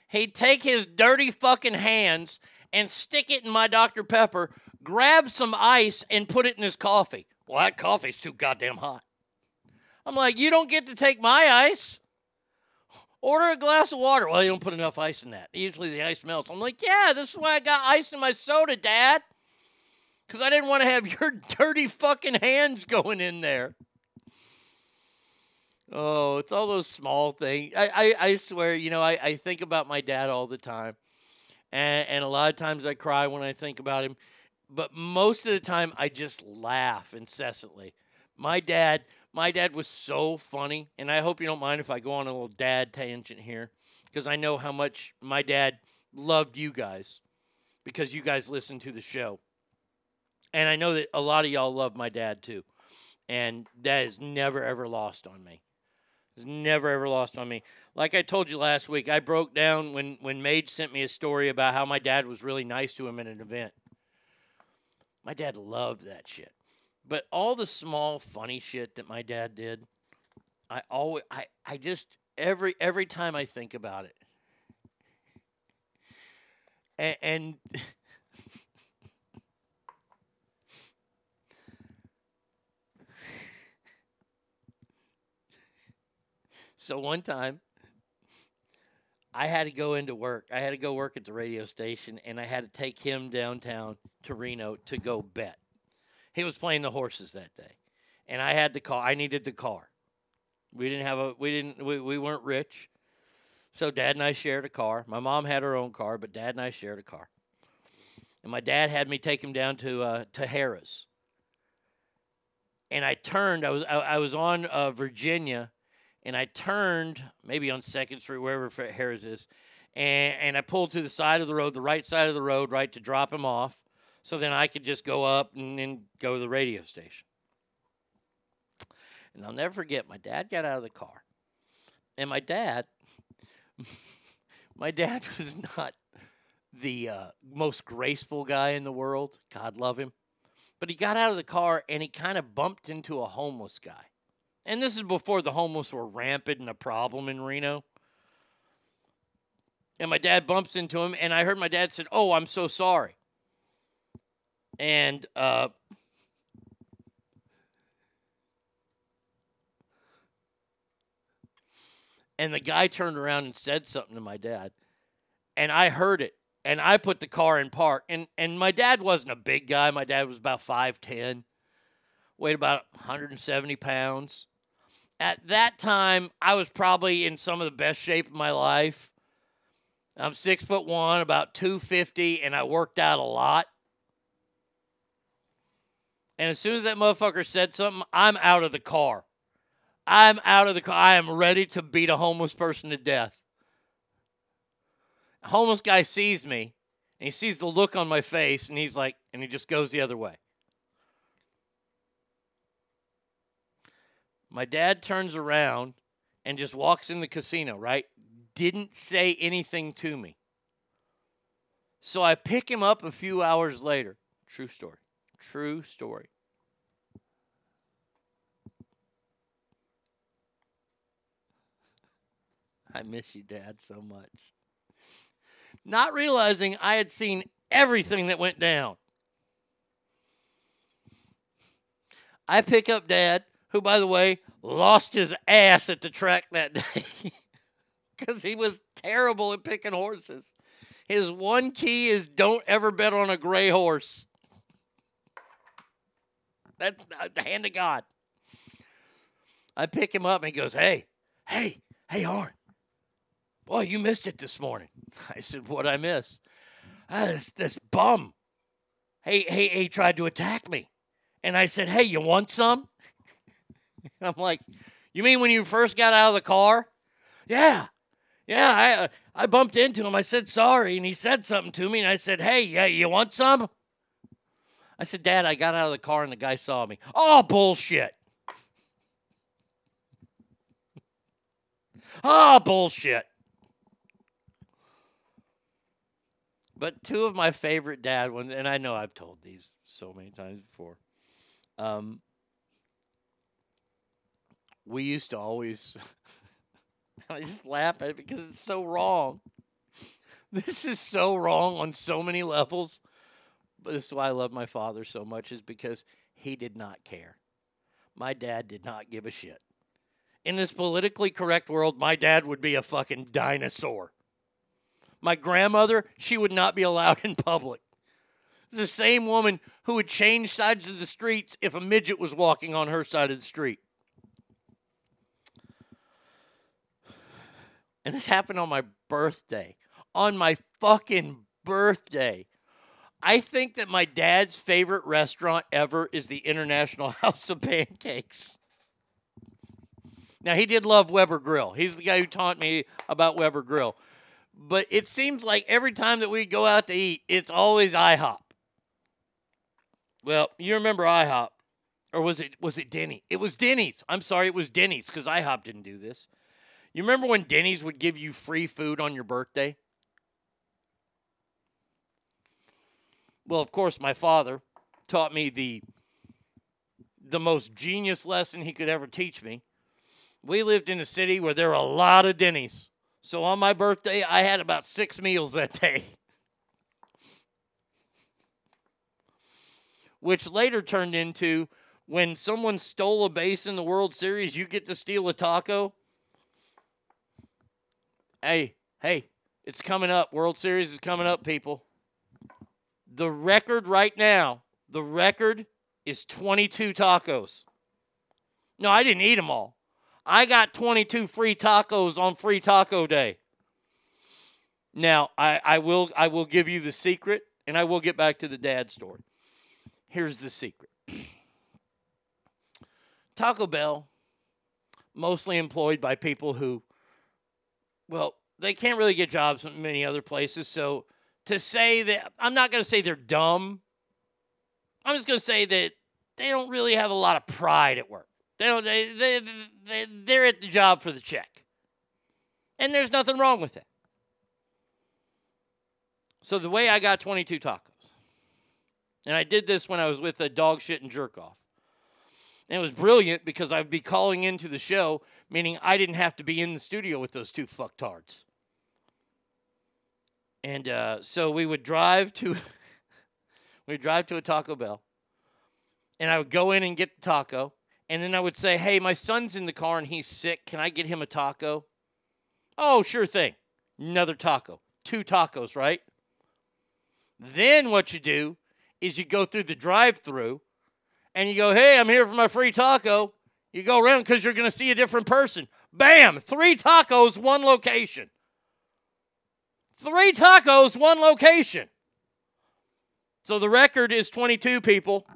He'd take his dirty fucking hands and stick it in my Dr. Pepper, grab some ice, and put it in his coffee. Well, that coffee's too goddamn hot. I'm like, you don't get to take my ice. Order a glass of water. Well, you don't put enough ice in that. Usually the ice melts. I'm like, yeah, this is why I got ice in my soda, Dad. Because I didn't want to have your dirty fucking hands going in there. Oh, it's all those small things. I, I, I swear, you know, I, I think about my dad all the time. And, and a lot of times I cry when I think about him. But most of the time I just laugh incessantly. My dad, my dad was so funny. And I hope you don't mind if I go on a little dad tangent here. Because I know how much my dad loved you guys. Because you guys listen to the show. And I know that a lot of y'all love my dad too. And that is never, ever lost on me. It's never ever lost on me. Like I told you last week, I broke down when when Mage sent me a story about how my dad was really nice to him at an event. My dad loved that shit. But all the small funny shit that my dad did, I always I I just every every time I think about it. And, and So one time, I had to go into work. I had to go work at the radio station, and I had to take him downtown to Reno to go bet. He was playing the horses that day, and I had the car. I needed the car. We didn't have a. We didn't. We, we weren't rich, so Dad and I shared a car. My mom had her own car, but Dad and I shared a car. And my dad had me take him down to uh, to Harrah's. And I turned. I was I, I was on uh, Virginia and I turned maybe on Second Street, wherever Harrah's is, and, and I pulled to the side of the road, the right side of the road, right, to drop him off. So then I could just go up and then go to the radio station. And I'll never forget, my dad got out of the car. And my dad, my dad was not the uh, most graceful guy in the world. God love him. But he got out of the car and he kind of bumped into a homeless guy. And this is before the homeless were rampant and a problem in Reno. And my dad bumps into him, and I heard my dad said, "Oh, I'm so sorry." And uh, and the guy turned around and said something to my dad, and I heard it, and I put the car in park. And and my dad wasn't a big guy. My dad was about five ten, weighed about 170 pounds at that time, I was probably in some of the best shape of my life. I'm six foot one, about 250, and I worked out a lot. And as soon as that motherfucker said something, I'm out of the car. I'm out of the car. I am ready to beat a homeless person to death. A homeless guy sees me, and he sees the look on my face, and he's like, and he just goes the other way. My dad turns around and just walks in the casino, right? Didn't say anything to me. So I pick him up a few hours later. True story. True story. I miss you, Dad, so much. Not realizing I had seen everything that went down. I pick up Dad who, by the way, lost his ass at the track that day because he was terrible at picking horses. His one key is don't ever bet on a gray horse. That's the hand of God. I pick him up and he goes, Hey, hey, hey, Arn. Boy, you missed it this morning. I said, What'd I miss? Ah, this, this bum. Hey, hey, he tried to attack me. And I said, Hey, you want some? I'm like, you mean when you first got out of the car? Yeah. Yeah, I uh, I bumped into him. I said sorry, and he said something to me, and I said, "Hey, yeah, you want some?" I said, "Dad, I got out of the car, and the guy saw me." Oh, bullshit! oh, bullshit! But two of my favorite dad ones, and I know I've told these so many times before. Um, we used to always I just laugh at it because it's so wrong. This is so wrong on so many levels. But this is why I love my father so much, is because he did not care. My dad did not give a shit. In this politically correct world, my dad would be a fucking dinosaur. My grandmother, she would not be allowed in public. It's the same woman who would change sides of the streets if a midget was walking on her side of the street. And this happened on my birthday. On my fucking birthday. I think that my dad's favorite restaurant ever is the International House of Pancakes. Now, he did love Weber Grill. He's the guy who taught me about Weber Grill. But it seems like every time that we go out to eat, it's always IHOP. Well, you remember IHOP. or was it was it Denny? It was Denny's. I'm sorry, it was Denny's because IHOP didn't do this. You remember when Denny's would give you free food on your birthday? Well, of course, my father taught me the the most genius lesson he could ever teach me. We lived in a city where there were a lot of Denny's. So on my birthday, I had about six meals that day. Which later turned into when someone stole a base in the World Series, you get to steal a taco. Hey, hey, it's coming up. World Series is coming up, people. The record right now, the record is 22 tacos. No, I didn't eat them all. I got 22 free tacos on free taco day. Now, I, I will I will give you the secret and I will get back to the dad story. Here's the secret. Taco Bell mostly employed by people who well, they can't really get jobs in many other places, so to say that I'm not going to say they're dumb. I'm just going to say that they don't really have a lot of pride at work. They don't. They, they, they, they're at the job for the check. And there's nothing wrong with that. So the way I got 22 tacos, and I did this when I was with a dog shit and jerk off. And it was brilliant because I'd be calling into the show, meaning I didn't have to be in the studio with those two fucktards. And uh, so we would drive to we would drive to a Taco Bell. And I would go in and get the taco. And then I would say, Hey, my son's in the car and he's sick. Can I get him a taco? Oh, sure thing. Another taco. Two tacos, right? Then what you do is you go through the drive through and you go, Hey, I'm here for my free taco. You go around because you're going to see a different person. Bam! Three tacos, one location. Three tacos, one location. So the record is 22 people.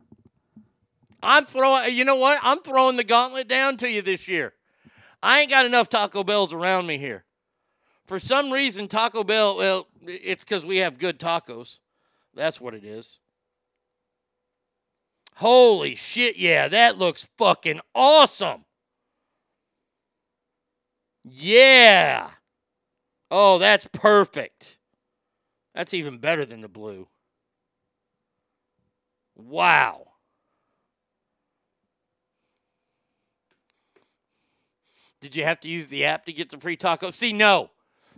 I'm throwing, you know what? I'm throwing the gauntlet down to you this year. I ain't got enough Taco Bells around me here. For some reason, Taco Bell, well, it's because we have good tacos. That's what it is. Holy shit, yeah, that looks fucking awesome. Yeah. Oh, that's perfect. That's even better than the blue. Wow. Did you have to use the app to get the free taco? See, no.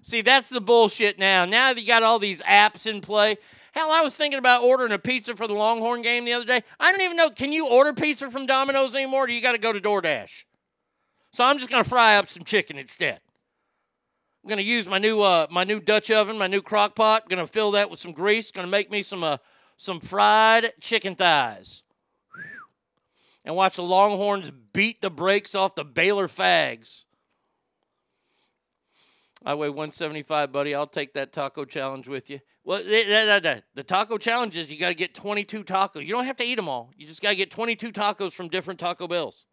See, that's the bullshit now. Now that you got all these apps in play. Hell, I was thinking about ordering a pizza for the Longhorn game the other day. I don't even know. Can you order pizza from Domino's anymore? Or do you got to go to DoorDash? So I'm just gonna fry up some chicken instead. I'm gonna use my new uh, my new Dutch oven, my new crock pot. Gonna fill that with some grease. Gonna make me some uh, some fried chicken thighs. And watch the Longhorns beat the brakes off the Baylor Fags. I weigh 175, buddy. I'll take that taco challenge with you. Well, the, the, the, the taco challenge is you got to get 22 tacos. You don't have to eat them all. You just got to get 22 tacos from different Taco Bells.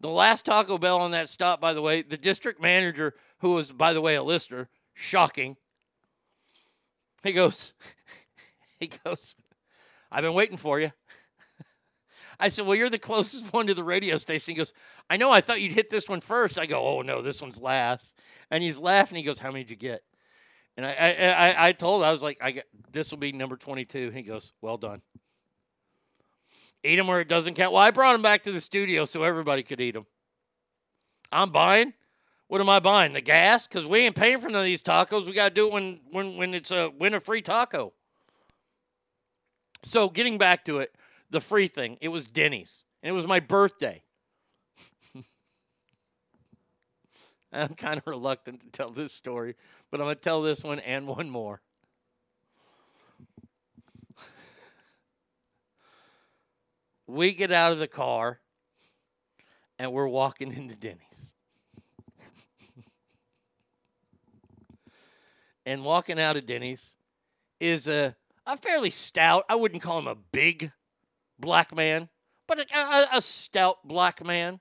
The last Taco Bell on that stop, by the way, the district manager, who was, by the way, a listener, shocking. He goes, he goes, I've been waiting for you. I said, Well, you're the closest one to the radio station. He goes, I know, I thought you'd hit this one first. I go, Oh, no, this one's last. And he's laughing. He goes, How many did you get? And I, I, I, told him, I was like, I got, This will be number 22. He goes, Well done. Eat them where it doesn't count. Well, I brought them back to the studio so everybody could eat them. I'm buying. What am I buying? The gas? Because we ain't paying for none of these tacos. We got to do it when, when, when it's a win a free taco. So getting back to it, the free thing, it was Denny's. And it was my birthday. I'm kind of reluctant to tell this story, but I'm to tell this one and one more. We get out of the car and we're walking into Denny's. and walking out of Denny's is a, a fairly stout, I wouldn't call him a big black man, but a, a, a stout black man.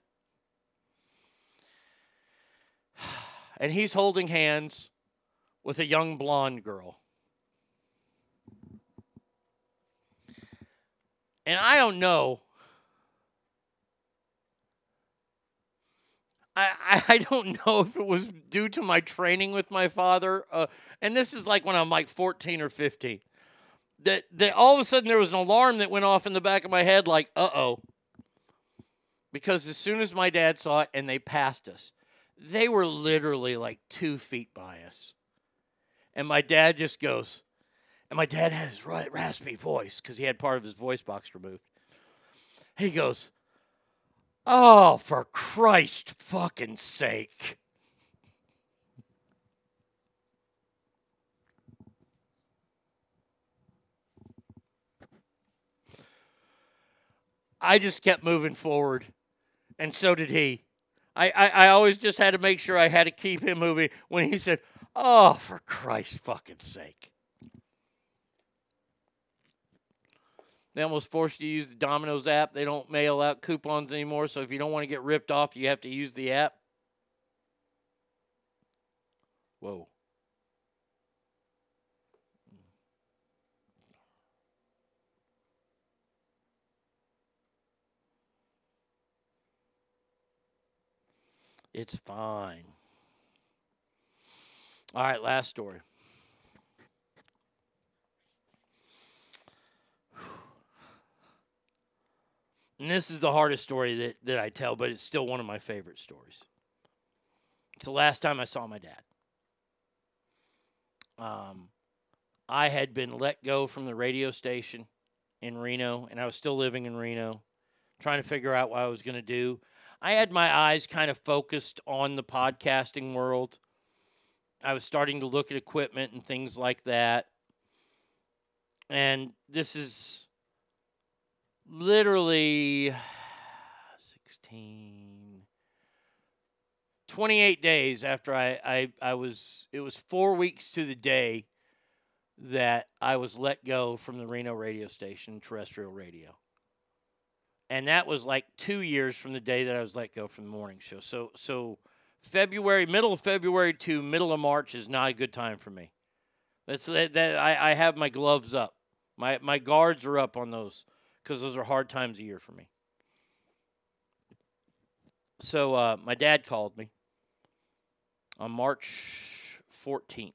And he's holding hands with a young blonde girl. And I don't know. I, I don't know if it was due to my training with my father, uh, and this is like when I'm like 14 or 15, that, that all of a sudden there was an alarm that went off in the back of my head, like, uh oh. Because as soon as my dad saw it and they passed us, they were literally like two feet by us. And my dad just goes, and my dad had his ra- raspy voice because he had part of his voice box removed. He goes, Oh, for Christ fucking sake. I just kept moving forward, and so did he. I, I, I always just had to make sure I had to keep him moving when he said, Oh, for Christ's fucking sake. They almost forced you to use the Domino's app. They don't mail out coupons anymore. So if you don't want to get ripped off, you have to use the app. Whoa. It's fine. All right, last story. And this is the hardest story that, that I tell, but it's still one of my favorite stories. It's the last time I saw my dad. Um, I had been let go from the radio station in Reno, and I was still living in Reno, trying to figure out what I was going to do. I had my eyes kind of focused on the podcasting world. I was starting to look at equipment and things like that. And this is literally 16 28 days after I, I i was it was four weeks to the day that i was let go from the reno radio station terrestrial radio. And that was like two years from the day that i was let go from the morning show. So so february middle of february to middle of march is not a good time for me. That's that, that I, I have my gloves up. My my guards are up on those because those are hard times a year for me. So uh, my dad called me on March 14th.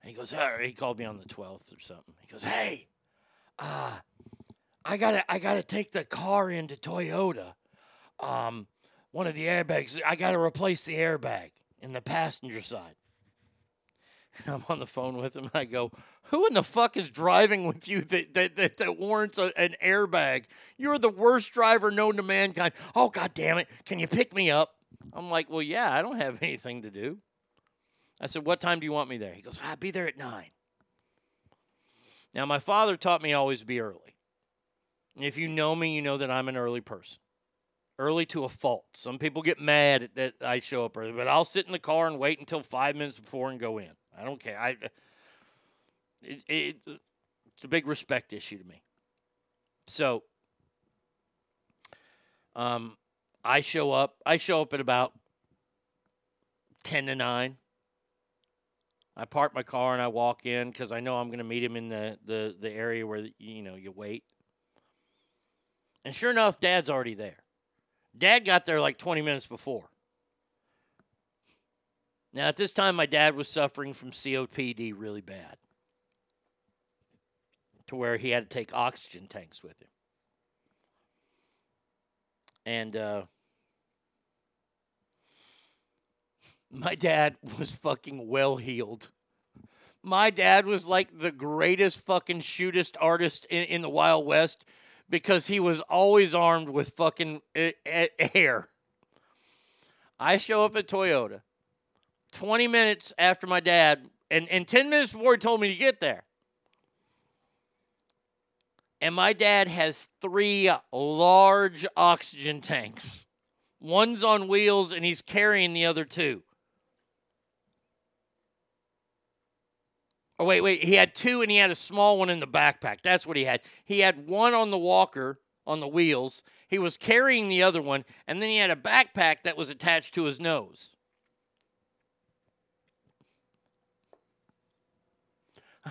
And he goes, he called me on the 12th or something. He goes, hey, uh, I gotta, I gotta take the car into Toyota. Um, one of the airbags, I gotta replace the airbag in the passenger side. I'm on the phone with him and I go, Who in the fuck is driving with you that, that, that, that warrants a, an airbag? You're the worst driver known to mankind. Oh, God damn it. Can you pick me up? I'm like, Well, yeah, I don't have anything to do. I said, What time do you want me there? He goes, I'll be there at nine. Now, my father taught me always be early. And if you know me, you know that I'm an early person. Early to a fault. Some people get mad that I show up early, but I'll sit in the car and wait until five minutes before and go in. I don't care. I it, it, it's a big respect issue to me. So um I show up. I show up at about 10 to 9. I park my car and I walk in cuz I know I'm going to meet him in the, the the area where you know you wait. And sure enough, dad's already there. Dad got there like 20 minutes before. Now, at this time, my dad was suffering from COPD really bad to where he had to take oxygen tanks with him. And uh, my dad was fucking well heeled. My dad was like the greatest fucking shootist artist in, in the Wild West because he was always armed with fucking air. I show up at Toyota 20 minutes after my dad, and, and 10 minutes before he told me to get there. And my dad has three large oxygen tanks. One's on wheels, and he's carrying the other two. Oh, wait, wait. He had two, and he had a small one in the backpack. That's what he had. He had one on the walker on the wheels. He was carrying the other one, and then he had a backpack that was attached to his nose.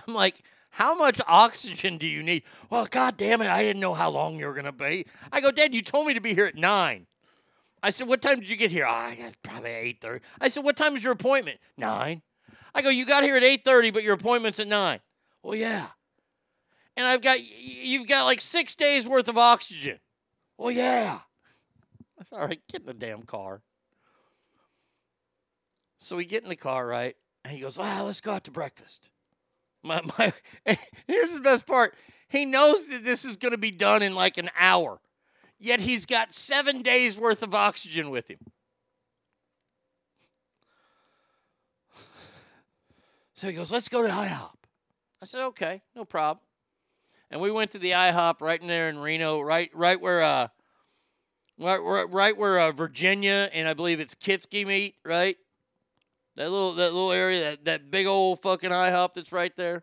I'm like, How much oxygen do you need? Well, God damn it, I didn't know how long you were going to be. I go, Dad, you told me to be here at 9. I said, what time did you get here? Oh, I got probably 8.30. I said, what time is your appointment? 9. I go, you got here at 8.30, but your appointment's at 9. Well, yeah. And I've got, you've got like six days worth of oxygen. Well, yeah. That's all right. Get in the damn car. So we get in the car, right? And he goes, ah, let's go out to breakfast. My, my, here's the best part. He knows that this is going to be done in like an hour, yet he's got seven days worth of oxygen with him. So he goes, let's go to IHOP. I said, okay, no problem. And we went to the IHOP right in there in Reno, right, right where, uh, right, right, right where uh, Virginia and I believe it's Kietzke meet, right? That little that little area, that, that big old fucking IHOP that's right there.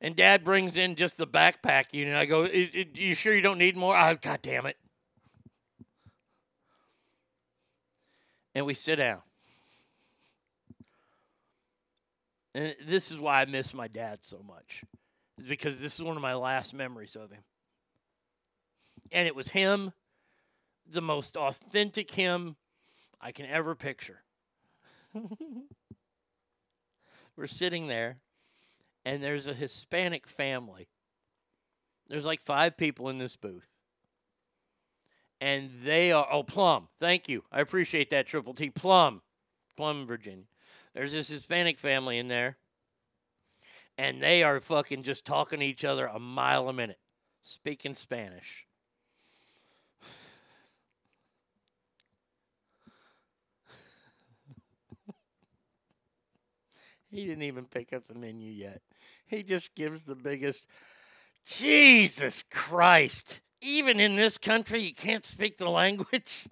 And Dad brings in just the backpack unit. I go, "You sure you don't need more?" Oh, God damn it! And we sit down. And this is why I miss my dad so much, is because this is one of my last memories of him. And it was him, the most authentic him I can ever picture. We're sitting there, and there's a Hispanic family. There's like five people in this booth. And they are, oh, Plum. Thank you. I appreciate that, Triple T. Plum. Plum, Virginia. There's this Hispanic family in there. And they are fucking just talking to each other a mile a minute, speaking Spanish. He didn't even pick up the menu yet. He just gives the biggest Jesus Christ. Even in this country, you can't speak the language.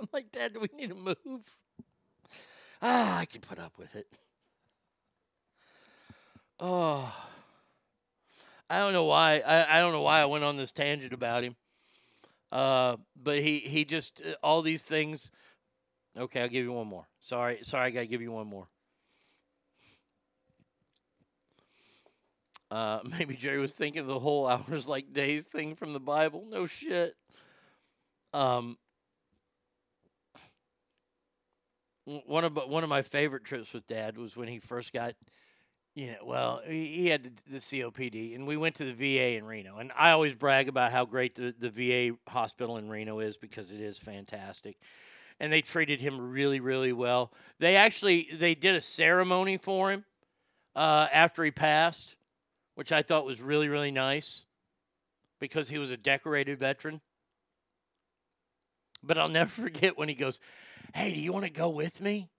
I'm like, Dad, do we need to move? Ah, I can put up with it. Oh. I don't know why. I, I don't know why I went on this tangent about him. Uh, but he he just uh, all these things. Okay, I'll give you one more. Sorry, sorry, I gotta give you one more. Uh, maybe Jerry was thinking the whole hours like days thing from the Bible. No shit. Um, one of one of my favorite trips with Dad was when he first got know, well, he, he had the, the, COPD, and we went to the VA in Reno. And I always brag about how great the, the VA hospital in Reno is because it is fantastic. And they treated him really, really well. They actually they did a ceremony for him uh, after he passed, which I thought was really, really nice because he was a decorated veteran. But I'll never forget when he goes, "Hey, do you want to go with me?"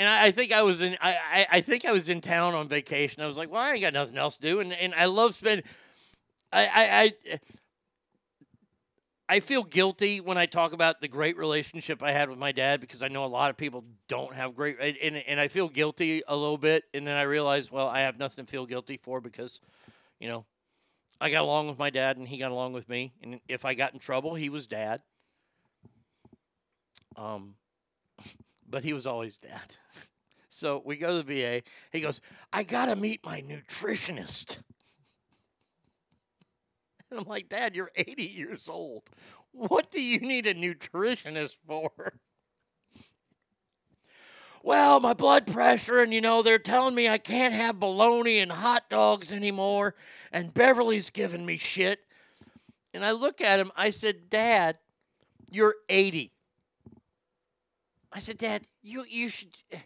And I, I, think I was in I, I, think I was in town on vacation. I was like, well, I ain't got nothing else to do. And and I love spending I I, I I feel guilty when I talk about the great relationship I had with my dad because I know a lot of people don't have great and and I feel guilty a little bit and then I realize well I have nothing to feel guilty for because you know I got along with my dad and he got along with me and if I got in trouble he was dad um but he was always dad. So we go to the VA. He goes, I got to meet my nutritionist. And I'm like, Dad, you're 80 years old. What do you need a nutritionist for? Well, my blood pressure, and you know, they're telling me I can't have bologna and hot dogs anymore, and Beverly's giving me shit. And I look at him, I said, Dad, you're 80. I said, Dad, you you should eh,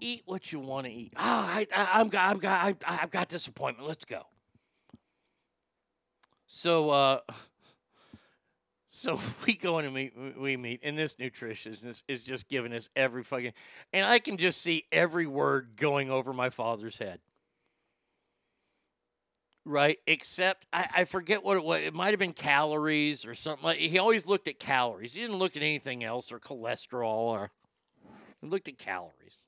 eat what you want to eat. Oh, I, I am got I've got I, I've got this appointment. Let's go. So uh, so we go in and meet we meet, and this nutritionist is just giving us every fucking, and I can just see every word going over my father's head right? Except I, I, forget what it was. It might have been calories or something. Like he always looked at calories. He didn't look at anything else or cholesterol or he looked at calories.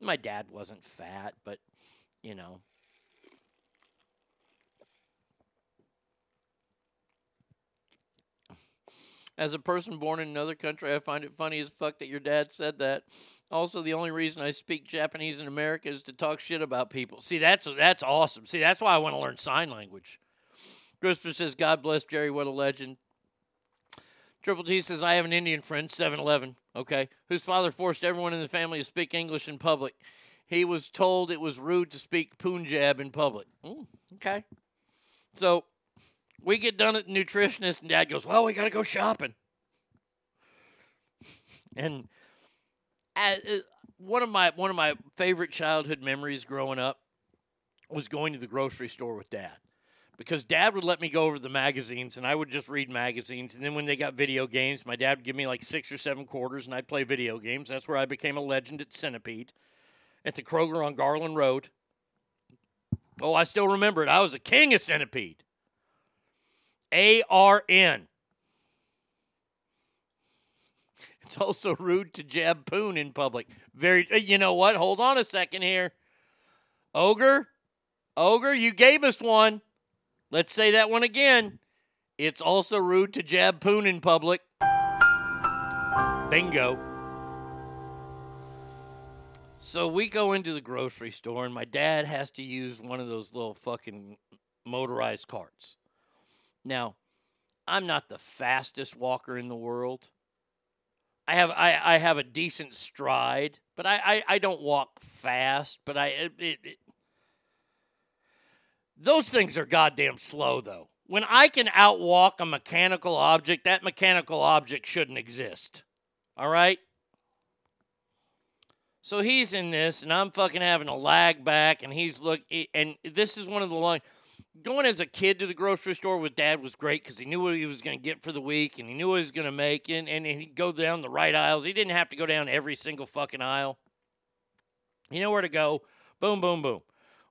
My dad wasn't fat, but you know. As a person born in another country, I find it funny as fuck that your dad said that. Also, the only reason I speak Japanese in America is to talk shit about people. See, that's that's awesome. See, that's why I want to learn sign language. Christopher says, God bless Jerry, what a legend. Triple T says, I have an Indian friend, 7 Eleven, okay, whose father forced everyone in the family to speak English in public. He was told it was rude to speak Punjab in public. Mm, okay. So we get done at the nutritionist, and dad goes, Well, we got to go shopping. And uh, one of my one of my favorite childhood memories growing up was going to the grocery store with dad because dad would let me go over the magazines and I would just read magazines. And then when they got video games, my dad would give me like six or seven quarters and I'd play video games. That's where I became a legend at Centipede at the Kroger on Garland Road. Oh, I still remember it. I was a king of Centipede. A R N. It's also rude to jab poon in public. Very, uh, you know what? Hold on a second here. Ogre, Ogre, you gave us one. Let's say that one again. It's also rude to jab poon in public. Bingo. So we go into the grocery store, and my dad has to use one of those little fucking motorized carts. Now, I'm not the fastest walker in the world. I have I, I have a decent stride, but I, I, I don't walk fast. But I it, it, it, those things are goddamn slow though. When I can outwalk a mechanical object, that mechanical object shouldn't exist. All right. So he's in this, and I'm fucking having a lag back, and he's look, and this is one of the long. Going as a kid to the grocery store with dad was great because he knew what he was going to get for the week, and he knew what he was going to make, and, and he'd go down the right aisles. He didn't have to go down every single fucking aisle. You know where to go. Boom, boom, boom.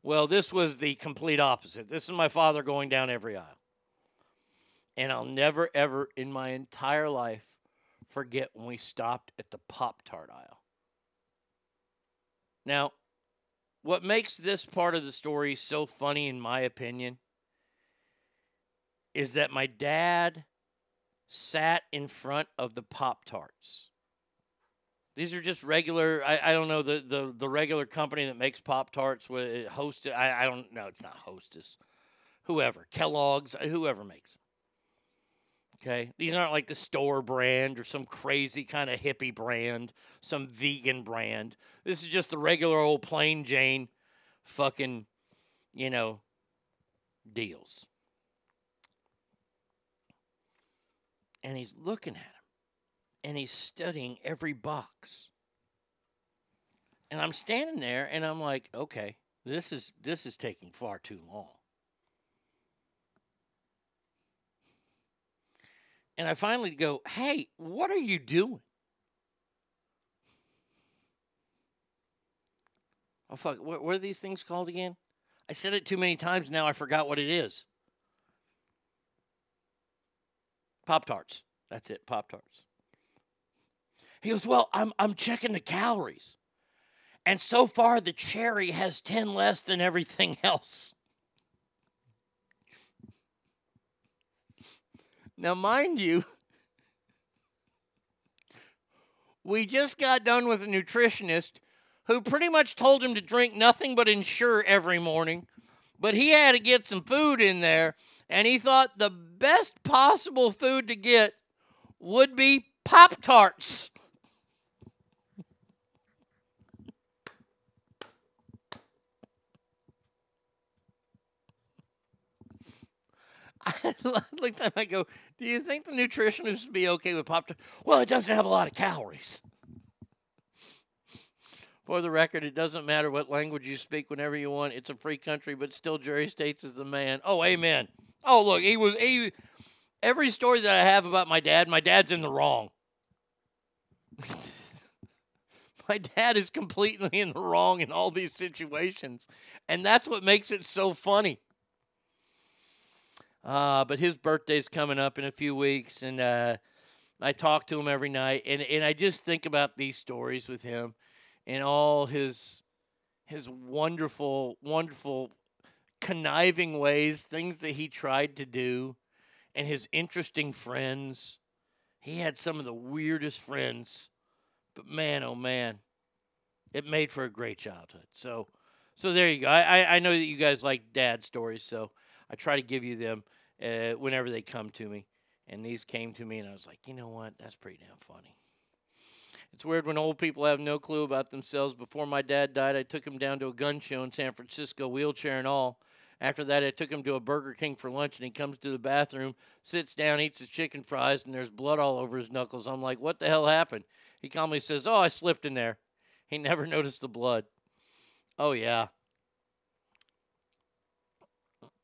Well, this was the complete opposite. This is my father going down every aisle. And I'll never, ever in my entire life forget when we stopped at the Pop Tart aisle. Now, what makes this part of the story so funny, in my opinion, is that my dad sat in front of the Pop Tarts. These are just regular. I, I don't know the, the the regular company that makes Pop Tarts. Hostess, I, I don't know. It's not Hostess. Whoever Kellogg's, whoever makes them. Okay, these aren't like the store brand or some crazy kind of hippie brand, some vegan brand. This is just the regular old plain Jane, fucking, you know, deals. And he's looking at him and he's studying every box. And I'm standing there and I'm like, okay, this is this is taking far too long. And I finally go, "Hey, what are you doing?" Oh fuck, what, what are these things called again? I said it too many times now I forgot what it is. Pop Tarts. That's it, Pop Tarts. He goes, Well, I'm, I'm checking the calories. And so far, the cherry has 10 less than everything else. Now, mind you, we just got done with a nutritionist who pretty much told him to drink nothing but Ensure every morning. But he had to get some food in there, and he thought the best possible food to get would be Pop Tarts. I him. I go, "Do you think the nutritionist would be okay with Pop Tarts?" Well, it doesn't have a lot of calories. For the record, it doesn't matter what language you speak whenever you want. It's a free country, but still, Jerry States is the man. Oh, amen. Oh, look, he was he. Every story that I have about my dad, my dad's in the wrong. my dad is completely in the wrong in all these situations, and that's what makes it so funny. Uh, but his birthday's coming up in a few weeks, and uh, I talk to him every night, and, and I just think about these stories with him and all his his wonderful, wonderful conniving ways, things that he tried to do, and his interesting friends, He had some of the weirdest friends, but man, oh man, it made for a great childhood. So, so there you go. I, I, I know that you guys like dad stories, so I try to give you them uh, whenever they come to me. And these came to me, and I was like, you know what? That's pretty damn funny. It's weird when old people have no clue about themselves. Before my dad died, I took him down to a gun show in San Francisco, wheelchair and all. After that, I took him to a Burger King for lunch, and he comes to the bathroom, sits down, eats his chicken fries, and there's blood all over his knuckles. I'm like, what the hell happened? He calmly says, oh, I slipped in there. He never noticed the blood. Oh, yeah.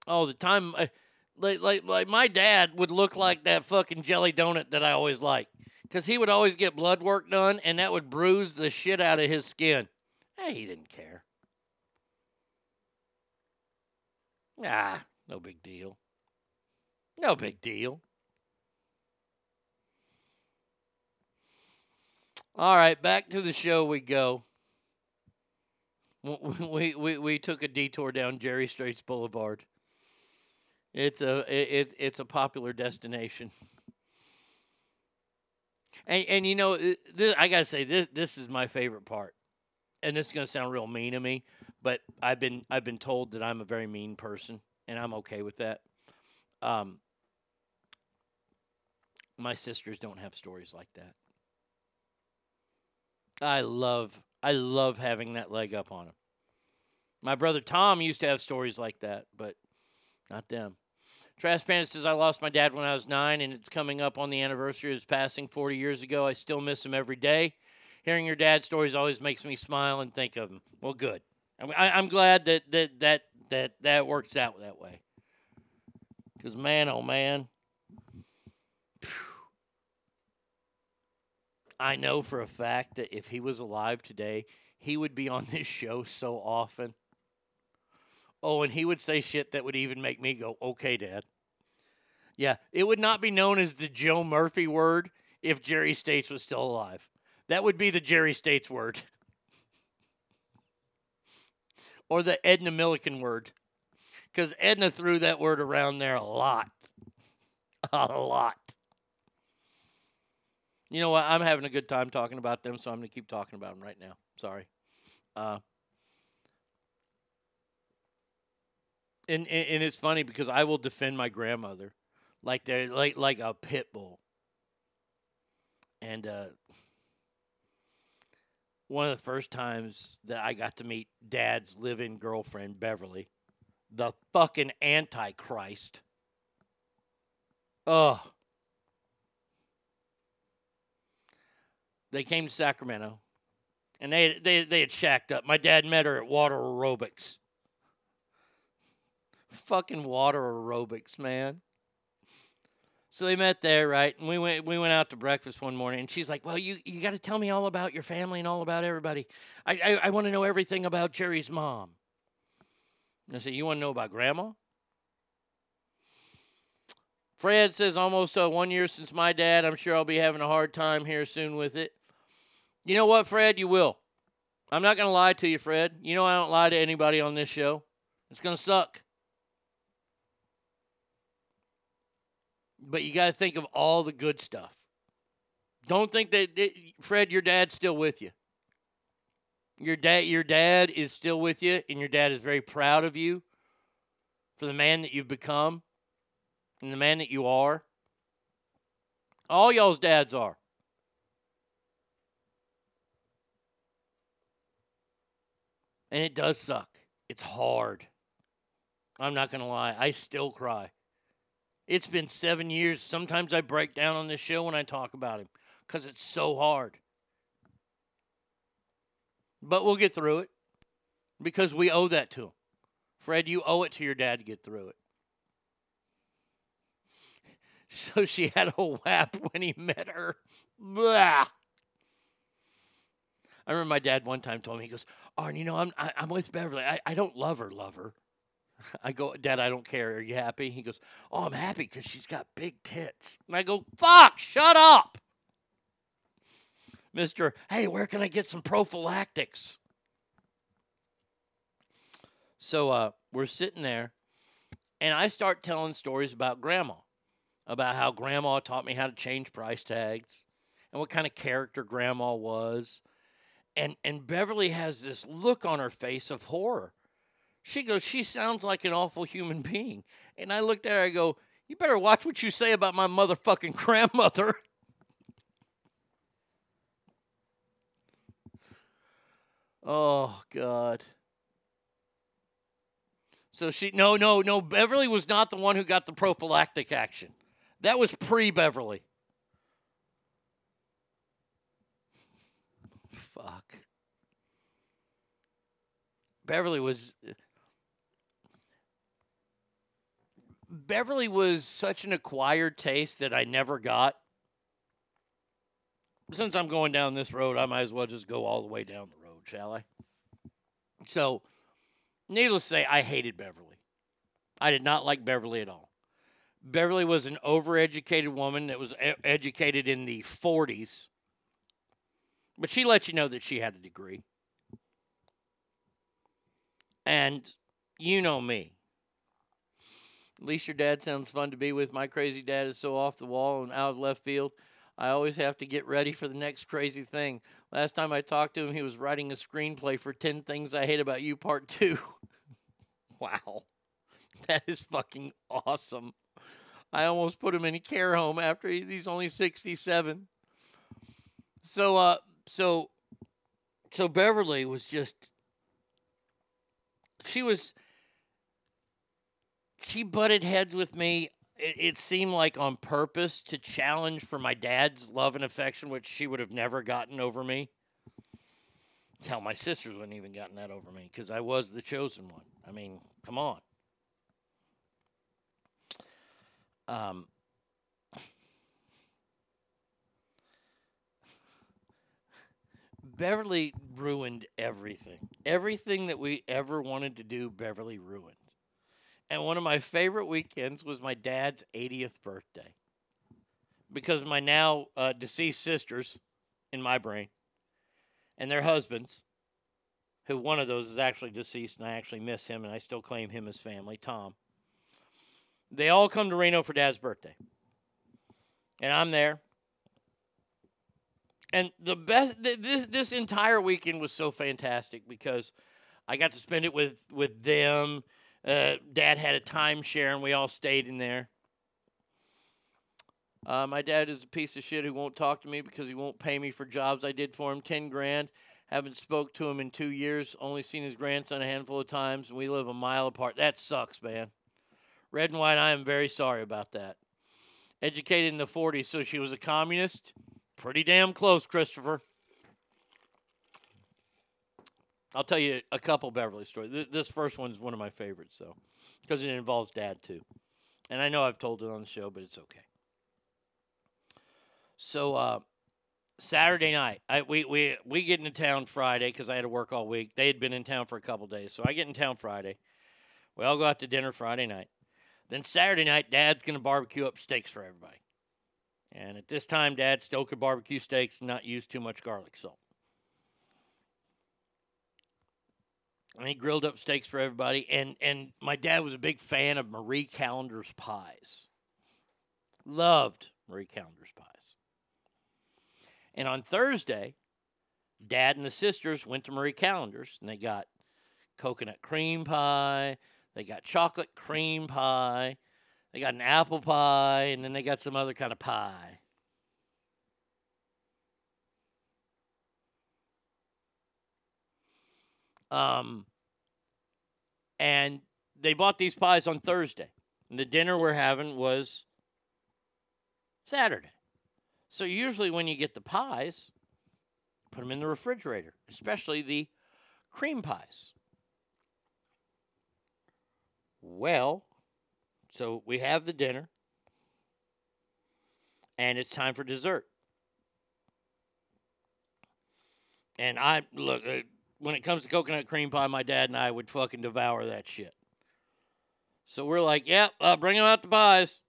Oh, the time, uh, like, like, like my dad would look like that fucking jelly donut that I always like because he would always get blood work done, and that would bruise the shit out of his skin. Hey, he didn't care. Ah, no big deal. No big deal. All right, back to the show we go. We, we, we took a detour down Jerry States Boulevard. It's a it, it's a popular destination. And and you know, this, I gotta say this this is my favorite part, and this is gonna sound real mean to me, but I've been I've been told that I'm a very mean person, and I'm okay with that. Um, my sisters don't have stories like that. I love I love having that leg up on them. My brother Tom used to have stories like that, but not them. Trash says, I lost my dad when I was nine, and it's coming up on the anniversary of his passing 40 years ago. I still miss him every day. Hearing your dad's stories always makes me smile and think of him. Well, good. I, I'm glad that that that that, that works out that way. Because, man, oh, man. I know for a fact that if he was alive today, he would be on this show so often. Oh, and he would say shit that would even make me go, okay, Dad. Yeah, it would not be known as the Joe Murphy word if Jerry States was still alive. That would be the Jerry States word. or the Edna Milliken word. Because Edna threw that word around there a lot. A lot. You know what? I'm having a good time talking about them, so I'm going to keep talking about them right now. Sorry. Uh, and, and and it's funny because I will defend my grandmother like they're like like a pit bull. And uh, one of the first times that I got to meet Dad's live-in girlfriend Beverly, the fucking Antichrist. Ugh. They came to Sacramento, and they they they had shacked up. My dad met her at water aerobics. Fucking water aerobics, man. So they met there, right? And we went we went out to breakfast one morning, and she's like, "Well, you you got to tell me all about your family and all about everybody. I I, I want to know everything about Jerry's mom." And I said, "You want to know about Grandma?" Fred says almost uh, one year since my dad. I'm sure I'll be having a hard time here soon with it. You know what, Fred? You will. I'm not going to lie to you, Fred. You know I don't lie to anybody on this show. It's going to suck. But you got to think of all the good stuff. Don't think that, that Fred, your dad's still with you. Your dad, your dad is still with you, and your dad is very proud of you for the man that you've become and the man that you are. All y'all's dads are. And it does suck. It's hard. I'm not going to lie. I still cry. It's been seven years. Sometimes I break down on this show when I talk about him because it's so hard. But we'll get through it because we owe that to him. Fred, you owe it to your dad to get through it. So she had a whap when he met her. Blah. I remember my dad one time told me, he goes, Arn, you know, I'm, I, am i am with Beverly. I, I don't love her, love her. I go, Dad, I don't care. Are you happy? He goes, Oh, I'm happy because she's got big tits. And I go, Fuck, shut up. Mr. Hey, where can I get some prophylactics? So uh, we're sitting there, and I start telling stories about grandma. about how grandma taught me how to change price tags and what kind of character grandma was. And and Beverly has this look on her face of horror. She goes, "She sounds like an awful human being." And I looked at her I go, "You better watch what you say about my motherfucking grandmother." oh god. So she no no no Beverly was not the one who got the prophylactic action. That was pre Beverly. Fuck. Beverly was Beverly was such an acquired taste that I never got. Since I'm going down this road, I might as well just go all the way down the road, shall I? So, needless to say, I hated Beverly. I did not like Beverly at all. Beverly was an overeducated woman that was educated in the 40s, but she let you know that she had a degree. And you know me. At least your dad sounds fun to be with. My crazy dad is so off the wall and out of left field. I always have to get ready for the next crazy thing. Last time I talked to him, he was writing a screenplay for 10 Things I Hate About You Part 2. wow. That is fucking awesome. I almost put him in a care home after he's only 67. So uh so so Beverly was just she was she butted heads with me it, it seemed like on purpose to challenge for my dad's love and affection which she would have never gotten over me hell my sisters wouldn't even gotten that over me because i was the chosen one i mean come on um Beverly ruined everything. Everything that we ever wanted to do, Beverly ruined. And one of my favorite weekends was my dad's 80th birthday. Because my now uh, deceased sisters in my brain and their husbands, who one of those is actually deceased and I actually miss him and I still claim him as family, Tom. They all come to Reno for dad's birthday. And I'm there. And the best th- this this entire weekend was so fantastic because I got to spend it with with them. Uh, dad had a timeshare and we all stayed in there. Uh, my dad is a piece of shit who won't talk to me because he won't pay me for jobs I did for him. Ten grand. Haven't spoke to him in two years. Only seen his grandson a handful of times, and we live a mile apart. That sucks, man. Red and white. I am very sorry about that. Educated in the 40s, so she was a communist. Pretty damn close, Christopher. I'll tell you a couple Beverly stories. Th- This first one is one of my favorites, though, because it involves dad too. And I know I've told it on the show, but it's okay. So uh, Saturday night, I we we we get into town Friday because I had to work all week. They had been in town for a couple days, so I get in town Friday. We all go out to dinner Friday night. Then Saturday night, Dad's gonna barbecue up steaks for everybody. And at this time, Dad still could barbecue steaks and not use too much garlic salt. And he grilled up steaks for everybody. And, and my dad was a big fan of Marie Callender's pies. Loved Marie Callender's pies. And on Thursday, Dad and the sisters went to Marie Callender's and they got coconut cream pie, they got chocolate cream pie, they got an apple pie, and then they got some other kind of pie. Um, and they bought these pies on Thursday. And the dinner we're having was Saturday. So usually when you get the pies, put them in the refrigerator, especially the cream pies. Well, so we have the dinner, and it's time for dessert. And I look uh, when it comes to coconut cream pie, my dad and I would fucking devour that shit. So we're like, "Yep, uh, bring them out the pies."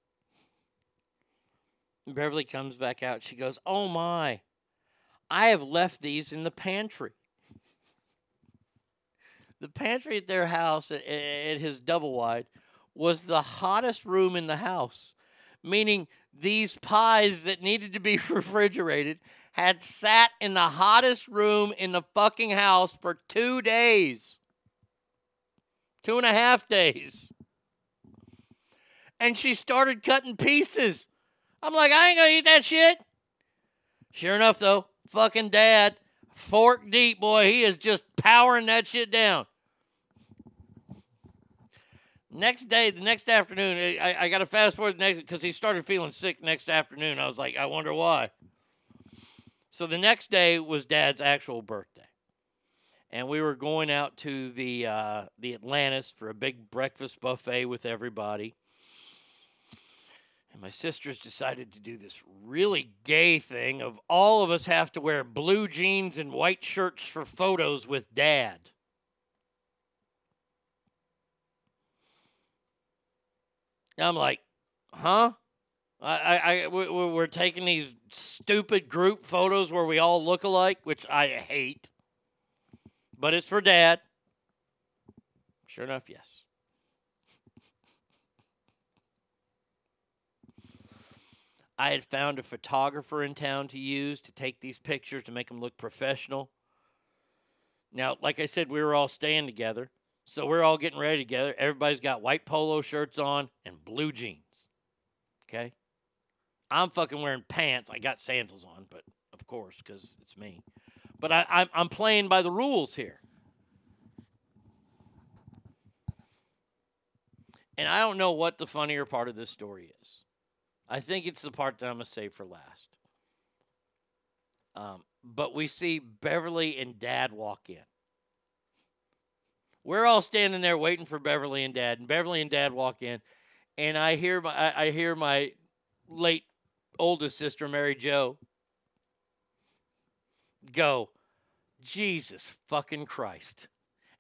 And Beverly comes back out. She goes, "Oh my, I have left these in the pantry." The pantry at their house at, at his double wide was the hottest room in the house meaning these pies that needed to be refrigerated had sat in the hottest room in the fucking house for two days. Two and a half days. And she started cutting pieces. I'm like, I ain't gonna eat that shit. Sure enough, though, fucking dad, fork deep, boy, he is just powering that shit down. Next day, the next afternoon, I, I got to fast forward the next because he started feeling sick next afternoon. I was like, I wonder why. So the next day was Dad's actual birthday, and we were going out to the uh, the Atlantis for a big breakfast buffet with everybody. And my sisters decided to do this really gay thing of all of us have to wear blue jeans and white shirts for photos with Dad. I'm like, huh? I, I, I we- we- we're taking these stupid group photos where we all look alike, which I hate. But it's for dad. Sure enough, yes. I had found a photographer in town to use to take these pictures to make them look professional. Now, like I said, we were all staying together. So we're all getting ready together. Everybody's got white polo shirts on and blue jeans. Okay? I'm fucking wearing pants. I got sandals on, but of course, because it's me. But I, I'm, I'm playing by the rules here. And I don't know what the funnier part of this story is. I think it's the part that I'm going to save for last. Um, but we see Beverly and Dad walk in. We're all standing there waiting for Beverly and Dad, and Beverly and Dad walk in, and I hear my I, I hear my late oldest sister, Mary Jo, go, Jesus fucking Christ.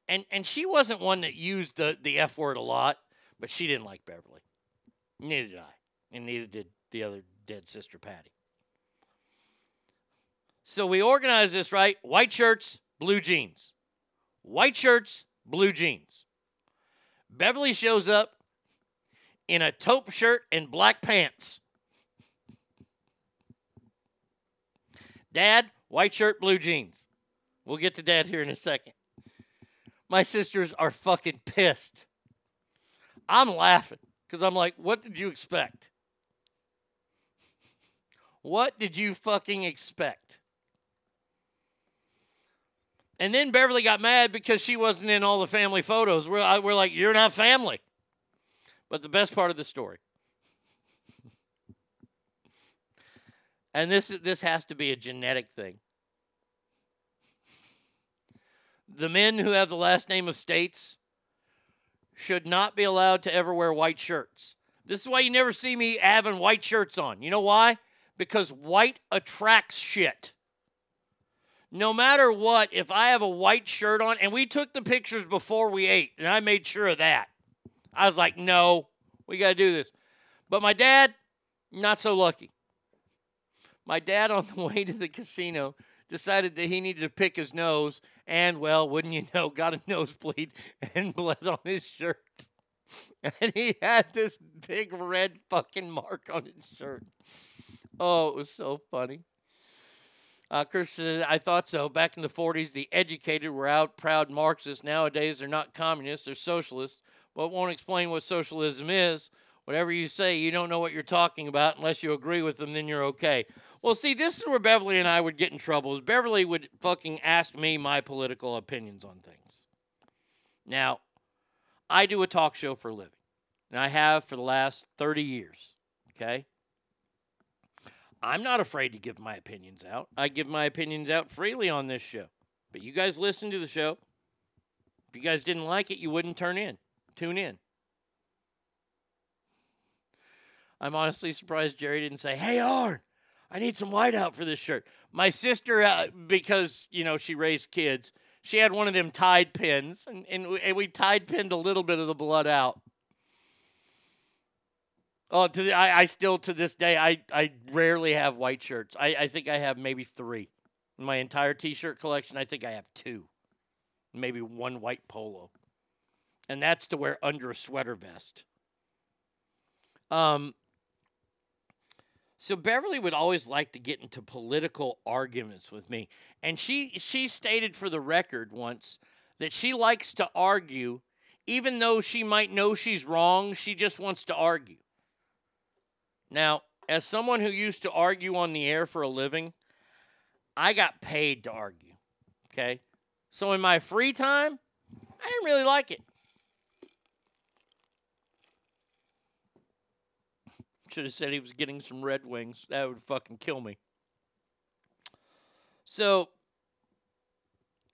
And and she wasn't one that used the, the F word a lot, but she didn't like Beverly. Neither did I. And neither did the other dead sister Patty. So we organize this, right? White shirts, blue jeans. White shirts, blue jeans. Beverly shows up in a taupe shirt and black pants. Dad, white shirt, blue jeans. We'll get to dad here in a second. My sisters are fucking pissed. I'm laughing because I'm like, what did you expect? What did you fucking expect? And then Beverly got mad because she wasn't in all the family photos. We're, we're like, you're not family. But the best part of the story, and this this has to be a genetic thing. The men who have the last name of States should not be allowed to ever wear white shirts. This is why you never see me having white shirts on. You know why? Because white attracts shit no matter what, if I have a white shirt on, and we took the pictures before we ate, and I made sure of that. I was like, no, we got to do this. But my dad, not so lucky. My dad, on the way to the casino, decided that he needed to pick his nose, and, well, wouldn't you know, got a nosebleed and bled on his shirt. And he had this big red fucking mark on his shirt. Oh, it was so funny. Uh, Chris said, I thought so. Back in the 40s, the educated were out proud Marxists. Nowadays, they're not communists, they're socialists. But won't explain what socialism is. Whatever you say, you don't know what you're talking about unless you agree with them, then you're okay. Well, see, this is where Beverly and I would get in trouble. Is Beverly would fucking ask me my political opinions on things. Now, I do a talk show for a living, and I have for the last 30 years. Okay? I'm not afraid to give my opinions out. I give my opinions out freely on this show. But you guys listen to the show. If you guys didn't like it, you wouldn't turn in, tune in. I'm honestly surprised Jerry didn't say, "Hey, Arn, I need some whiteout for this shirt." My sister, uh, because you know she raised kids, she had one of them Tide pens, and, and, we- and we pinned a little bit of the blood out. Oh, to the, I, I still to this day I, I rarely have white shirts. I, I think I have maybe three. In my entire T-shirt collection, I think I have two, maybe one white polo, and that's to wear under a sweater vest. Um, So Beverly would always like to get into political arguments with me. And she she stated for the record once that she likes to argue even though she might know she's wrong, she just wants to argue. Now, as someone who used to argue on the air for a living, I got paid to argue. Okay? So in my free time, I didn't really like it. Should have said he was getting some Red Wings. That would fucking kill me. So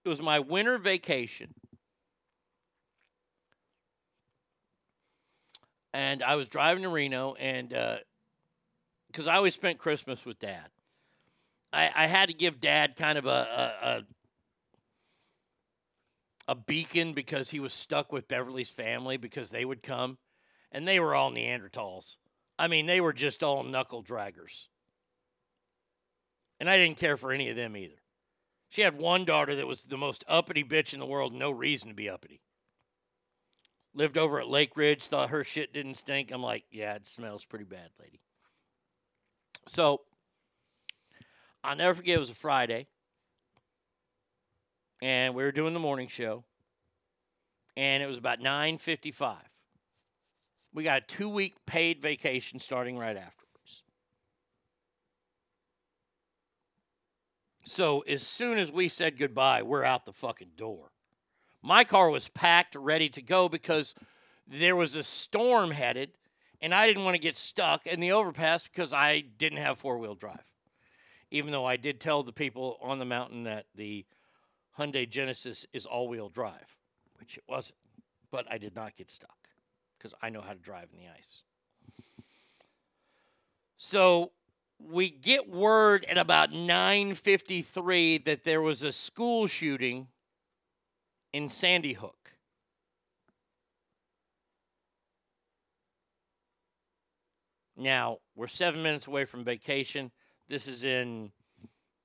it was my winter vacation. And I was driving to Reno, and uh, because I always spent Christmas with dad, I, I had to give dad kind of a, a, a a beacon because he was stuck with Beverly's family because they would come and they were all Neanderthals. I mean, they were just all knuckle draggers. And I didn't care for any of them either. She had one daughter that was the most uppity bitch in the world, no reason to be uppity. Lived over at Lake Ridge, thought her shit didn't stink. I'm like, yeah, it smells pretty bad, lady. So I'll never forget it was a Friday and we were doing the morning show and it was about 9.55 we got a two week paid vacation starting right afterwards. So as soon as we said goodbye we're out the fucking door. My car was packed ready to go because there was a storm headed and i didn't want to get stuck in the overpass because i didn't have four-wheel drive. Even though i did tell the people on the mountain that the Hyundai Genesis is all wheel drive, which it wasn't. But I did not get stuck because I know how to drive in the ice. So we get word at about 9:53 that there was a school shooting in Sandy Hook. Now, we're 7 minutes away from vacation. This is in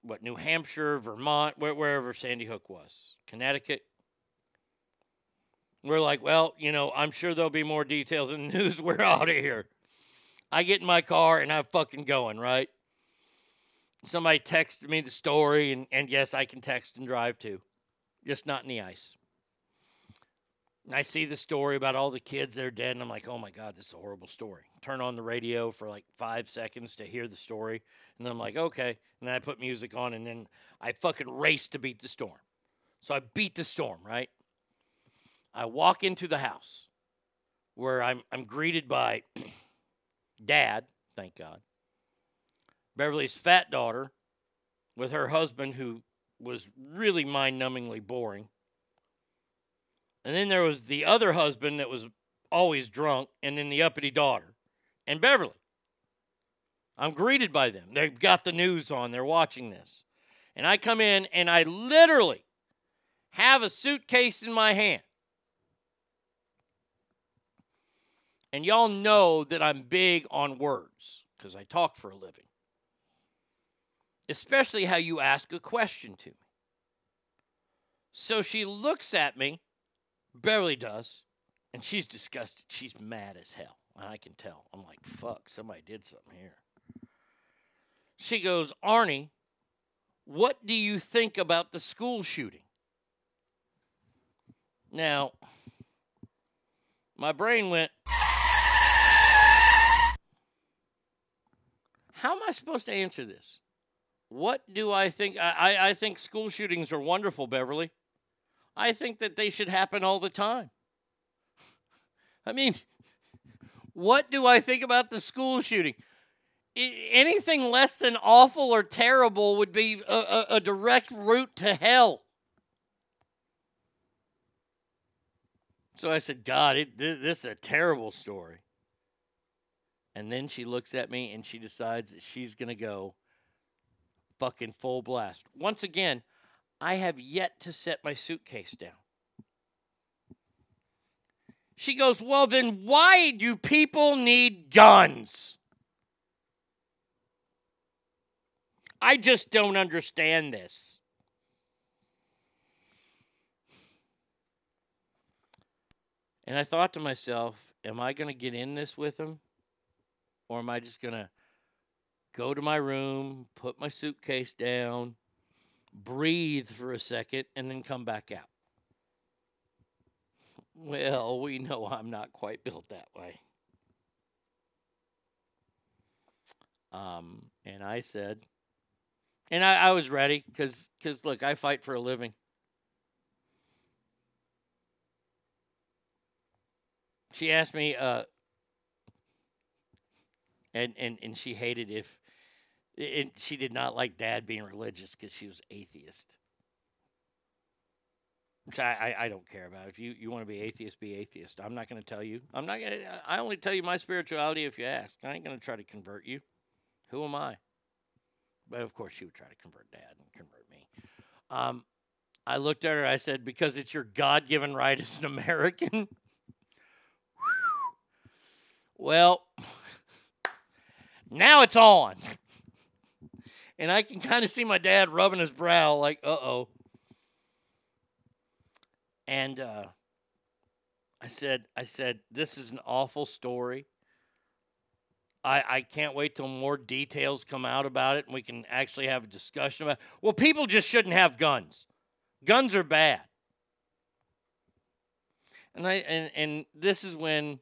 what New Hampshire, Vermont, wherever Sandy Hook was, Connecticut. We're like, well, you know, I'm sure there'll be more details in the news. We're out of here. I get in my car and I'm fucking going, right? Somebody texted me the story, and, and yes, I can text and drive too, just not in the ice. And I see the story about all the kids that are dead, and I'm like, oh my God, this is a horrible story. Turn on the radio for like five seconds to hear the story, and then I'm like, okay. And then I put music on, and then I fucking race to beat the storm. So I beat the storm, right? I walk into the house where I'm, I'm greeted by dad, thank God, Beverly's fat daughter with her husband, who was really mind numbingly boring. And then there was the other husband that was always drunk, and then the uppity daughter, and Beverly. I'm greeted by them. They've got the news on, they're watching this. And I come in, and I literally have a suitcase in my hand. And y'all know that I'm big on words because I talk for a living, especially how you ask a question to me. So she looks at me barely does. And she's disgusted. She's mad as hell. I can tell. I'm like, fuck, somebody did something here. She goes, Arnie, what do you think about the school shooting? Now, my brain went, how am I supposed to answer this? What do I think? I, I, I think school shootings are wonderful, Beverly. I think that they should happen all the time. I mean, what do I think about the school shooting? I- anything less than awful or terrible would be a, a, a direct route to hell. So I said, God, it, this is a terrible story. And then she looks at me and she decides that she's going to go fucking full blast. Once again, I have yet to set my suitcase down. She goes, Well, then why do people need guns? I just don't understand this. And I thought to myself, Am I going to get in this with him? Or am I just going to go to my room, put my suitcase down, breathe for a second, and then come back out. Well, we know I'm not quite built that way. Um, and I said, and I, I was ready because, because look, I fight for a living. She asked me, uh, and and and she hated if, and she did not like Dad being religious because she was atheist. Which I, I, I don't care about. If you, you want to be atheist, be atheist. I'm not going to tell you. I'm not going. I only tell you my spirituality if you ask. I ain't going to try to convert you. Who am I? But of course, she would try to convert Dad and convert me. Um, I looked at her. I said, "Because it's your God-given right as an American." well, now it's on, and I can kind of see my dad rubbing his brow, like, "Uh oh." And uh, I said, "I said this is an awful story." I, I can't wait till more details come out about it and we can actually have a discussion about it. Well, people just shouldn't have guns. Guns are bad. And I and, and this is when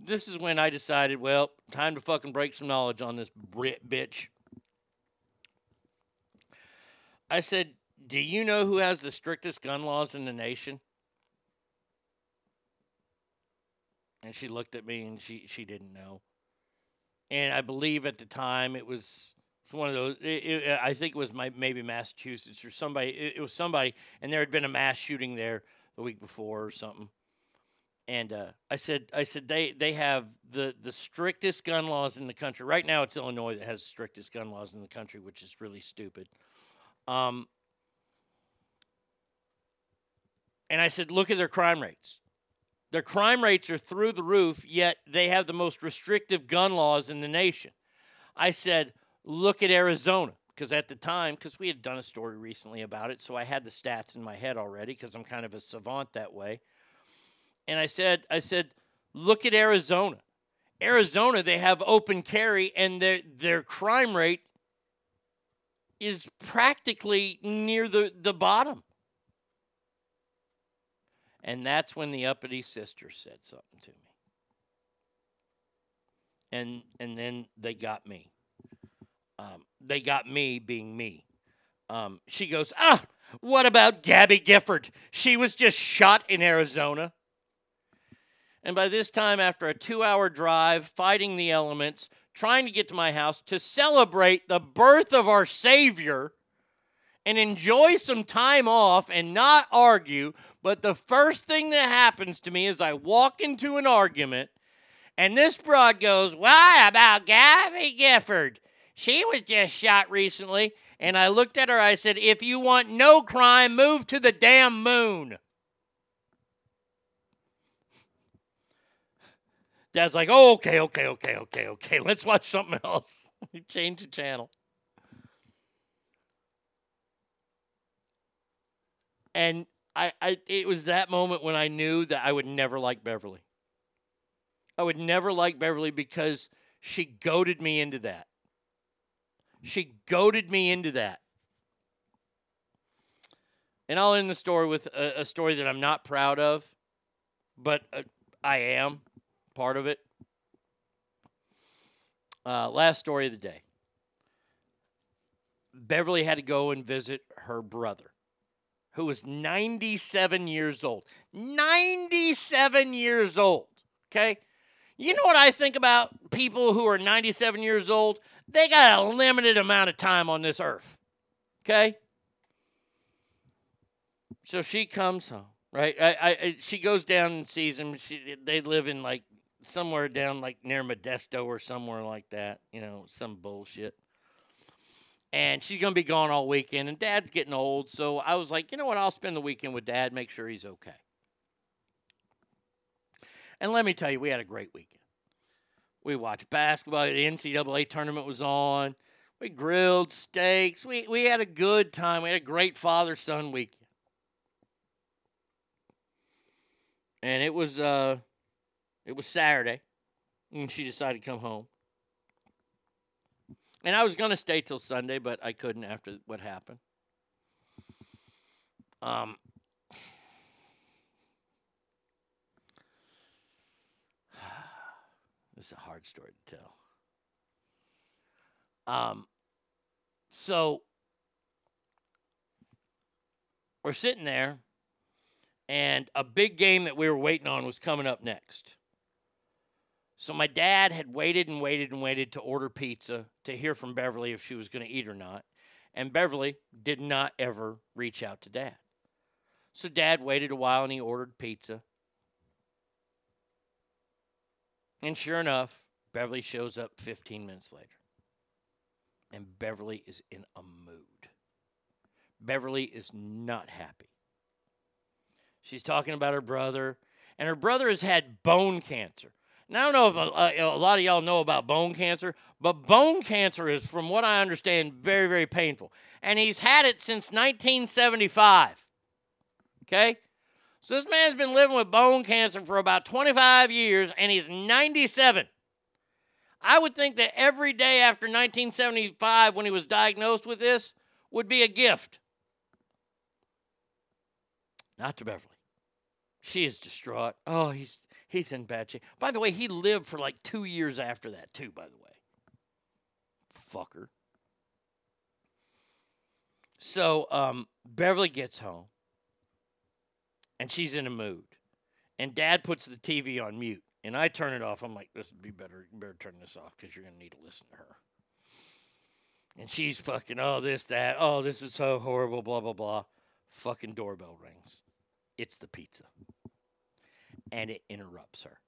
this is when I decided, well, time to fucking break some knowledge on this Brit bitch. I said, Do you know who has the strictest gun laws in the nation? And she looked at me and she, she didn't know and I believe at the time it was, it was one of those. It, it, I think it was my, maybe Massachusetts or somebody. It, it, was somebody, and there had been a mass shooting there the week before or something. And uh, I said, I said they they have the the strictest gun laws in the country. Right now, it's Illinois that has the strictest gun laws in the country, which is really stupid. Um, and I said, look at their crime rates. Their crime rates are through the roof, yet they have the most restrictive gun laws in the nation. I said, look at Arizona, because at the time, because we had done a story recently about it, so I had the stats in my head already, because I'm kind of a savant that way. And I said, I said, look at Arizona. Arizona, they have open carry, and their their crime rate is practically near the, the bottom. And that's when the uppity sister said something to me. And and then they got me. Um, they got me being me. Um, she goes, ah, what about Gabby Gifford? She was just shot in Arizona. And by this time, after a two hour drive, fighting the elements, trying to get to my house to celebrate the birth of our Savior and enjoy some time off and not argue but the first thing that happens to me is I walk into an argument, and this broad goes, Why about Gabby Gifford? She was just shot recently. And I looked at her, I said, If you want no crime, move to the damn moon. Dad's like, Oh, okay, okay, okay, okay, okay. Let's watch something else. Change the channel. And I, I it was that moment when I knew that I would never like Beverly. I would never like Beverly because she goaded me into that. She goaded me into that. And I'll end the story with a, a story that I'm not proud of, but uh, I am part of it. Uh, last story of the day. Beverly had to go and visit her brother who was 97 years old. 97 years old. Okay? You know what I think about people who are 97 years old? They got a limited amount of time on this earth. Okay? So she comes home, right? I, I she goes down and sees him. She, they live in like somewhere down like near Modesto or somewhere like that. You know, some bullshit and she's going to be gone all weekend. And dad's getting old. So I was like, you know what? I'll spend the weekend with dad, make sure he's okay. And let me tell you, we had a great weekend. We watched basketball. The NCAA tournament was on. We grilled steaks. We, we had a good time. We had a great father son weekend. And it was uh it was Saturday. And she decided to come home. And I was going to stay till Sunday, but I couldn't after what happened. Um, this is a hard story to tell. Um, so we're sitting there, and a big game that we were waiting on was coming up next. So my dad had waited and waited and waited to order pizza to hear from Beverly if she was going to eat or not. And Beverly did not ever reach out to dad. So dad waited a while and he ordered pizza. And sure enough, Beverly shows up 15 minutes later. And Beverly is in a mood. Beverly is not happy. She's talking about her brother, and her brother has had bone cancer. Now, I don't know if a, a, lot of y'all know about bone cancer, but bone cancer is, from what I understand, very, very painful. And he's had it since 1975. Okay? So this man's been living with bone cancer for about 25 years, and he's 97. I would think that every day after 1975, when he was diagnosed with this, would be a gift. Not to Beverly. She is distraught. Oh, he's he's in bad shape. By the way, he lived for like two years after that, too, by the way. Fucker. So um, Beverly gets home and she's in a mood. And dad puts the TV on mute. And I turn it off. I'm like, this would be better. You better turn this off because you're going to need to listen to her. And she's fucking, oh, this, that. Oh, this is so horrible, blah, blah, blah. Fucking doorbell rings. It's the pizza. And it interrupts her.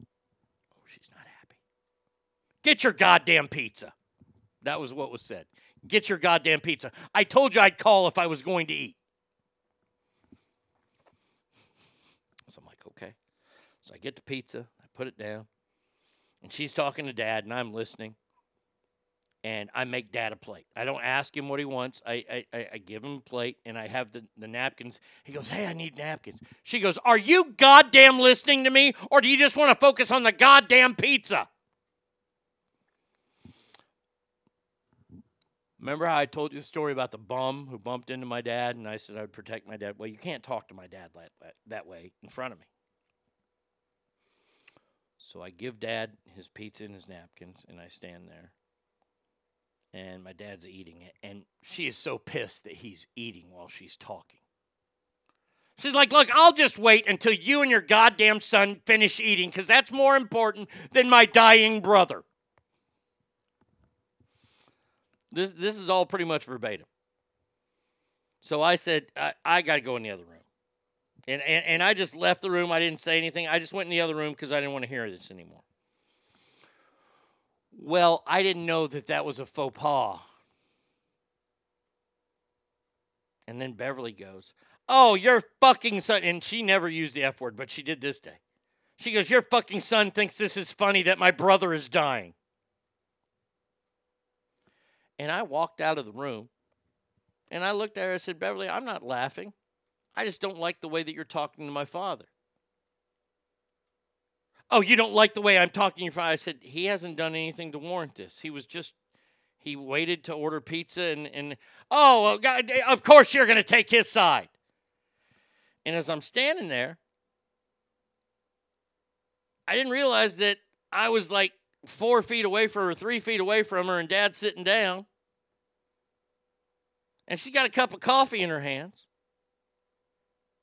Oh, she's not happy. Get your goddamn pizza. That was what was said. Get your goddamn pizza. I told you I'd call if I was going to eat. So I'm like, okay. So I get the pizza, I put it down, and she's talking to dad, and I'm listening. And I make dad a plate. I don't ask him what he wants. I, I, I give him a plate, and I have the, the napkins. He goes, Hey, I need napkins. She goes, Are you goddamn listening to me, or do you just want to focus on the goddamn pizza? Remember how I told you the story about the bum who bumped into my dad, and I said I would protect my dad? Well, you can't talk to my dad that, that way in front of me. So I give dad his pizza and his napkins, and I stand there. And my dad's eating it, and she is so pissed that he's eating while she's talking. She's like, Look, I'll just wait until you and your goddamn son finish eating because that's more important than my dying brother. This, this is all pretty much verbatim. So I said, I, I got to go in the other room. And, and, and I just left the room. I didn't say anything. I just went in the other room because I didn't want to hear this anymore. Well, I didn't know that that was a faux pas. And then Beverly goes, Oh, your fucking son. And she never used the F word, but she did this day. She goes, Your fucking son thinks this is funny that my brother is dying. And I walked out of the room and I looked at her and said, Beverly, I'm not laughing. I just don't like the way that you're talking to my father. Oh, you don't like the way I'm talking your father? I said, he hasn't done anything to warrant this. He was just, he waited to order pizza and, and oh, well, God, of course you're going to take his side. And as I'm standing there, I didn't realize that I was like four feet away from her, three feet away from her, and dad's sitting down. And she's got a cup of coffee in her hands.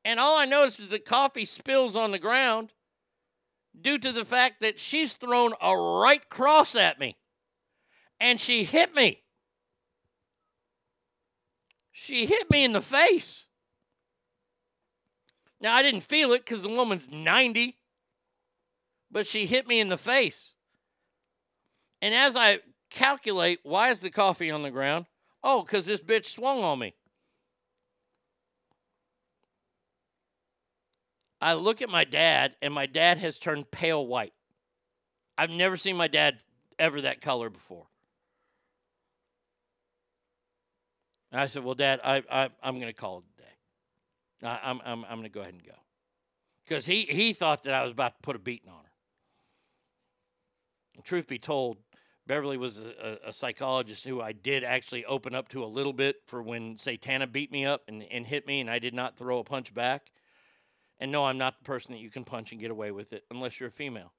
And all I notice is the coffee spills on the ground due to the fact that she's thrown a right cross at me. And she hit me. She hit me in the face. Now, I didn't feel it because the woman's 90, but she hit me in the face. And as I calculate, why is the coffee on the ground? Oh, because this bitch swung on me. I look at my dad, and my dad has turned pale white. I've never seen my dad ever that color before. And I said, Well, Dad, I, I, I'm going to call it a day. I, I'm, I'm, I'm going to go ahead and go. Because he, he thought that I was about to put a beating on her. And truth be told, Beverly was a, a, a psychologist who I did actually open up to a little bit for when Satana beat me up and, and hit me, and I did not throw a punch back. And no, I'm not the person that you can punch and get away with it unless you're a female,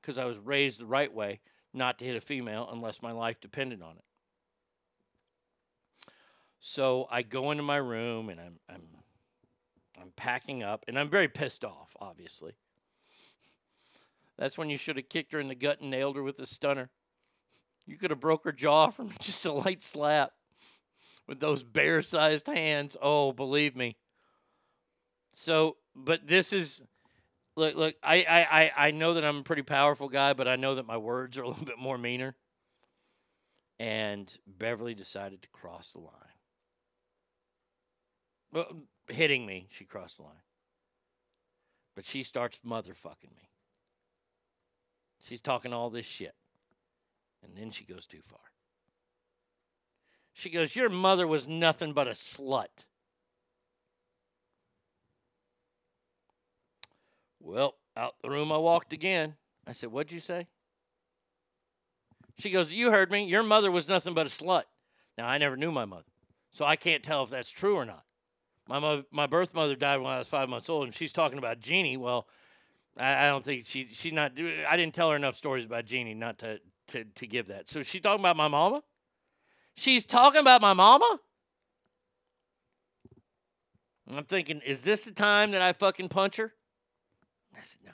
because I was raised the right way not to hit a female unless my life depended on it. So I go into my room and I'm I'm I'm packing up and I'm very pissed off, obviously. That's when you should have kicked her in the gut and nailed her with a stunner. You could have broke her jaw from just a light slap with those bear-sized hands. Oh, believe me. So, but this is look look I, I I know that I'm a pretty powerful guy, but I know that my words are a little bit more meaner. And Beverly decided to cross the line. Well, hitting me, she crossed the line. But she starts motherfucking me. She's talking all this shit. And then she goes too far. She goes, Your mother was nothing but a slut. Well, out the room I walked again. I said, What'd you say? She goes, You heard me. Your mother was nothing but a slut. Now, I never knew my mother, so I can't tell if that's true or not. My, mo- my birth mother died when I was five months old, and she's talking about Jeannie. Well, I, I don't think she she's not. I didn't tell her enough stories about Jeannie not to, to, to give that. So she's talking about my mama? She's talking about my mama? I'm thinking, is this the time that I fucking punch her? I said, no.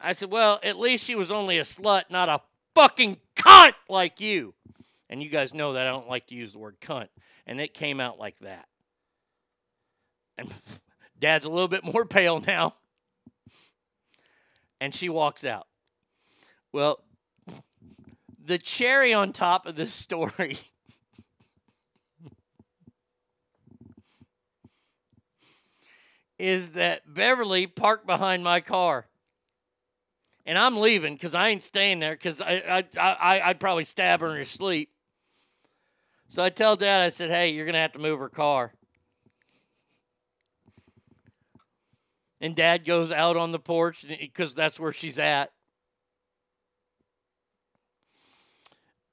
I said, well, at least she was only a slut, not a fucking cunt like you. And you guys know that I don't like to use the word cunt. And it came out like that. And dad's a little bit more pale now. And she walks out. Well, the cherry on top of this story is that Beverly parked behind my car. And I'm leaving because I ain't staying there because I, I, I, I'd probably stab her in her sleep. So I tell dad, I said, hey, you're going to have to move her car. And dad goes out on the porch because that's where she's at.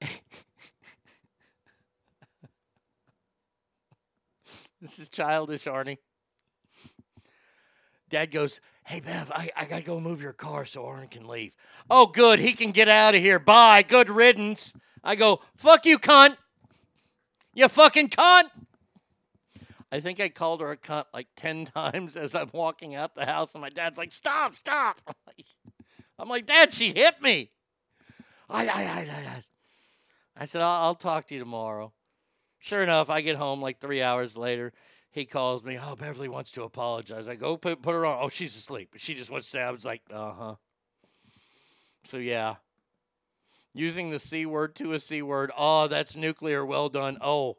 this is childish, Arnie. Dad goes, Hey, Bev, I, I got to go move your car so Arnie can leave. Oh, good. He can get out of here. Bye. Good riddance. I go, Fuck you, cunt. You fucking cunt. I think I called her a cunt like 10 times as I'm walking out the house, and my dad's like, Stop, stop. I'm like, I'm like Dad, she hit me. I, I, I, I, I said, I'll, I'll talk to you tomorrow. Sure enough, I get home like three hours later. He calls me. Oh, Beverly wants to apologize. I go put, put her on. Oh, she's asleep. She just wants to say, I was like, uh huh. So, yeah. Using the C word to a C word. Oh, that's nuclear. Well done. Oh.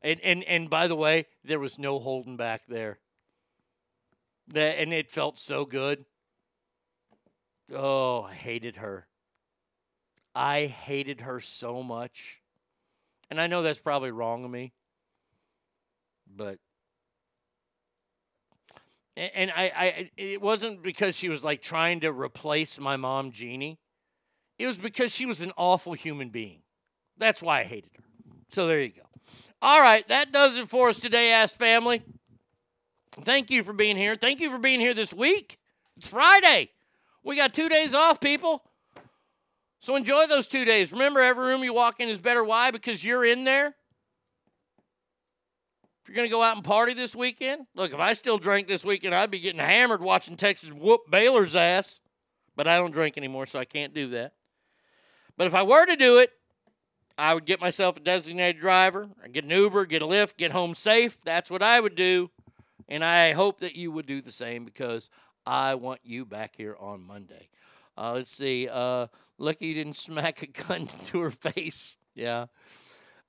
And, and, and by the way, there was no holding back there. That, and it felt so good. Oh, I hated her. I hated her so much. And I know that's probably wrong of me. But and I, I it wasn't because she was like trying to replace my mom Jeannie. It was because she was an awful human being. That's why I hated her. So there you go. All right, that does it for us today, Ask Family. Thank you for being here. Thank you for being here this week. It's Friday. We got two days off, people. So enjoy those two days. Remember, every room you walk in is better. Why? Because you're in there. You're going to go out and party this weekend, look, if I still drank this weekend, I'd be getting hammered watching Texas whoop Baylor's ass. But I don't drink anymore, so I can't do that. But if I were to do it, I would get myself a designated driver, I'd get an Uber, get a Lyft, get home safe. That's what I would do. And I hope that you would do the same because I want you back here on Monday. Uh, let's see. Uh, lucky you didn't smack a gun to her face. Yeah.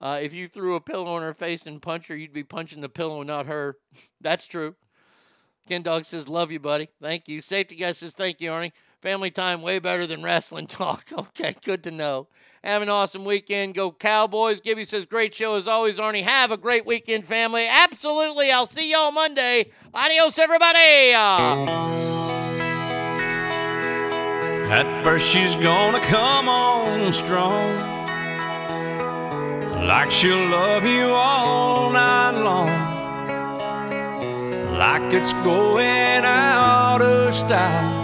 Uh, if you threw a pillow on her face and punched her, you'd be punching the pillow, not her. That's true. Ken Dog says, Love you, buddy. Thank you. Safety guy says, Thank you, Arnie. Family time, way better than wrestling talk. Okay, good to know. Have an awesome weekend. Go Cowboys. Gibby says, Great show as always, Arnie. Have a great weekend, family. Absolutely. I'll see y'all Monday. Adios, everybody. At first, she's gonna come on strong. Like she'll love you all night long, like it's going out of style.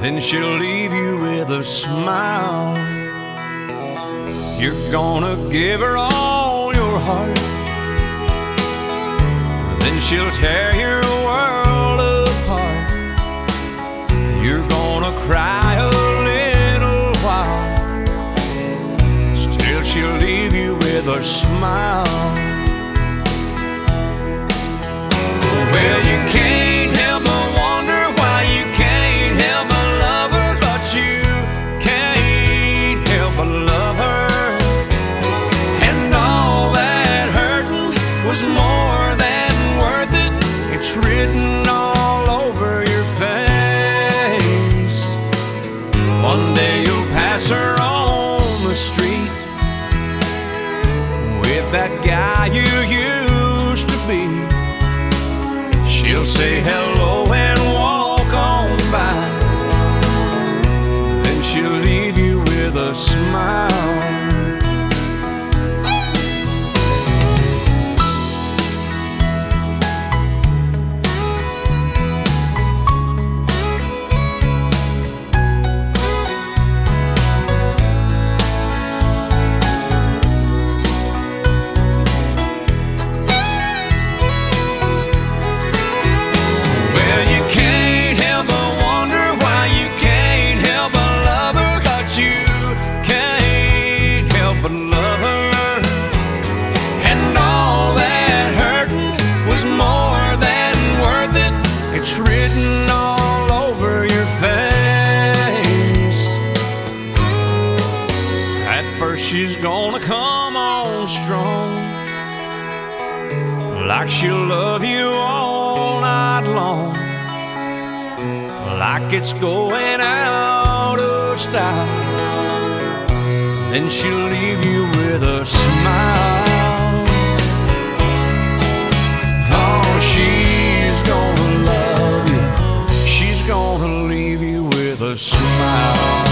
Then she'll leave you with a smile. You're gonna give her all your heart. Then she'll tear your world apart. You're gonna cry a smile. She'll love you all night long, like it's going out of style. Then she'll leave you with a smile. Oh, she's gonna love you, she's gonna leave you with a smile.